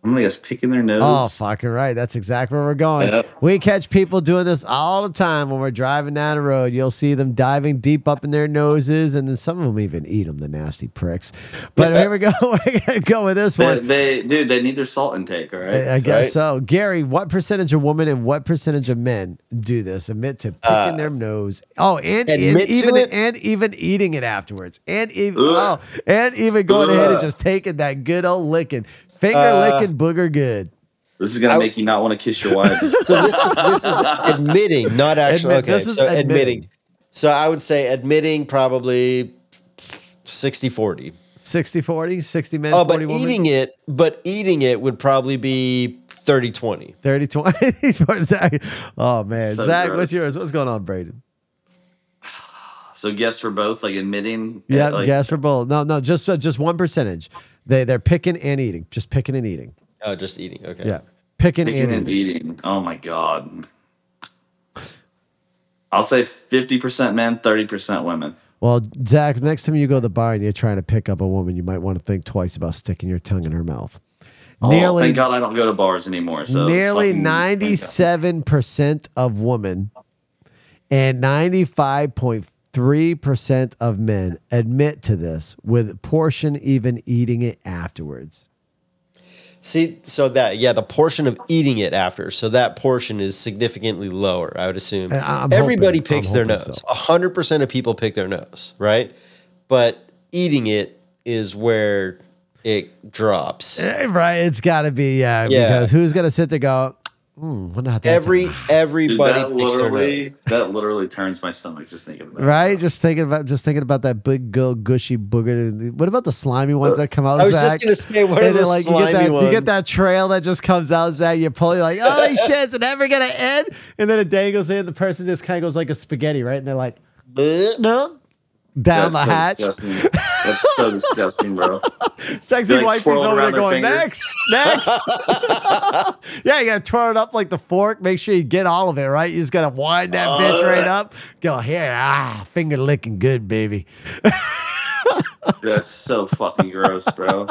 I'm picking their nose. Oh, fucking right. That's exactly where we're going. Yep. We catch people doing this all the time when we're driving down the road. You'll see them diving deep up in their noses, and then some of them even eat them, the nasty pricks. But here we go. We're going to go with this one. they, dude, they need their salt intake. All right. I guess Right. so. Gary, what percentage of women and what percentage of men do this? Admit to picking their nose. Oh, and, and Uh, admit to even it? and even eating it afterwards. And even Ugh. oh, and even going ahead and just taking that good old licking. Finger Uh, licking booger good. This is gonna I- make you not want to kiss your wife. So this is this is admitting, not actually. Admit- okay, this is so admitting. admitting. So I would say admitting probably 60 40. 60 40, 60 men, Oh, 40 but women. eating it, but eating it would probably be 30 20. 30 20 Zach. Oh man. So Zach, gross. what's yours? What's going on, Braden? so guess for both, like admitting. Yeah, like, guess for both. No, no, just uh, just one percentage. They they're picking and eating. Just picking and eating. Oh, just eating. Okay. Yeah. Picking, Picking and and eating. eating. Oh my god. I'll say 50% men, 30% women. Well, Zach, next time you go to the bar and you're trying to pick up a woman, you might want to think twice about sticking your tongue in her mouth. Oh, nearly thank God I don't go to bars anymore. So nearly ninety seven percent of women and ninety five point three percent of men admit to this, with portion even eating it afterwards. See, so that, yeah, the portion of eating it after. So that portion is significantly lower, I would assume. I'm Everybody hoping- picks I'm their nose. so. A 100% of people pick their nose, right? But eating it is where it drops. Eh, Right? It's got to be yeah, Yeah. Because who's gonna sit there go? Hmm, wonder how Every turned out." Dude, everybody that picks literally that literally turns my stomach just thinking about it. Right, just thinking about just thinking about that big, go gushy booger. What about the slimy ones that come out? I was Zach? just gonna say, what are And then, the like you get slimy that you get that trail that just comes out, Zach. You pull, you're like, oh shit, is it ever gonna end? And then a day goes in, the person just kind of goes like a spaghetti, right? And they're like, no, down That's the so hatch. disgusting. That's so disgusting, bro. Sexy like, wifey's over there going, fingers. next, next. yeah, you gotta twirl it up like the fork. Make sure you get all of it, right? You just gotta wind that bitch right up. Go here, ah, finger licking good, baby. That's so fucking gross, bro.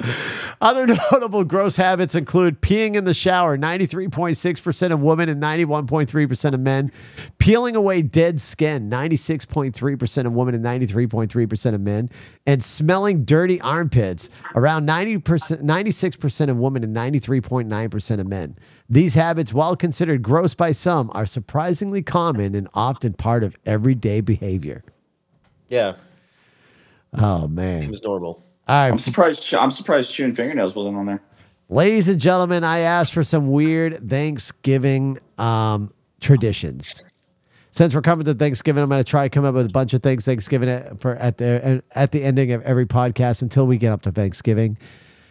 Other notable gross habits include peeing in the shower, 93.6% of women and 91.3% of men. Peeling away dead skin, 96.3% of women and 93.3% of men. And smelling dirty armpits, around 90%, 96% of women and 93.9% of men. These habits, while considered gross by some, are surprisingly common and often part of everyday behavior. Yeah, Oh, man. seems normal. All right, I'm surprised. I'm surprised chewing fingernails wasn't on there. Ladies and gentlemen, I asked for some weird Thanksgiving um, traditions. Since we're coming to Thanksgiving, I'm going to try to come up with a bunch of things Thanksgiving at, for at the at the ending of every podcast until we get up to Thanksgiving.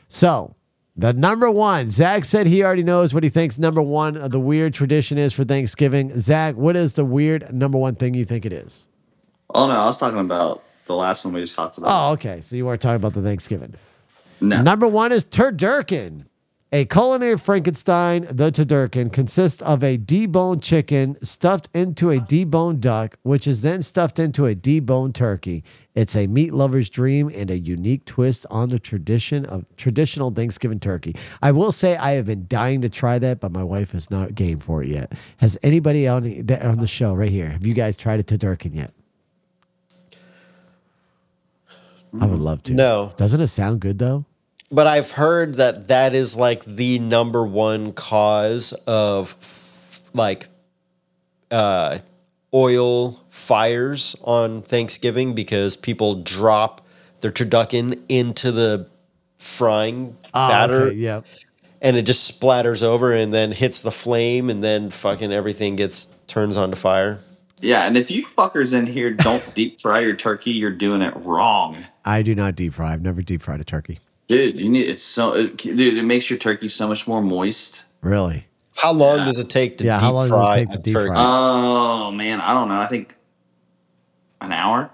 So, the number one, Zach said he already knows what he thinks number one of the weird tradition is for Thanksgiving. Zach, what is the weird number one thing you think it is? Oh no, I was talking about the last one we just talked about. Oh, okay. So you weren't talking about the Thanksgiving. no. Number one is turducken. A culinary Frankenstein, the turducken, consists of a deboned chicken stuffed into a deboned duck, which is then stuffed into a deboned turkey. It's a meat lover's dream and a unique twist on the tradition of traditional Thanksgiving turkey. I will say I have been dying to try that, but my wife is not game for it yet. Has anybody on the, on the show right here? Have you guys tried a turducken yet? I would love to. No. Doesn't it sound good though? But I've heard that that is like the number one cause of f- like uh, oil fires on Thanksgiving because people drop their turducken into the frying Oh, batter okay, yeah. and it just splatters over and then hits the flame and then fucking everything gets turns onto fire. Yeah, and if you fuckers in here don't deep fry your turkey, you're doing it wrong. I do not deep fry. I've never deep fried a turkey. Dude, you need it's so it, dude, it makes your turkey so much more moist. Really? How long does it take to Yeah, deep how long does it fry take to a deep turkey? fry? Oh man, I don't know. I think an hour?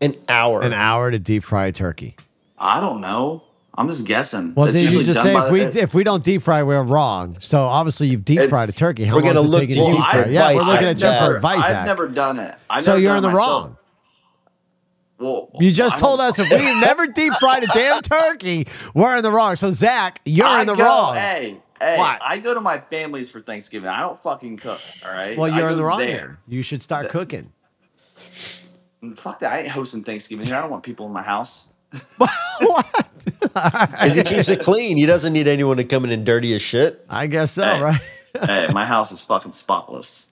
An hour. An hour to deep fry a turkey. I don't know. I'm just guessing. Well, did you just say if we the- if we don't deep fry, we're wrong? So obviously you've deep fried a turkey. How We're long gonna look you to to you deep for fry? Yeah, we're looking I've at you for advice. I've Zach. never done it. I've So you're in the myself. wrong. Well, You just I told don't- us if we've never deep fried a damn turkey, we're in the wrong. So Zach, you're I in the go, wrong. Hey, hey, What? I go to my family's for Thanksgiving. I don't fucking cook. All right. Well, you're in the wrong. there. Then. You should start cooking. Fuck that. I ain't hosting Thanksgiving here. I don't want people in my house. what? Because he keeps it clean. He doesn't need anyone to come in and dirty his shit. I guess so, Hey. right? hey, my house is fucking spotless.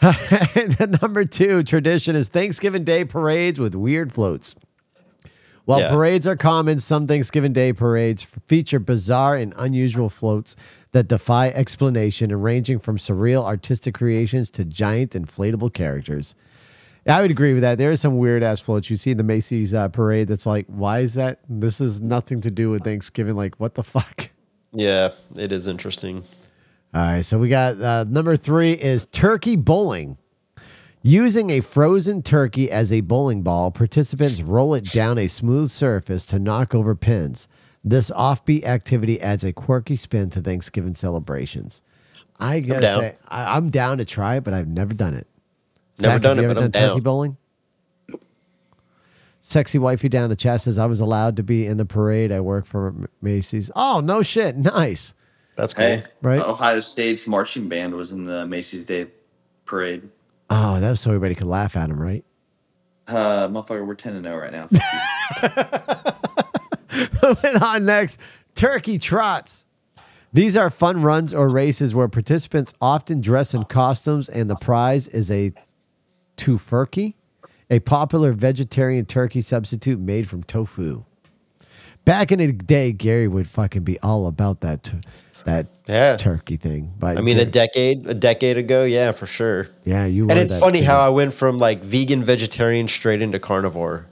Number two tradition is Thanksgiving Day parades with weird floats. While Yeah. parades are common, some Thanksgiving Day parades feature bizarre and unusual floats that defy explanation and ranging from surreal artistic creations to giant inflatable characters. I would agree with that. There is some weird ass floats you see in the Macy's uh, parade that's like, why is that? This is nothing to do with Thanksgiving. Like, what the fuck? Yeah, it is interesting. All right, so we got uh, number three is turkey bowling. Using a frozen turkey as a bowling ball, participants roll it down a smooth surface to knock over pins. This offbeat activity adds a quirky spin to Thanksgiving celebrations. I gotta down. say, I'm down to try it, but I've never done it. Never Zach, done have it, you ever but I'm done turkey down. bowling? Sexy wifey down the chat says I was allowed to be in the parade. I work for Macy's. Oh no shit, nice. That's cool. Hey, Right. Ohio State's marching band was in the Macy's Day Parade. Oh, that was so everybody could laugh at him, right? Uh, motherfucker, we're 10 to 0 right now. Fuck. Moving on next, turkey trots. These are fun runs or races where participants often dress in costumes, and the prize is a tofurkey, a popular vegetarian turkey substitute made from tofu. Back in the day, Gary would fucking be all about that t- that Yeah. turkey thing. But I mean, a decade, a decade ago, yeah, for sure. yeah, you And it's funny kid. how I went from like vegan, vegetarian straight into carnivore.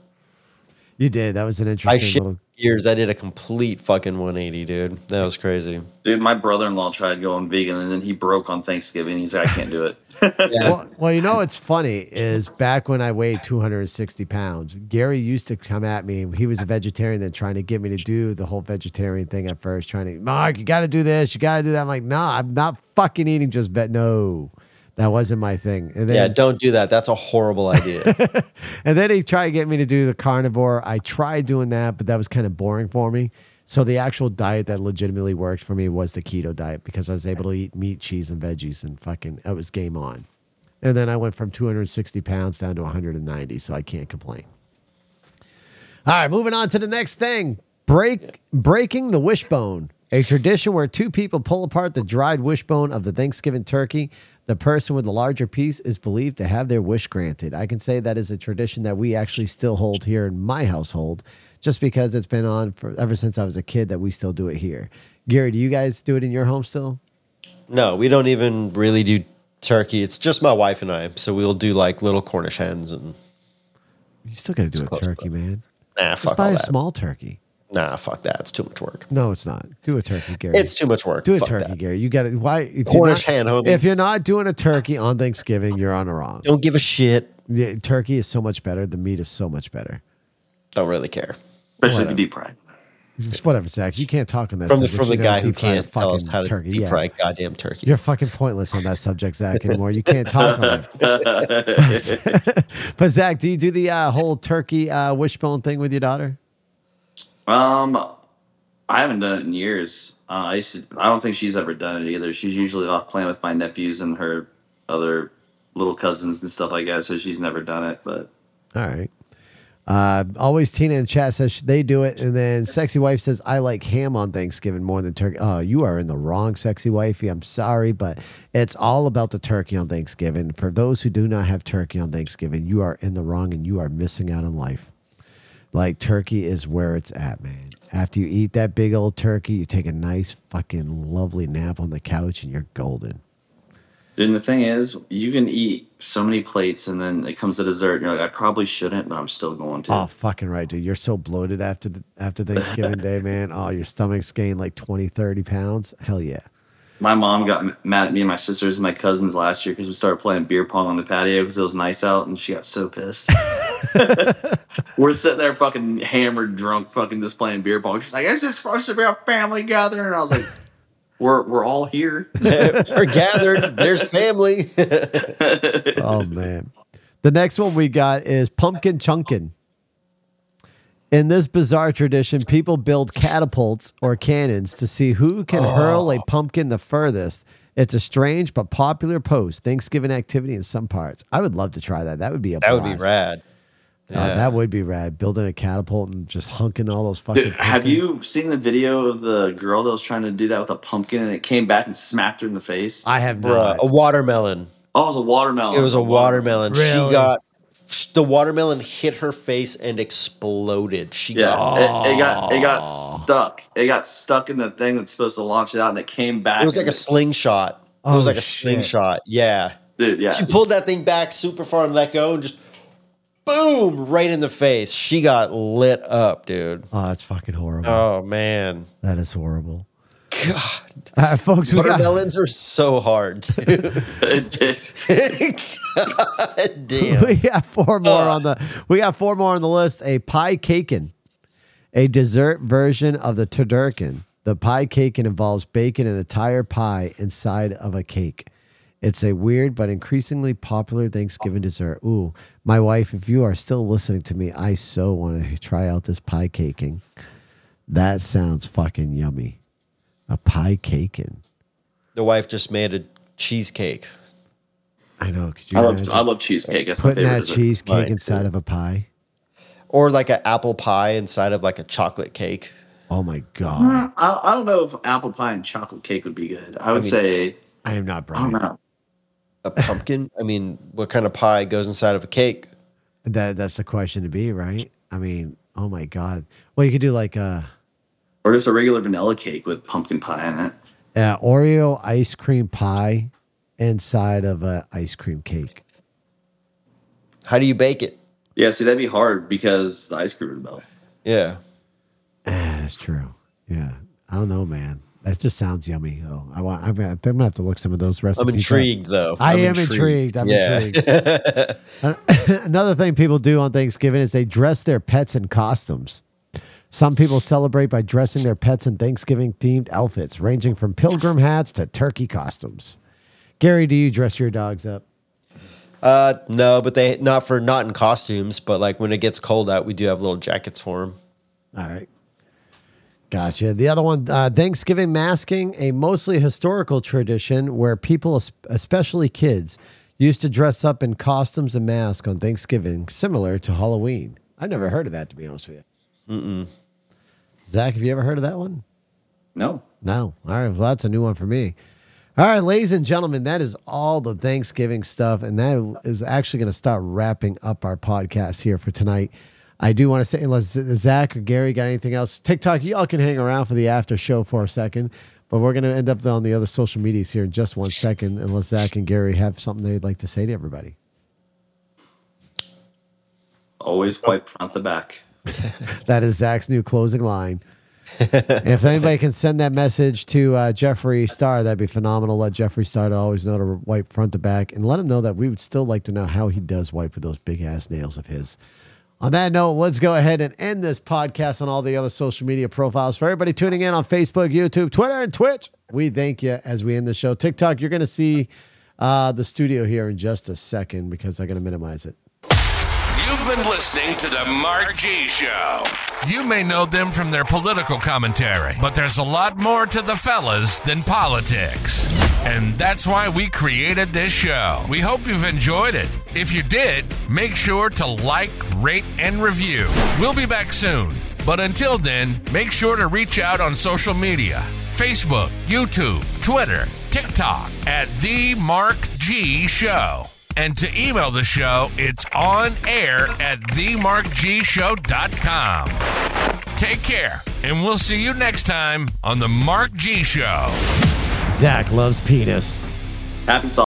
You did. That was an I interesting shit little. years. I did a complete fucking 180, dude. That was crazy. Dude, my brother in law tried going vegan and then he broke on Thanksgiving. He's like, I can't do it. Yeah. Well, well, you know what's funny is back when I weighed 260 pounds, Gary used to come at me. He was a vegetarian, then trying to get me to do the whole vegetarian thing at first, trying to, Mark, you got to do this, you got to do that. I'm like, nah, I'm not fucking eating just vet. No, that wasn't my thing. And then, yeah, don't do that. That's a horrible idea. and then he tried to get me to do the carnivore. I tried doing that, but that was kind of boring for me. So the actual diet that legitimately worked for me was the keto diet because I was able to eat meat, cheese, and veggies, and fucking it was game on. And then I went from 260 pounds down to 190, so I can't complain. All right, moving on to the next thing. Break breaking the wishbone. A tradition where two people pull apart the dried wishbone of the Thanksgiving turkey. The person with the larger piece is believed to have their wish granted. I can say that is a tradition that we actually still hold here in my household, just because it's been on for ever since I was a kid that we still do it here. Gary, do you guys do it in your home still? no, we don't even really do turkey. It's just my wife and I. So we'll do like little Cornish hens and You still got to do a turkey, man. nah, Just buy a that. small turkey. Nah, fuck that. It's too much work. No, it's not. Do a turkey, Gary. It's too much work. Do a Fuck turkey, that. Gary. You got to why? If you're Cornish not- hen, homie. If you're not doing a turkey on Thanksgiving, you're on the wrong. Don't give a shit. Yeah, turkey is so much better. The meat is so much better. Don't really care. Especially if you deep fry. Just Whatever, Zach. You can't talk on that From the subject. from the You guy who deep fried a can't tell us fucking how to turkey. deep fry a goddamn turkey. You're fucking pointless on that subject, Zach, anymore. You can't talk on it. but Zach, do you do the uh, whole turkey uh, wishbone thing with your daughter? Um, I haven't done it in years. Uh, I used to, I don't think she's ever done it either. She's usually off playing with my nephews and her other little cousins and stuff like that. So she's never done it. But All right. Uh, always Tina in chat says they do it, and then sexy wife says I like ham on Thanksgiving more than turkey. Oh, you are in the wrong, sexy wifey. I'm sorry, but it's all about the turkey on Thanksgiving. For those who do not have turkey on Thanksgiving, you are in the wrong, and you are missing out on life. Like turkey is where it's at, man. After you eat that big old turkey, you take a nice fucking lovely nap on the couch, and you're golden. And the thing is, you can eat so many plates, and then it comes to dessert, and you're like, I probably shouldn't, but I'm still going to. Oh, fucking right, dude. You're so bloated after the, after Thanksgiving Day, man. Oh, your stomach's gained like 20, 30 pounds. Hell yeah. My mom got mad at me and my sisters and my cousins last year because we started playing beer pong on the patio because it was nice out, and she got so pissed. We're sitting there fucking hammered, drunk, fucking just playing beer pong. She's like, "Is this supposed to be a family gathering?" And I was like, "We're we're all here." We're gathered. There's family. Oh, man. The next one we got is Pumpkin Chunkin. In this bizarre tradition, people build catapults or cannons to see who can hurl a pumpkin the furthest. It's a strange but popular post Thanksgiving activity in some parts. I would love to try that. That would be a that would be blast. rad. Uh, that would be rad. Building a catapult and just hunking all those fucking. Dude, have you seen the video of the girl that was trying to do that with a pumpkin and it came back and smacked her in the face? I have Bruh, not. a watermelon. Oh, it was a watermelon. It was a watermelon. Really? She got the watermelon hit her face and exploded. She Yeah, got it, it got it got stuck. It got stuck in the thing that's supposed to launch it out, and it came back. it was like a slingshot. It Oh, was like a shit. slingshot. Yeah. dude. Yeah, She pulled that thing back super far and let go and just boom right in the face. She got lit up, dude. Oh, that's fucking horrible. Oh man. that is horrible. God. Uh, folks, we got, Watermelons are so hard. dude. it did. God damn. we got four more on the we got four more on the list. A piecaken, a dessert version of the turducken. The piecaken involves bacon and entire pie inside of a cake. It's a weird but increasingly popular Thanksgiving dessert. Ooh, my wife, if you are still listening to me, I so want to try out this pie caking. That sounds fucking yummy. A piecaken. The wife just made a cheesecake. I know. Could you I love imagine I love cheesecake. That's my putting favorite. that dessert. cheesecake Mine inside too. of a pie? Or like an apple pie inside of like a chocolate cake. Oh my god! I, I don't know if apple pie and chocolate cake would be good. I would mean- say I am not I don't Brian. know. A pumpkin? I mean, what kind of pie goes inside of a cake? That that's the question to be, right? I mean, oh my god. Well, you could do like a, Or just a regular vanilla cake with pumpkin pie in it. Yeah, Oreo ice cream pie inside of an ice cream cake. How do you bake it? Yeah, see that'd be hard because the ice cream would melt. Yeah. Ah, that's true. Yeah, I don't know, man. That just sounds yummy. though. I want. I'm gonna, I'm gonna have to look some of those recipes. I'm up. intrigued though. I I'm am intrigued. I'm Yeah. intrigued. Another thing people do on Thanksgiving is they dress their pets in costumes. Some people celebrate by dressing their pets in Thanksgiving themed outfits, ranging from pilgrim hats to turkey costumes. Gary, do you dress your dogs up? Uh, no, but they not for not in costumes, but like when it gets cold out, we do have little jackets for them. All right. Gotcha. The other one, uh, Thanksgiving masking, a mostly historical tradition where people, especially kids, used to dress up in costumes and masks on Thanksgiving, similar to Halloween. I've never heard of that, to be honest with you. Mm-mm. Zach, have you ever heard of that one? No. No. All right. Well, that's a new one for me. All right, ladies and gentlemen, that is all the Thanksgiving stuff. And that is actually going to start wrapping up our podcast here for tonight. I do want to say, unless Zach or Gary got anything else, TikTok, y'all can hang around for the after show for a second. But we're going to end up on the other social medias here in just one second, unless Zach and Gary have something they'd like to say to everybody. Always wipe front to back. That is Zach's new closing line. If anybody can send that message to uh, Jeffree Star, that'd be phenomenal. Let Jeffree Star always know to wipe front to back, and let him know that we would still like to know how he does wipe with those big ass nails of his. On that note, let's go ahead and end this podcast on all the other social media profiles. For everybody tuning in on Facebook, YouTube, Twitter, and Twitch, we thank you as we end the show. TikTok, you're going to see uh, the studio here in just a second because I'm going to minimize it. You've been listening to the Mark G Show. You may know them from their political commentary, but there's a lot more to the fellas than politics. And that's why we created this show. We hope you've enjoyed it. If you did, make sure to like, rate, and review. We'll be back soon. But until then, make sure to reach out on social media Facebook, YouTube, Twitter, TikTok at The Mark G Show. And to email the show, it's on air at themarkgshow.com. Take care, and we'll see you next time on The Mark G Show. Zach loves penis. Happy Saw